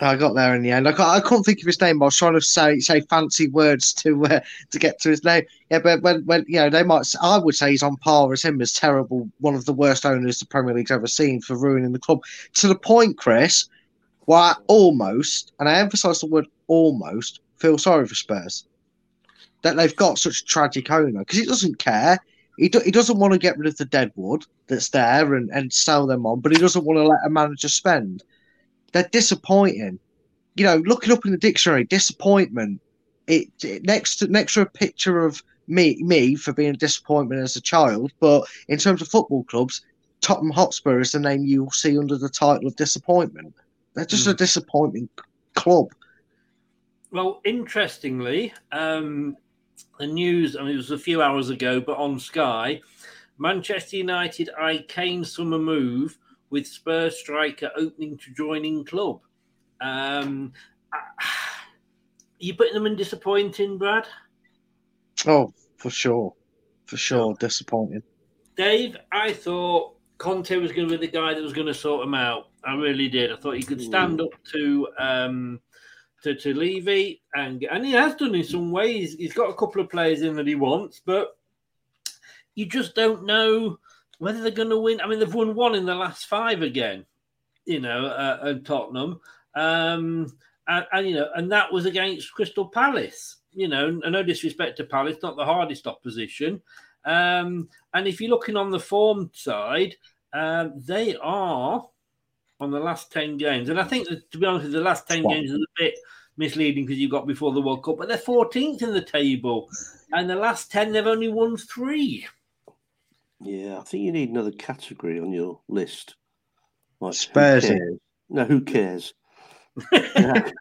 I got there in the end. I, I couldn't think of his name. I was trying to say say fancy words to uh, to get to his name. Yeah, but when when you know they might, I would say he's on par with him as terrible, one of the worst owners the Premier League's ever seen for ruining the club. To the point, Chris, I almost, and I emphasise the word almost, feel sorry for Spurs that they've got such a tragic owner because he doesn't care. He, do, he doesn't want to get rid of the deadwood that's there and, and sell them on, but he doesn't want to let a manager spend they're disappointing. You know, look it up in the dictionary. Disappointment. It, it next to next to a picture of me me for being a disappointment as a child, but in terms of football clubs, Tottenham Hotspur is the name you'll see under the title of disappointment. They're just mm. a hmm. disappointing club. Well, interestingly, um, the news, I mean, it was a few hours ago, but on Sky, Manchester United eye Kane summer move with Spurs striker opening to joining club. Um, *sighs* you putting them in disappointing, Brad? Oh, for sure, for sure, disappointing. Dave, I thought Conte was going to be the guy that was going to sort him out. I really did. I thought he could stand up to um, to, to Levy, and and he has done in some ways. He's got a couple of players in that he wants, but you just don't know whether they're going to win. I mean, they've won one in the last five again, you know, uh, at Tottenham. Um, and, and, you know, and that was against Crystal Palace. You know, and no disrespect to Palace, not the hardest opposition. Um, and if you're looking on the form side, uh, they are on the last 10 games. And I think, that, to be honest, the last 10 games is a bit misleading because you got before the World Cup, but they're 14th in the table. And the last 10, they've only won three. Yeah, I think you need another category on your list. Like, Spurs. Who no, who cares? *laughs* I'd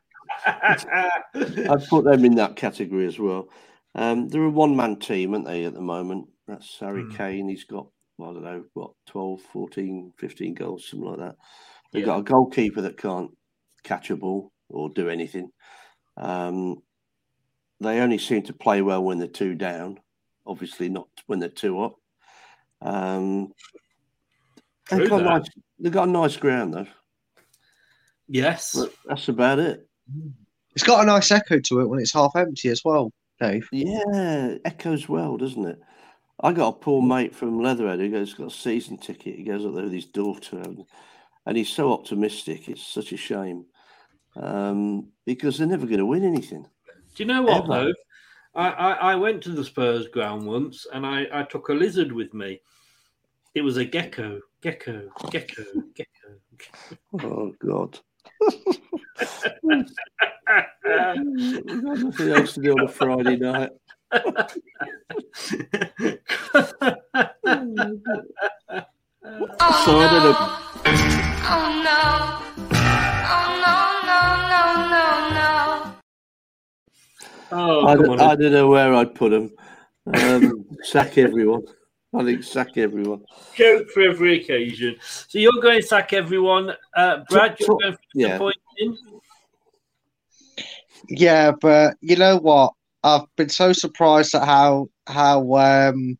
put them in that category as well. Um, they're a one man team, aren't they, at the moment? That's Harry mm. Kane. He's got, I don't know, what, 12, 14, 15 goals, something like that. They've yeah. got a goalkeeper that can't catch a ball or do anything. Um, they only seem to play well when they're two down, obviously, not when they're two up. Um, they've, got nice, they've got a nice ground though. Yes, but that's about it. It's got a nice echo to it when it's half empty as well, Dave. Yeah, echoes well, doesn't it? I got a poor mate from Leatherhead who goes got a season ticket. He goes up there with his daughter, and, and he's so optimistic. It's such a shame um, because they're never going to win anything. Do you know what Ever. though? I, I, I went to the Spurs ground once and I, I took a lizard with me. It was a gecko, gecko, gecko, gecko. Oh God. *laughs* Nothing else to do on a Friday night. Oh, So I don't know. Oh no. Oh no, no, no, no, no. Oh, I, don't, on. I don't know where I'd put them. Um, sack everyone. I think sack everyone. Joke for every occasion. So you're going to sack everyone. Uh, Brad, you're going for yeah. disappointing. Yeah, but you know what? I've been so surprised at how how um,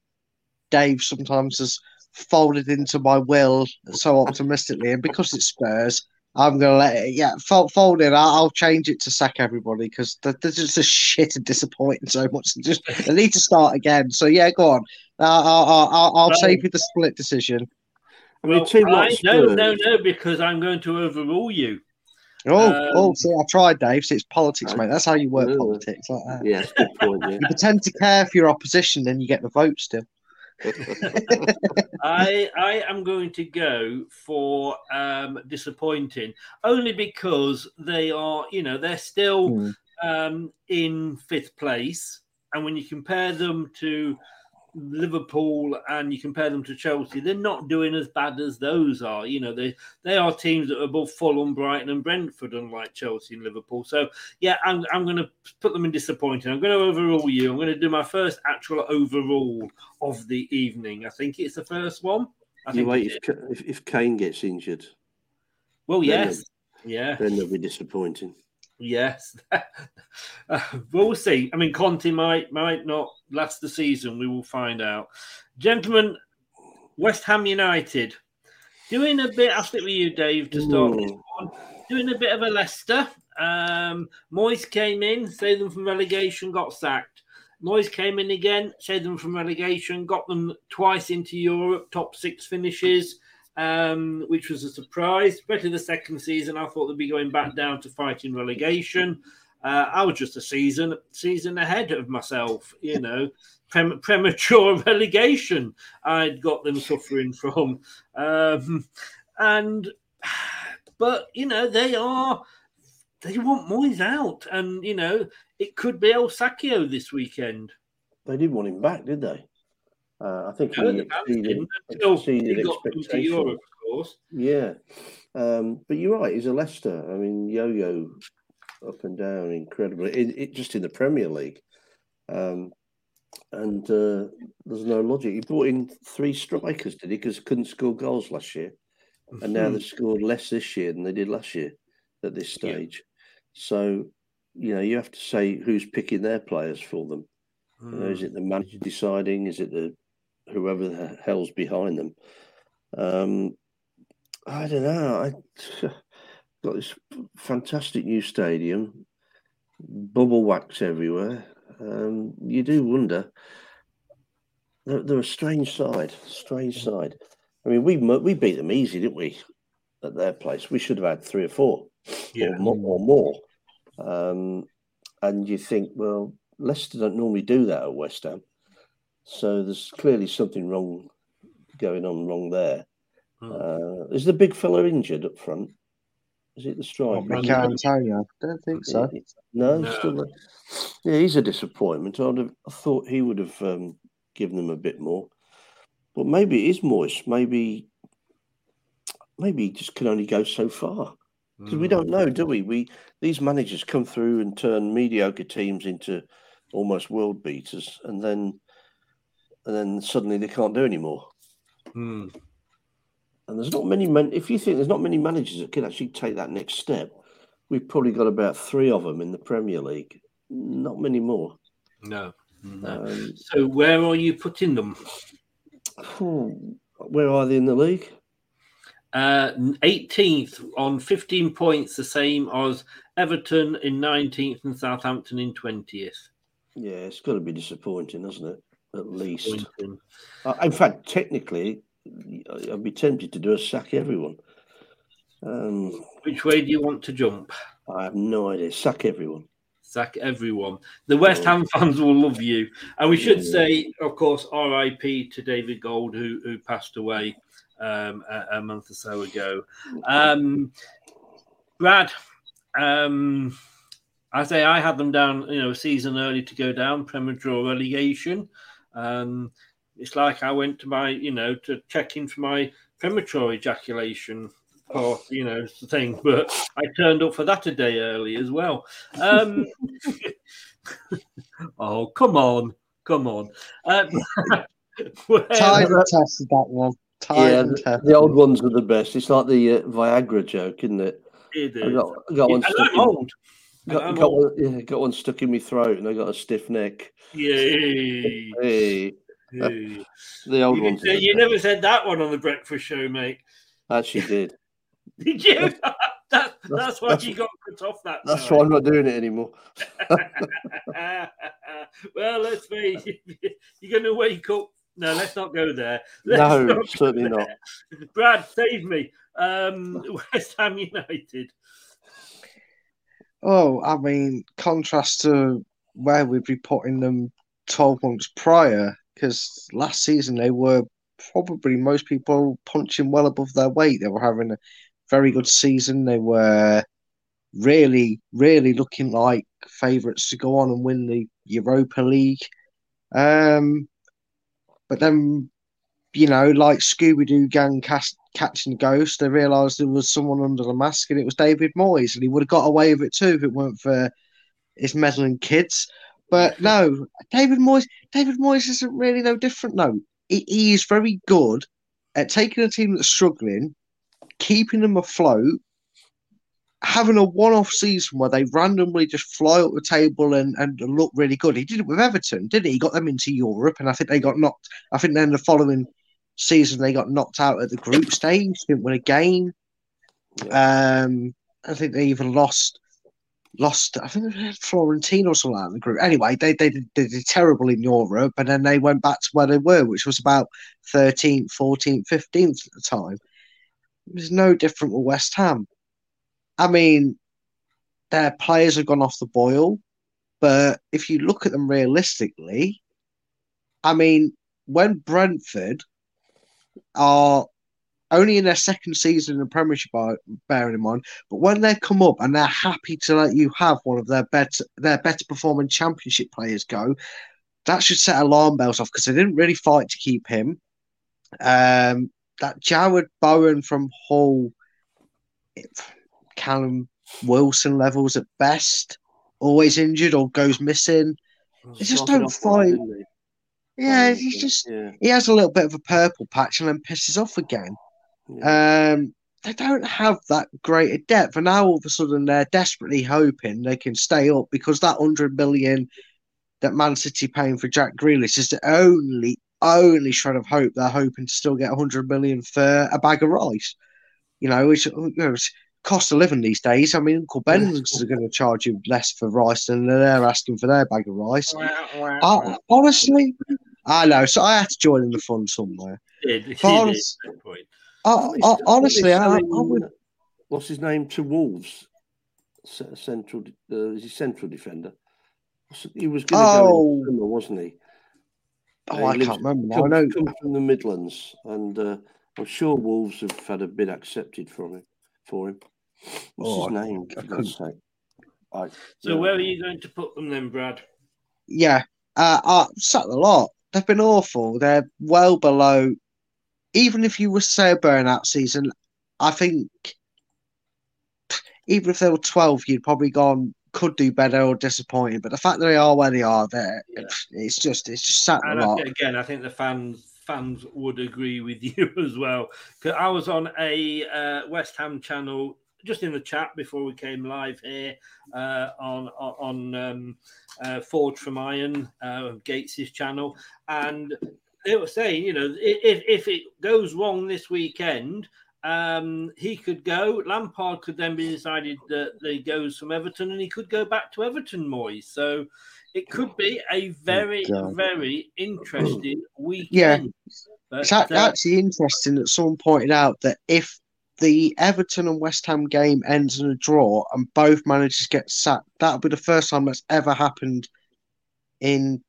Dave sometimes has folded into my will so optimistically, and because it's Spurs, I'm gonna let it. Yeah, fold, fold in. I'll, I'll change it to sack everybody because they're, they're just a shit and disappointing so much. They just they need to start again. So yeah, go on. I'll I'll, I'll, I'll Right. save you the split decision. I mean, Well, a team I, no, no, no, because I'm going to overrule you. Oh, Um, oh, see, I tried, Dave. See, it's politics, mate. That's how you work Yeah. politics, like that. Yeah, good point. Yeah. *laughs* You pretend to care for your opposition, then you get the vote still. *laughs* I I am going to go for um, disappointing only because they are, you know, they're still Hmm. um, in fifth place, and when you compare them to Liverpool and you compare them to Chelsea, they're not doing as bad as those are. You know, they they are teams that are above Fulham, Brighton, and Brentford, unlike Chelsea and Liverpool. So yeah, I'm I'm going to put them in disappointing. I'm going to overrule you. I'm going to do my first actual overrule of the evening. I think it's the first one. I You wait if, if, Kane gets injured, Well, then yes, yeah, then they'll be disappointing. Yes. *laughs* Uh, we'll see. I mean, Conte might might not last the season. We will find out. Gentlemen, West Ham United doing a bit. I'll stick with you, Dave, to start this one. Doing a bit of a Leicester. Um, Moyes came in, saved them from relegation, got sacked. Moyes came in again, saved them from relegation, got them twice into Europe, top six finishes, um, which was a surprise. Especially the second season, I thought they'd be going back down to fighting relegation. Uh, I was just a season season ahead of myself, you know, *laughs* prem- premature *laughs* relegation. I'd got them suffering from, um, and but you know they are they want Moyes out, and you know it could be El Sacchio this weekend. They didn't want him back, did they? Uh, I think No, he the exceeded, exceeded he got them to expectations. Europe, of course. Yeah, um, but you're right. He's a Leicester. I mean, yo-yo up and down, incredible. It, it just in the Premier League, um, and uh, there's no logic. He brought in three strikers, did he? Because couldn't score goals last year, and now Mhm. they've scored less this year than they did last year at this stage. So, you know, you have to say who's picking their players for them. You know, is Mm. it the manager deciding? Is it the whoever the hell's behind them? Um, I don't know. I *sighs* got this fantastic new stadium, bubble wax everywhere. Um, you do wonder. They're, they're a strange side. Strange side. I mean, we we beat them easy, didn't we? At their place, we should have had three or four, Yeah. or, more, or more. Um, and you think, well, Leicester don't normally do that at West Ham, so there's clearly something wrong going on wrong there. Hmm. Uh, is the big fella injured up front? Is it the striker? Michail Antonio. I don't think so. No, No. still there. Yeah, he's a disappointment. I'd have, I thought he would have um, given them a bit more, but maybe it is Moist. Maybe, maybe he just can only go so far because we don't know, do we? We these managers come through and turn mediocre teams into almost world beaters, and then and then suddenly they can't do anymore. Mm. And there's not many men. If you think there's not many managers that can actually take that next step, we've probably got about three of them in the Premier League. Not many more. No. no. Um, So where are you putting them? *sighs* where are they in the league? Uh, 18th on 15 points, the same as Everton in 19th and Southampton in 20th. Yeah, it's got to be disappointing, hasn't it? At least. Uh, in fact, technically, I'd be tempted to do a sack everyone. Um, Which way do you want to jump? I have no idea. Sack everyone. sack everyone. The West Ham fans will love you. And we should say, of course, RIP to David Gold, who, who passed away um, a, a, month or so ago. Um, Brad, um, I say I had them down, you know, a season early to go down, premature relegation. Um, it's like I went to my, you know, to check in for my premature ejaculation part, you know, the thing, but I turned up for that a day early as well. Um, *laughs* oh, come on, come on. Um, *laughs* Time tested that one. Time yeah, the, the, old ones are the best. It's like the uh, Viagra joke, isn't it? It is. I got, I got one Yeah, stuck in, old. Got, got one, yeah, got one stuck in my throat, and I got a stiff neck. Yay. *laughs* Hey, the old say- you never said that one on the breakfast show, mate. Actually, did. *laughs* Did you? *laughs* that, that's why that's- you got cut off that. That's time. why I'm not doing it anymore. well, let's face it, you're going to wake up. No, let's not go there. Let's No, not certainly not. Brad, save me. Um, West Ham United. Oh, I mean, contrast to where we'd be putting them 12 months prior, because last season they were probably most people punching well above their weight. They were having a very good season. They were really, really looking like favourites to go on and win the Europa League. Um, but then, you know, like Scooby Doo gang cast, catching a ghost, they realised there was someone under the mask and it was David Moyes, and he would have got away with it too if it weren't for his meddling kids. But *laughs* no, David Moyes, David Moyes isn't really no different. No, he, he is very good at taking a team that's struggling, keeping them afloat, having a one-off season where they randomly just fly up the table and, and look really good. He did it with Everton, didn't he? He got them into Europe, and I think they got knocked. I think then the following season they got knocked out at the group stage, didn't win a game. Um, I think they even lost. Lost, I think they had Florentine or something like in the group. Anyway, they, they, did- they did terrible in Europe and then they went back to where they were, which was about 13th, 14th, 15th at the time. It was no different with West Ham. I mean, their players have gone off the boil, but if you look at them realistically, I mean, when Brentford are only in their second season in the Premiership, bearing in mind, but when they come up and they're happy to let you have one of their better their better performing Championship players go, that should set alarm bells off because they didn't really fight to keep him. Um, that Jarrod Bowen from Hull, Callum Wilson levels at best, always injured or goes missing. They just don't off well, fight. didn't he? Yeah, he's just Yeah. he has a little bit of a purple patch and then pisses off again. Um, they don't have that great a depth, and now all of a sudden they're desperately hoping they can stay up because that hundred million that Man City paying for Jack Grealish is the only only shred of hope they're hoping to still get hundred million for a bag of rice. You know, which you know, it's cost of living these days. I mean, Uncle Ben's are going to charge you less for rice than they're asking for their bag of rice. I- honestly, I know. So I had to join in the fun somewhere. Did, he But did honest- at that point. I- I- honestly, I, I would. What's his name to Wolves? Central, uh, is he central defender? He was going to Oh. go in summer, wasn't he? Oh, Uh, I can't remember now. I Comes, know. comes from the Midlands, and uh, I'm sure Wolves have had a bid accepted from him for him. What's Oh, his name? I For God's sake. I, So yeah. where are you going to put them then, Brad? Yeah, uh, I sacked a lot. They've been awful. They're well below. Even if you were to say a burnout season, I think even if they were twelve, you'd probably gone could do better or disappointed. But the fact that they are where they are, there, it's just it's just sat a And I lot. think, again, I think the fans fans would agree with *laughs* you as well. Because I was on a uh, West Ham channel just in the chat before we came live here uh, on on um, uh, Ford from Iron, uh, Gates's channel, and they were saying, you know, if if it goes wrong this weekend. Um, he could go. Lampard could then be decided that he goes from Everton, and he could go back to Everton, Moyes. So it could be a very, very interesting Yeah, weekend. But, it's uh, actually interesting that someone pointed out that if the Everton and West Ham game ends in a draw and both managers get sacked, that'll be the first time that's ever happened in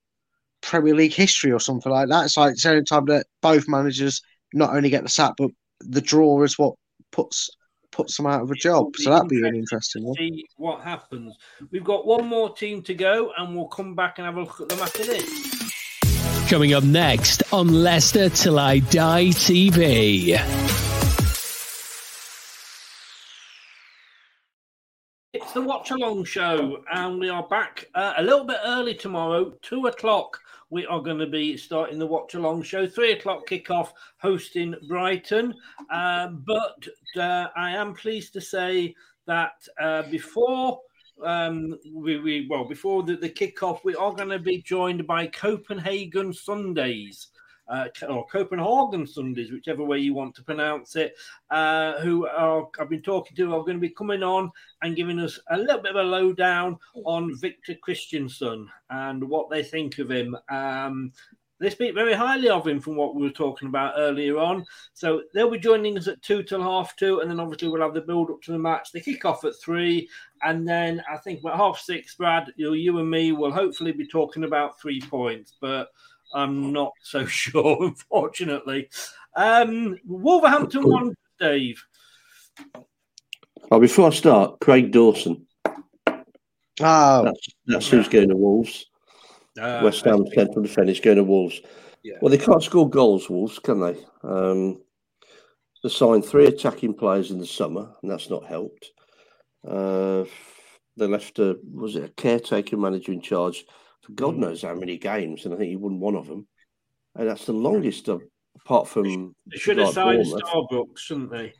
Premier League history or something like that. It's like it's the only time that both managers not only get the sack, but the draw is what puts puts them out of a job. So that'd be really interesting. One. See what happens. We've got one more team to go, and we'll come back and have a look at them after this. Coming up next on Leicester Till I Die TV. The Watch Along Show, and we are back uh, a little bit early tomorrow, two o'clock. We are going to be starting the Watch Along Show, three o'clock kickoff, hosting Brighton. Uh, but uh, I am pleased to say that uh, before um, we, we well before the, the kickoff, we are going to be joined by Copenhagen Sundays uh, or Copenhagen Sundays, whichever way you want to pronounce it, uh, who are I've been talking to are going to be coming on and giving us a little bit of a lowdown on Victor Kristiansen and what they think of him. Um, they speak very highly of him from what we were talking about earlier on. So they'll be joining us at two till half two, and then obviously we'll have the build up to the match. They kick off at three, and then I think at half six, Brad, you, you and me will hopefully be talking about three points, but I'm not so *laughs* sure, unfortunately. Um, Wolverhampton one, Dave. Oh, before I start, Craig Dawson. Oh, that's, that's who's going to Wolves. Uh, West Ham central defenders going to Wolves. Yeah. Well, they can't score goals, Wolves, can they? Um, they signed three attacking players in the summer, and that's not helped. Uh, they left a was it a caretaker manager in charge for God Hmm. knows how many games, and I think he won one of them. And that's the longest, of, apart from They should have signed Bournemouth. Starbucks, shouldn't they?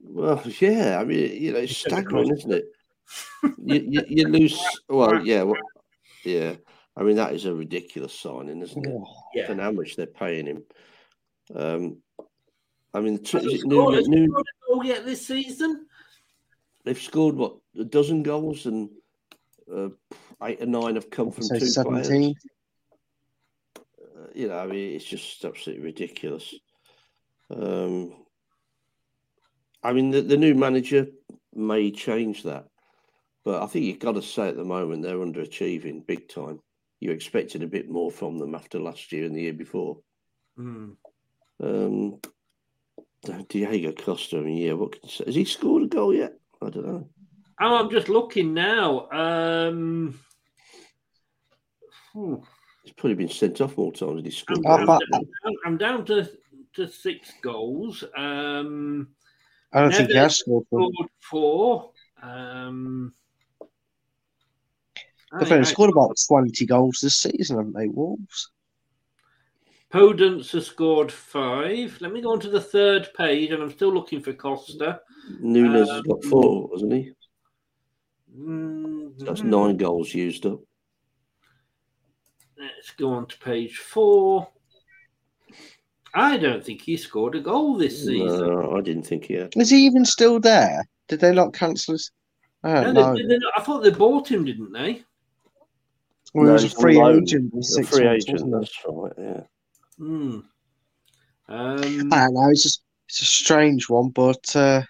Well, yeah, I mean, you know, it's staggering, isn't it? *laughs* You, you, you lose. Well, yeah, well, yeah. I mean, that is a ridiculous signing, isn't it? Yeah. I how much they're paying him. Um, I mean, the two, is it new, new, goal yet this season? they've scored what a dozen goals, and uh, eight or nine have come from so two seventeen. players. Uh, you know, I mean, it's just absolutely ridiculous. Um, I mean, the, the new manager may change that, but I think you've got to say at the moment they're underachieving big time. You expected a bit more from them after last year and the year before. Hmm. Um, Diego Costa, I mean, yeah, what can you say? Has he scored a goal yet? I don't know. Oh, I'm just looking now. Um, hmm. He's probably been sent off more times than he's scored. I'm, goals. down, I'm down to to six goals. Um, I don't think he has scored scored four. Um, They've only scored about twenty goals this season, haven't they, Wolves? Podence has scored five. Let me go on to the third page, and I'm still looking for Costa. Nunes has Um, got four, hasn't he? Mm, So that's nine goals used up. Let's go on to page four. I don't think he scored a goal this season. No, I didn't think he had. Is he even still there? Did they not cancel his? I No, don't they- know. they- they- I thought they bought him, didn't they? Well, he was a free loan. agent. for a free months, agent, that's right, yeah. Hmm. Um, I don't know. It's just it's a strange one, but uh,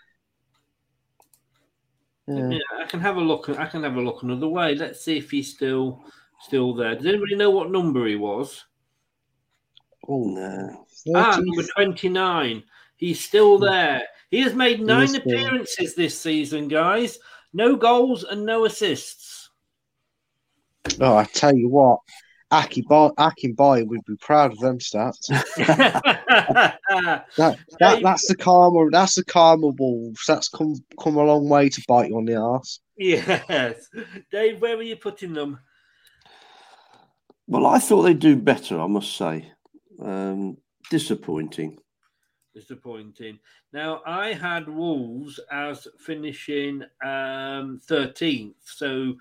yeah. yeah, I can have a look. I can have a look another way. Let's see if he's still still there. Does anybody know what number he was? Oh no. Ah, number twenty-nine. He's still Hmm. there. He has made nine is there. appearances this season, guys. No goals and no assists. Oh, I tell you what, Aki Boy, Aki Boy would be proud of them stats. *laughs* *laughs* that, that that's the karma. That's the karma wolves. That's come come a long way to bite you on the ass. yes, Dave. Where were you putting them? Well, I thought they'd do better, I must say. Um, disappointing. Disappointing. Now I had Wolves as finishing um, 13th, so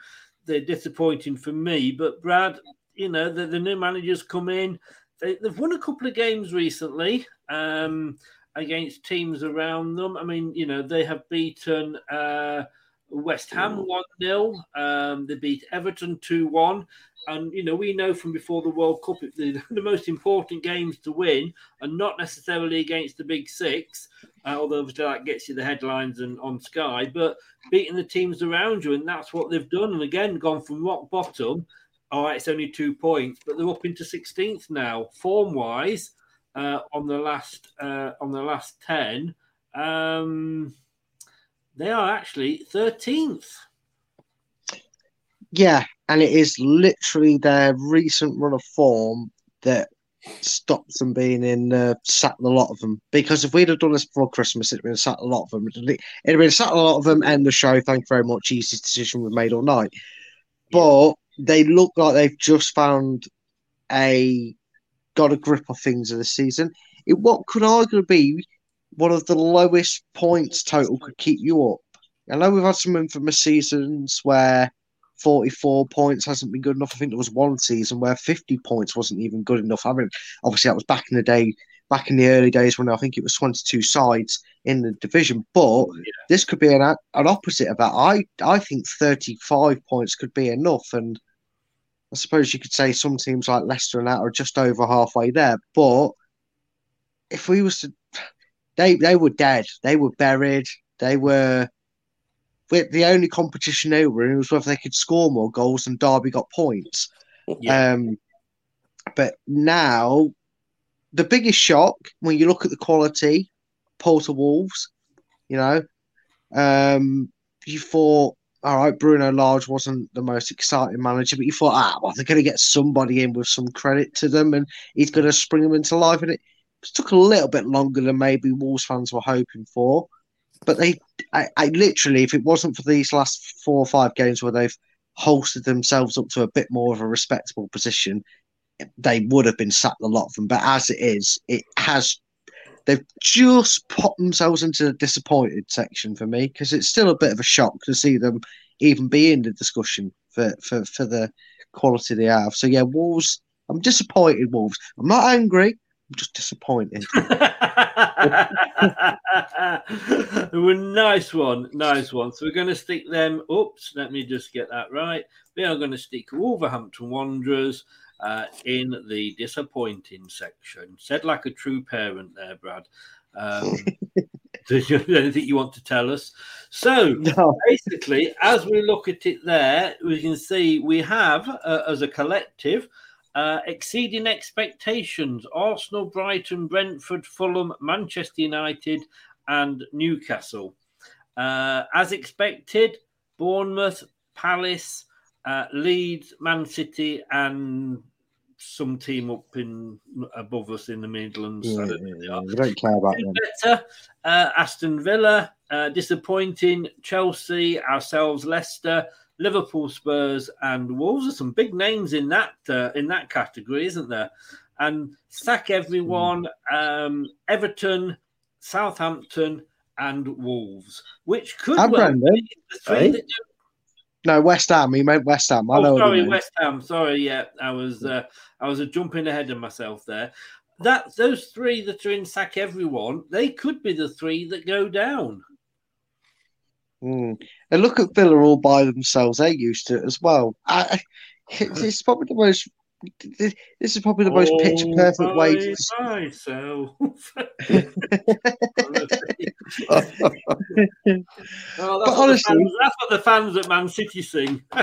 they're disappointing for me. But Brad, you know the, the new managers come in. They, they've won a couple of games recently um, against teams around them. I mean, you know they have beaten uh, West Ham one 0 um, They beat Everton two one. And you know we know from before the World Cup the, *laughs* the most important games to win are not necessarily against the big six. uh, although obviously that gets you the headlines and on Sky, but beating the teams around you, and that's what they've done. And again, gone from rock bottom. All right, it's only two points, but they're up into 16th now, form wise, uh, on the last uh, on the last 10. Um, they are actually 13th. Yeah, and it is literally their recent run of form that stops them being in uh, sacked a lot of them. Because if we'd have done this before Christmas, it'd have been sacked a lot of them. It'd have been sacked a lot of them. End the show. Thank you very much. Easiest decision we've made all night. But they look like they've just found a got a grip of things of the season. It what could arguably be one of the lowest points total could keep you up. I know we've had some infamous seasons where 44 points hasn't been good enough. I think there was one season where 50 points wasn't even good enough. I mean, obviously, that was back in the day, back in the early days when I think it was 22 sides in the division. But yeah. this could be an, an opposite of that. I, I think 35 points could be enough. And I suppose you could say some teams like Leicester and that are just over halfway there. But if we was to, they they were dead. They were buried. They were the only competition they were in was whether they could score more goals and Derby got points. Yeah. Um, but now, the biggest shock when you look at the quality, Porter Wolves, you know, um, you thought, all right, Bruno Lage wasn't the most exciting manager, but you thought, ah, well, they're going to get somebody in with some credit to them and he's going to spring them into life. And it took a little bit longer than maybe Wolves fans were hoping for. But they, I, I literally, if it wasn't for these last four or five games where they've holstered themselves up to a bit more of a respectable position, they would have been sacked a lot of them. But as it is, it has. They've just popped themselves into the disappointed section for me because it's still a bit of a shock to see them even be in the discussion for, for, for the quality they have. So yeah, Wolves. I'm disappointed, Wolves. I'm not angry. I'm just disappointed. *laughs* nice one, nice one. So we're going to stick them. Oops, let me just get that right. We are going to stick Wolverhampton Wanderers uh, in the disappointing section. Said like a true parent there, Brad. Um, *laughs* anything you want to tell us? So no. basically, as we look at it there, we can see we have, uh, as a collective, uh, exceeding expectations. Arsenal, Brighton, Brentford, Fulham, Manchester United, and Newcastle. Uh, as expected, Bournemouth, Palace, uh, Leeds, Man City, and some team up in above us in the Midlands. Yeah, don't we don't care about them. Better. Uh, Aston Villa, uh, disappointing. Chelsea, ourselves, Leicester, Liverpool, Spurs, and Wolves are some big names in that uh, in that category, isn't there? And sack everyone. Um, Everton, Southampton, and Wolves, which could and well Brendan, be the three hey? No, West Ham. He meant West Ham. I Oh, know. sorry. West Ham. Sorry, yeah, I was uh, I was jumping ahead of myself there. That those three that are in sack everyone, they could be the three that go down. Mm. And look at Villa all by themselves. They're used to it as well. I, it's, it's probably the most. This is probably the most picture perfect way to. myself. *laughs* *laughs* Oh, that's, But honestly- fans, that's what the fans at Man City sing. *laughs*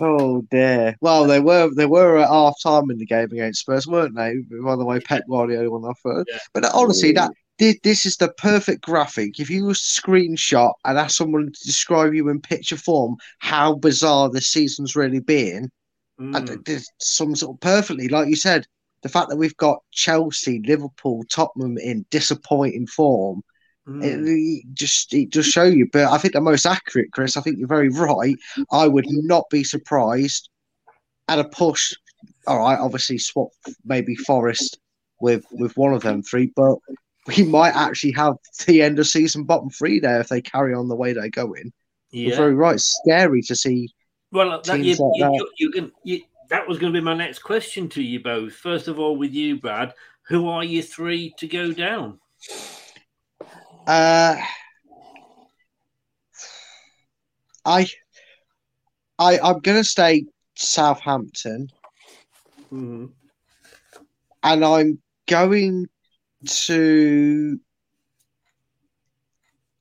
Oh dear. Well, they were they were at half time in the game against Spurs, weren't they? By the way, Pep Guardiola won that first. Yeah. But honestly, that thi- this is the perfect graphic. If you was to screenshot and ask someone to describe you in picture form, how bizarre this season's really been, Mm. and it- it sums it up perfectly. Like you said, the fact that we've got Chelsea, Liverpool, Tottenham in disappointing form. Mm. It, it just it does show you, but I think the most accurate, Chris. I think you're very right. *laughs* I would not be surprised at a push. All right, obviously swap maybe Forest with with one of them three, but we might actually have the end of season bottom three there if they carry on the way they're going. You're Yeah. very right. It's scary to see. Well, that, you, like you, that. you, you can. You, that was going to be my next question to you both. First of all, with you, Brad, who are your three to go down? Uh, I, I, I'm gonna stay Southampton, Mhm. and I'm going to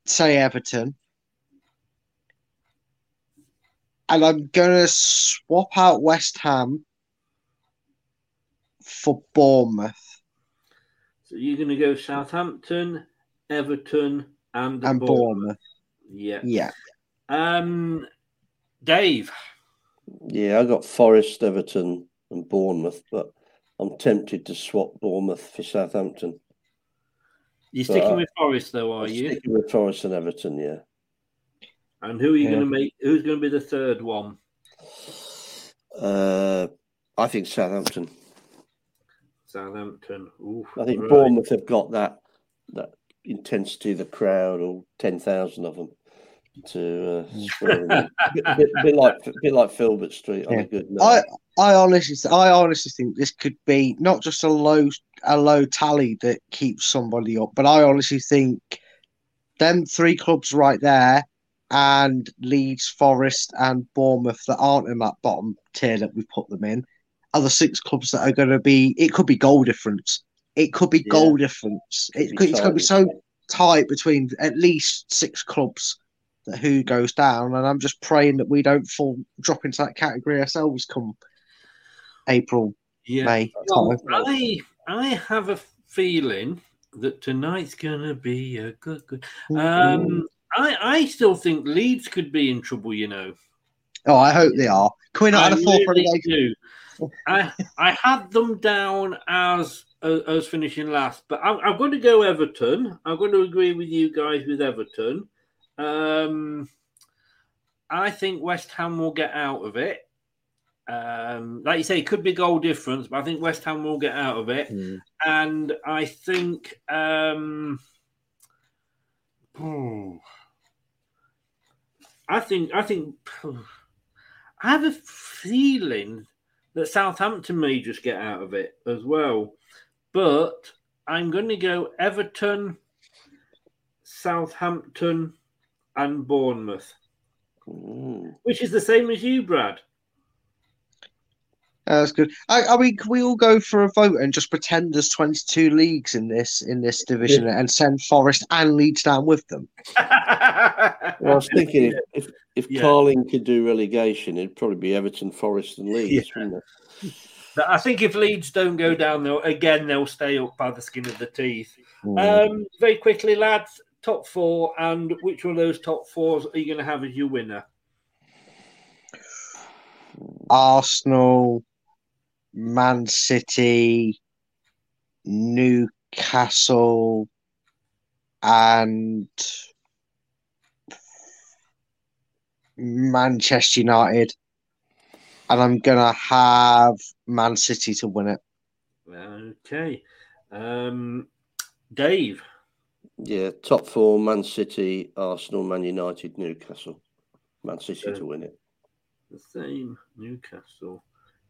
say Everton. And I'm going to swap out West Ham for Bournemouth. So you're going to go Southampton, Everton, and, and Bournemouth. Bournemouth. Yeah. Yeah. Um, Dave. Yeah, I got Forest, Everton, and Bournemouth, but I'm tempted to swap Bournemouth for Southampton. You're But, sticking with Forest, though, are I'm you? Sticking with Forest and Everton, yeah. And who are you Yeah. going to make? Who's going to be the third one? Uh, I think Southampton. Southampton. Ooh, I think right. Bournemouth have got that that intensity of the crowd, or ten thousand of them, to uh, swell them in. bit, bit, like bit like Filbert Street on Yeah. a good I, night. I honestly, I honestly think this could be not just a low, a low tally that keeps somebody up, but I honestly think them three clubs right there, and Leeds, Forest, and Bournemouth that aren't in that bottom tier that we put them in, are the six clubs that are going to be. It could be goal difference. It could be Yeah. goal difference. Could It could, it's going to be so tight. tight between at least six clubs that who goes down, and I'm just praying that we don't fall drop into that category ourselves come April, Yeah. May Well. I I have a feeling that tonight's going to be a good good. Um, I I still think Leeds could be in trouble. You know. Oh, I hope they are. Can we not I have a fourth really relegation? do. *laughs* I I had them down as as finishing last, but I'm, I'm going to go Everton. I'm going to agree with you guys with Everton. Um, I think West Ham will get out of it. Um, like you say, it could be goal difference, but I think West Ham will get out of it. And I think um, hmm, I think I think *sighs* I have a feeling that Southampton may just get out of it as well. But I'm going to go Everton, Southampton, and Bournemouth, Mm. which is the same as you, Brad. Uh, that's good. I, I mean, can we all go for a vote and just pretend there's 22 leagues in this in this division and send Forest and Leeds down with them? *laughs* Well, I was thinking if if, if Yeah. Carling could do relegation, it'd probably be Everton, Forest, and Leeds. Yeah. wouldn't it? But I think if Leeds don't go down, they'll again they'll stay up by the skin of the teeth. Mm. Um, very quickly, lads, top four, and which one of those top fours are you going to have as your winner? Arsenal, Man City, Newcastle, and Manchester United. And I'm going to have Man City to win it. Okay, um, Dave. Yeah, top four: Man City, Arsenal, Man United, Newcastle. Man City Okay. to win it. The same Newcastle,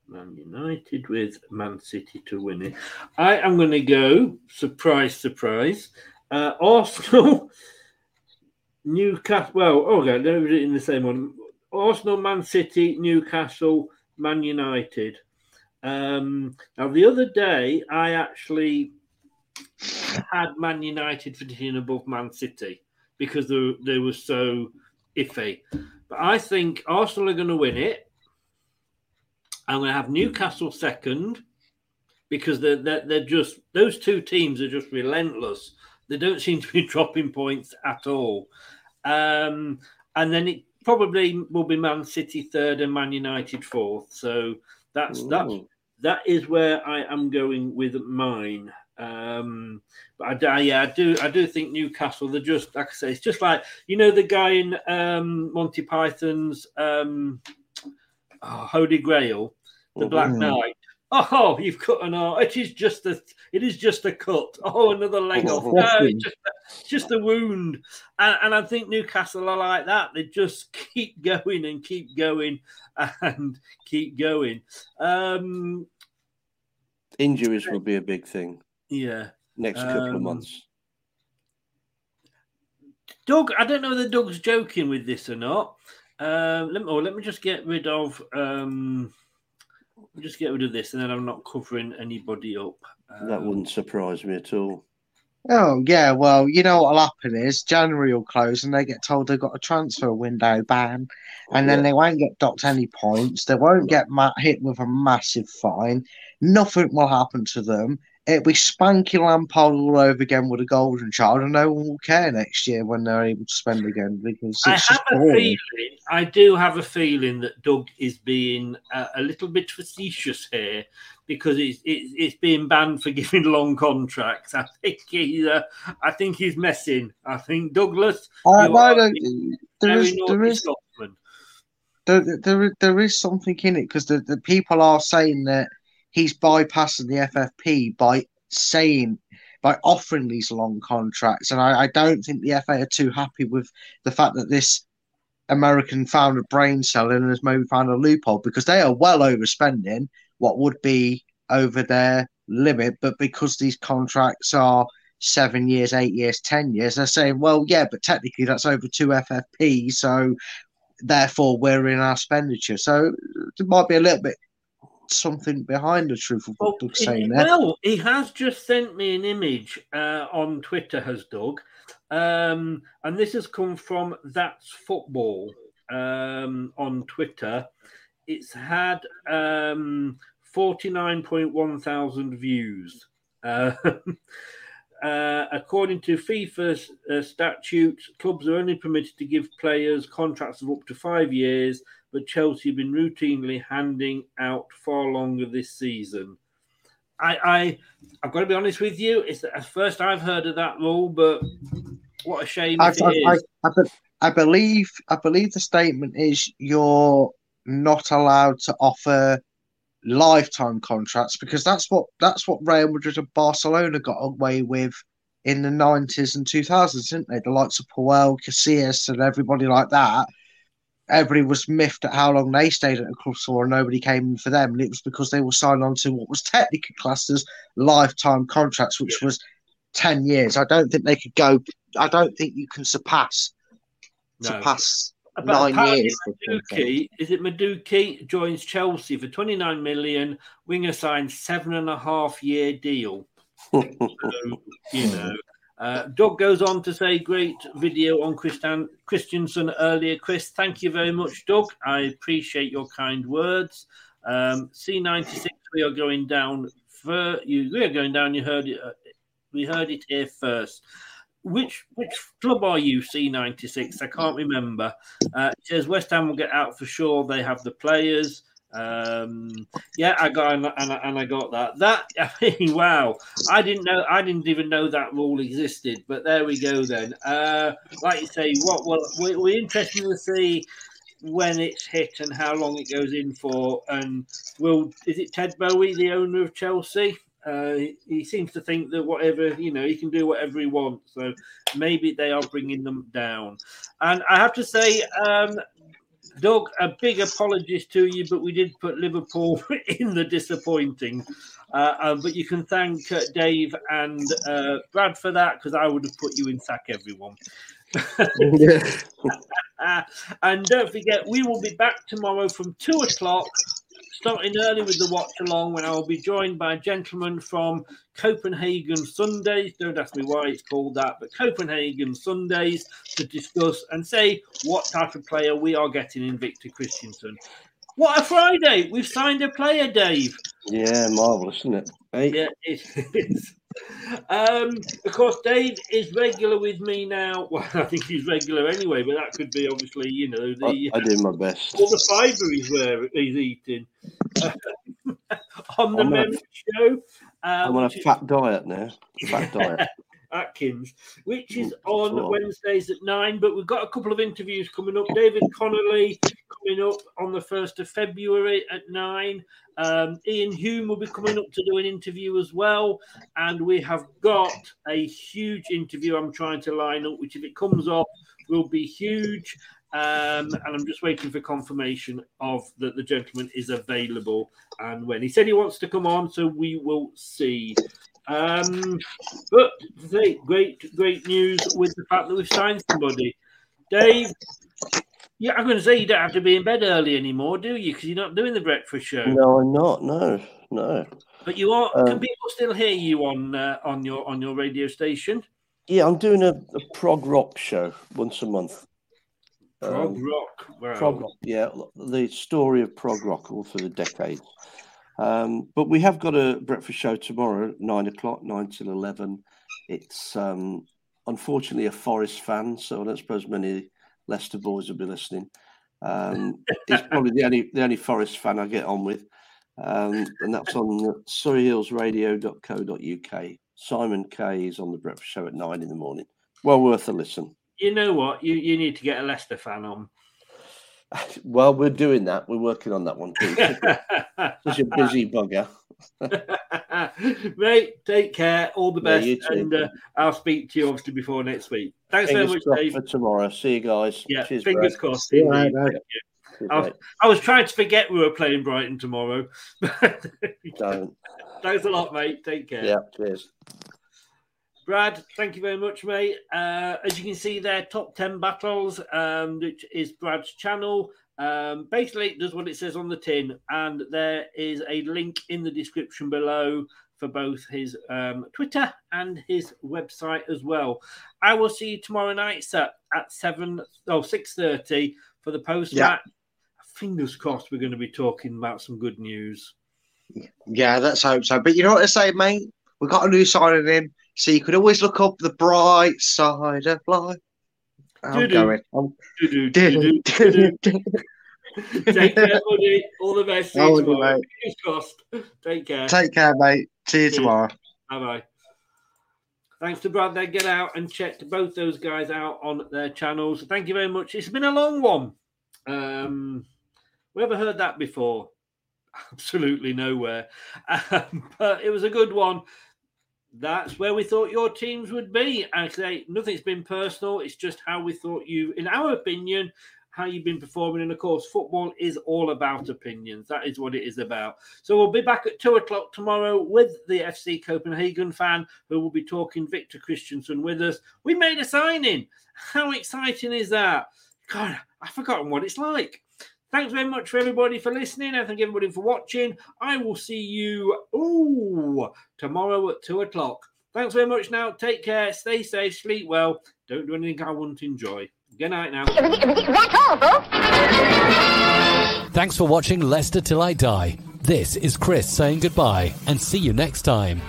Man United with Man City to win it. I am going to go surprise, surprise. Uh, Arsenal, *laughs* Newcastle. Well, okay, let me read it in the same one. Arsenal, Man City, Newcastle, Man United. Um, now, the other day, I actually had Man United finishing above Man City because they, they were so iffy. But I think Arsenal are going to win it. I'm going to have Newcastle second because they're, they're, they're just, those two teams are just relentless. They don't seem to be *laughs* dropping points at all. Um, and then it probably will be Man City third and Man United fourth. So that's that's Ooh. that is where I am going with mine. Um, but I, do- yeah, I do I do think Newcastle. They're just like I say, it's just like you know the guy in um, Monty Python's um, oh, Holy Grail, the Black Mhm. Knight. Oh, you've cut an arm. It is just a. It is just a cut. Oh, another leg off. No, it's just, it's just a wound. And, and I think Newcastle are like that. They just *laughs* keep going and keep going and keep going. Um, Injuries will be a big thing yeah. next couple of Um, months. Doug, I don't know whether Doug's joking with this or not. Um, let me, or let me just get rid of. Um, just get rid of this, and then I'm not covering anybody up. that Um, wouldn't surprise me at all. Oh yeah, well, you know what'll happen is January will close and they get told they've got a transfer window ban, and then they won't get docked any points. They won't get ma- hit with a massive fine. Nothing will happen to them. It'll be Spanky Lampard all over again with a golden child, and no one will care next year when they're able to spend again because I have a boring. feeling, I do have a feeling that Doug is being uh, a little bit facetious here because it's, it's it's being banned for *laughs* giving long contracts. I think he, uh, I think he's messing. I think Douglas, Uh, you no, are no, being there is, there is, there, there is something in it because the, the people are saying that he's bypassing the FFP by saying by offering these long contracts, and I, I don't think the FA are too happy with the fact that this American found a brain cell and has maybe found a loophole because they are well overspending what would be over their limit, but because these contracts are seven years, eight years, ten years, they're saying, well, yeah, but technically that's over two FFP, so therefore we're in our expenditure. So it might be a little bit something behind the truth of what Doug's saying there. Well, he has just sent me an image uh, on Twitter, has Doug, um, and this has come from That's Football um, on Twitter. It's had um, 49.1 thousand views. Uh, *laughs* uh, according to FIFA uh, statutes, clubs are only permitted to give players contracts of up to five years, but Chelsea have been routinely handing out far longer this season. I, I, I've got to be honest with you. It's the first I've heard of that rule, but what a shame I, I, I, is. I, be- I believe I believe the statement is you're not allowed to offer lifetime contracts because that's what that's what Real Madrid and Barcelona got away with in the nineties and two thousands, didn't they? The likes of Puyol, Casillas, and everybody like that. Everybody was miffed at how long they stayed at the club for and nobody came in for them. And it was because they were signed on to what was technically classed as lifetime contracts, which was 10 years. I don't think they could go, I don't think you can surpass No. surpass But nine years. for. Madueke, is it Madueke joins Chelsea for 29 million? Winger signs seven and a half year deal. *laughs* So, you know, uh, Doug goes on to say, great video on Christian Kristiansen earlier. Chris, thank you very much, Doug. I appreciate your kind words. Um, C96, we are going down. For, you, we are going down. You heard it. Uh, we heard it here first. Which which club are you? C96. I can't remember. Uh, it says West Ham will get out for sure. They have the players. Um, yeah, I got and, I- and I got that. That *laughs* I mean, wow! I didn't know. I didn't even know that rule existed. But there we go. Then, uh, like you say, what? Well, we- we're interested to see when it's hit and how long it goes in for. And will is it Todd Boehly, the owner of Chelsea? Uh, he- he seems to think that whatever you know, he can do whatever he wants. So maybe they are bringing them down. And I have to say, um, Doug, a big apologies to you, but we did put Liverpool *laughs* in the disappointing. Uh, um, but you can thank uh, Dave and uh, Brad for that because I would have put you in sack everyone. *laughs* Uh, and don't forget, we will be back tomorrow from two o'clock, starting early with the watch along, when I will be joined by a gentleman from Copenhagen Sundays. Don't ask me why it's called that, but Copenhagen Sundays to discuss and say what type of player we are getting in Victor Kristiansen. What a Friday! We've signed a player, Dave. Yeah, marvelous, isn't it? Hey? Yeah, it is. Um, of course, Dave is regular with me now. *laughs* Well, I think he's regular anyway, but that could be obviously, you know, the I, I do my best. all the fibre he's wearing, he's eating *laughs* on the I'm on a- Mem Show. Uh, I'm on a fat diet now. Fat diet. *laughs* Atkins, which is on. Wednesdays at nine. But we've got a couple of interviews coming up. David Connolly coming up on the first of February at nine. Um, Iain Hume will be coming up to do an interview as well, and we have got a huge interview. I'm trying to line up, which if it comes off, will be huge. Um, and I'm just waiting for confirmation of that the gentleman is available and when he said he wants to come on, so we will see. Um, but say, great, great news with the fact that we've signed somebody. Dave, yeah, I'm going to say you don't have to be in bed early anymore, do you? Because you're not doing the breakfast show. No, I'm not. No, no. But you are. Um, can people still hear you on uh, on your on your radio station? Yeah, I'm doing a, a prog rock show once a month. Prog Um, rock. Wow. prog rock, yeah, the story of prog rock all through the decades. Um, but we have got a breakfast show tomorrow, nine o'clock, nine till eleven. It's um, unfortunately a Forest fan, so I don't suppose many Leicester boys will be listening. Um, *laughs* it's probably the only the only Forest fan I get on with, um, and that's on surreyhillsradio.co.uk. Simon Kay is on the breakfast show at nine in the morning. Well worth a listen. You know what? You you need to get a Leicester fan on. *laughs* Well, we're doing that. We're working on that one too. *laughs* Such a busy bugger. *laughs* Mate, take care. All the Yeah, best, too. and uh, I'll speak to you obviously before next week. Thanks very much, Dave. for tomorrow. See you guys. Yeah, Cheers, fingers Brad. crossed. See you indeed. later. Thank you. Cheers, I was. I was trying to forget we were playing Brighton tomorrow. Don't. Thanks a lot, mate. Take care. Yeah, cheers. Brad, thank you very much, mate. Uh, as you can see there, top 10 battles, um, which is Brad's channel. Um, basically, it does what it says on the tin, and there is a link in the description below for both his um, Twitter and his website as well. I will see you tomorrow night, sir, at 7 oh, 6.30 for the post Yeah. match. Fingers crossed we're going to be talking about some good news. Yeah, let's hope so. But you know what I say, mate? We got a new signing in, so you could always look up the bright side of life. I'm going. I'm... *laughs* Take care, buddy. All the best. See you tomorrow. mate. Take care. Take care, mate. See you Cheers. tomorrow. Bye bye. Thanks to Brad there. Get out and check both those guys out on their channels. Thank you very much. It's been a long one. Um, we ever heard that before? *laughs* Absolutely nowhere. *laughs* Um, but it was a good one. That's where we thought your teams would be. I say nothing's been personal. It's just how we thought you, in our opinion, how you've been performing. And of course, football is all about opinions. That is what it is about. So we'll be back at two o'clock tomorrow with the FC Copenhagen fan who will be talking Victor Kristiansen with us. We made a signing. How exciting is that? God, I've forgotten what it's like. Thanks very much for everybody for listening. I thank everybody for watching. I will see you ooh, tomorrow at two o'clock. Thanks very much now. Take care. Stay safe. Sleep well. Don't do anything I wouldn't enjoy. Good night now. That's all, folks. Thanks for watching Leicester Till I Die. This is Chris saying goodbye and see you next time.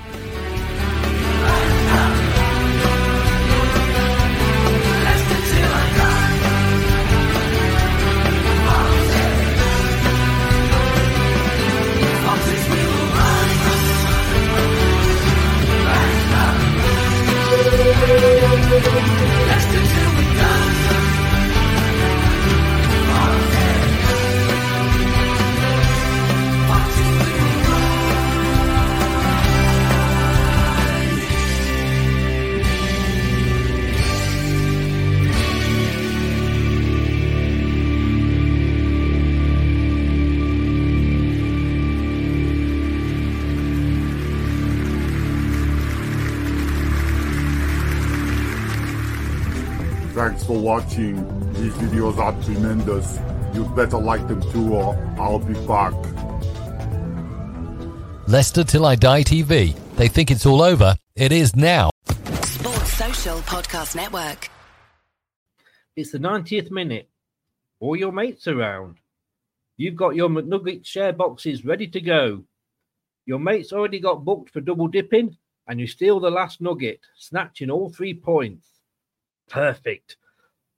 For watching. These videos are tremendous. You'd better like them too or I'll be back. Leicester Till I Die TV. They think it's all over. It is now. Sports Social Podcast Network. It's the 90th minute. All your mates around. You've got your McNugget share boxes ready to go. Your mates already got booked for double dipping, and you steal the last nugget, snatching all three points. Perfect.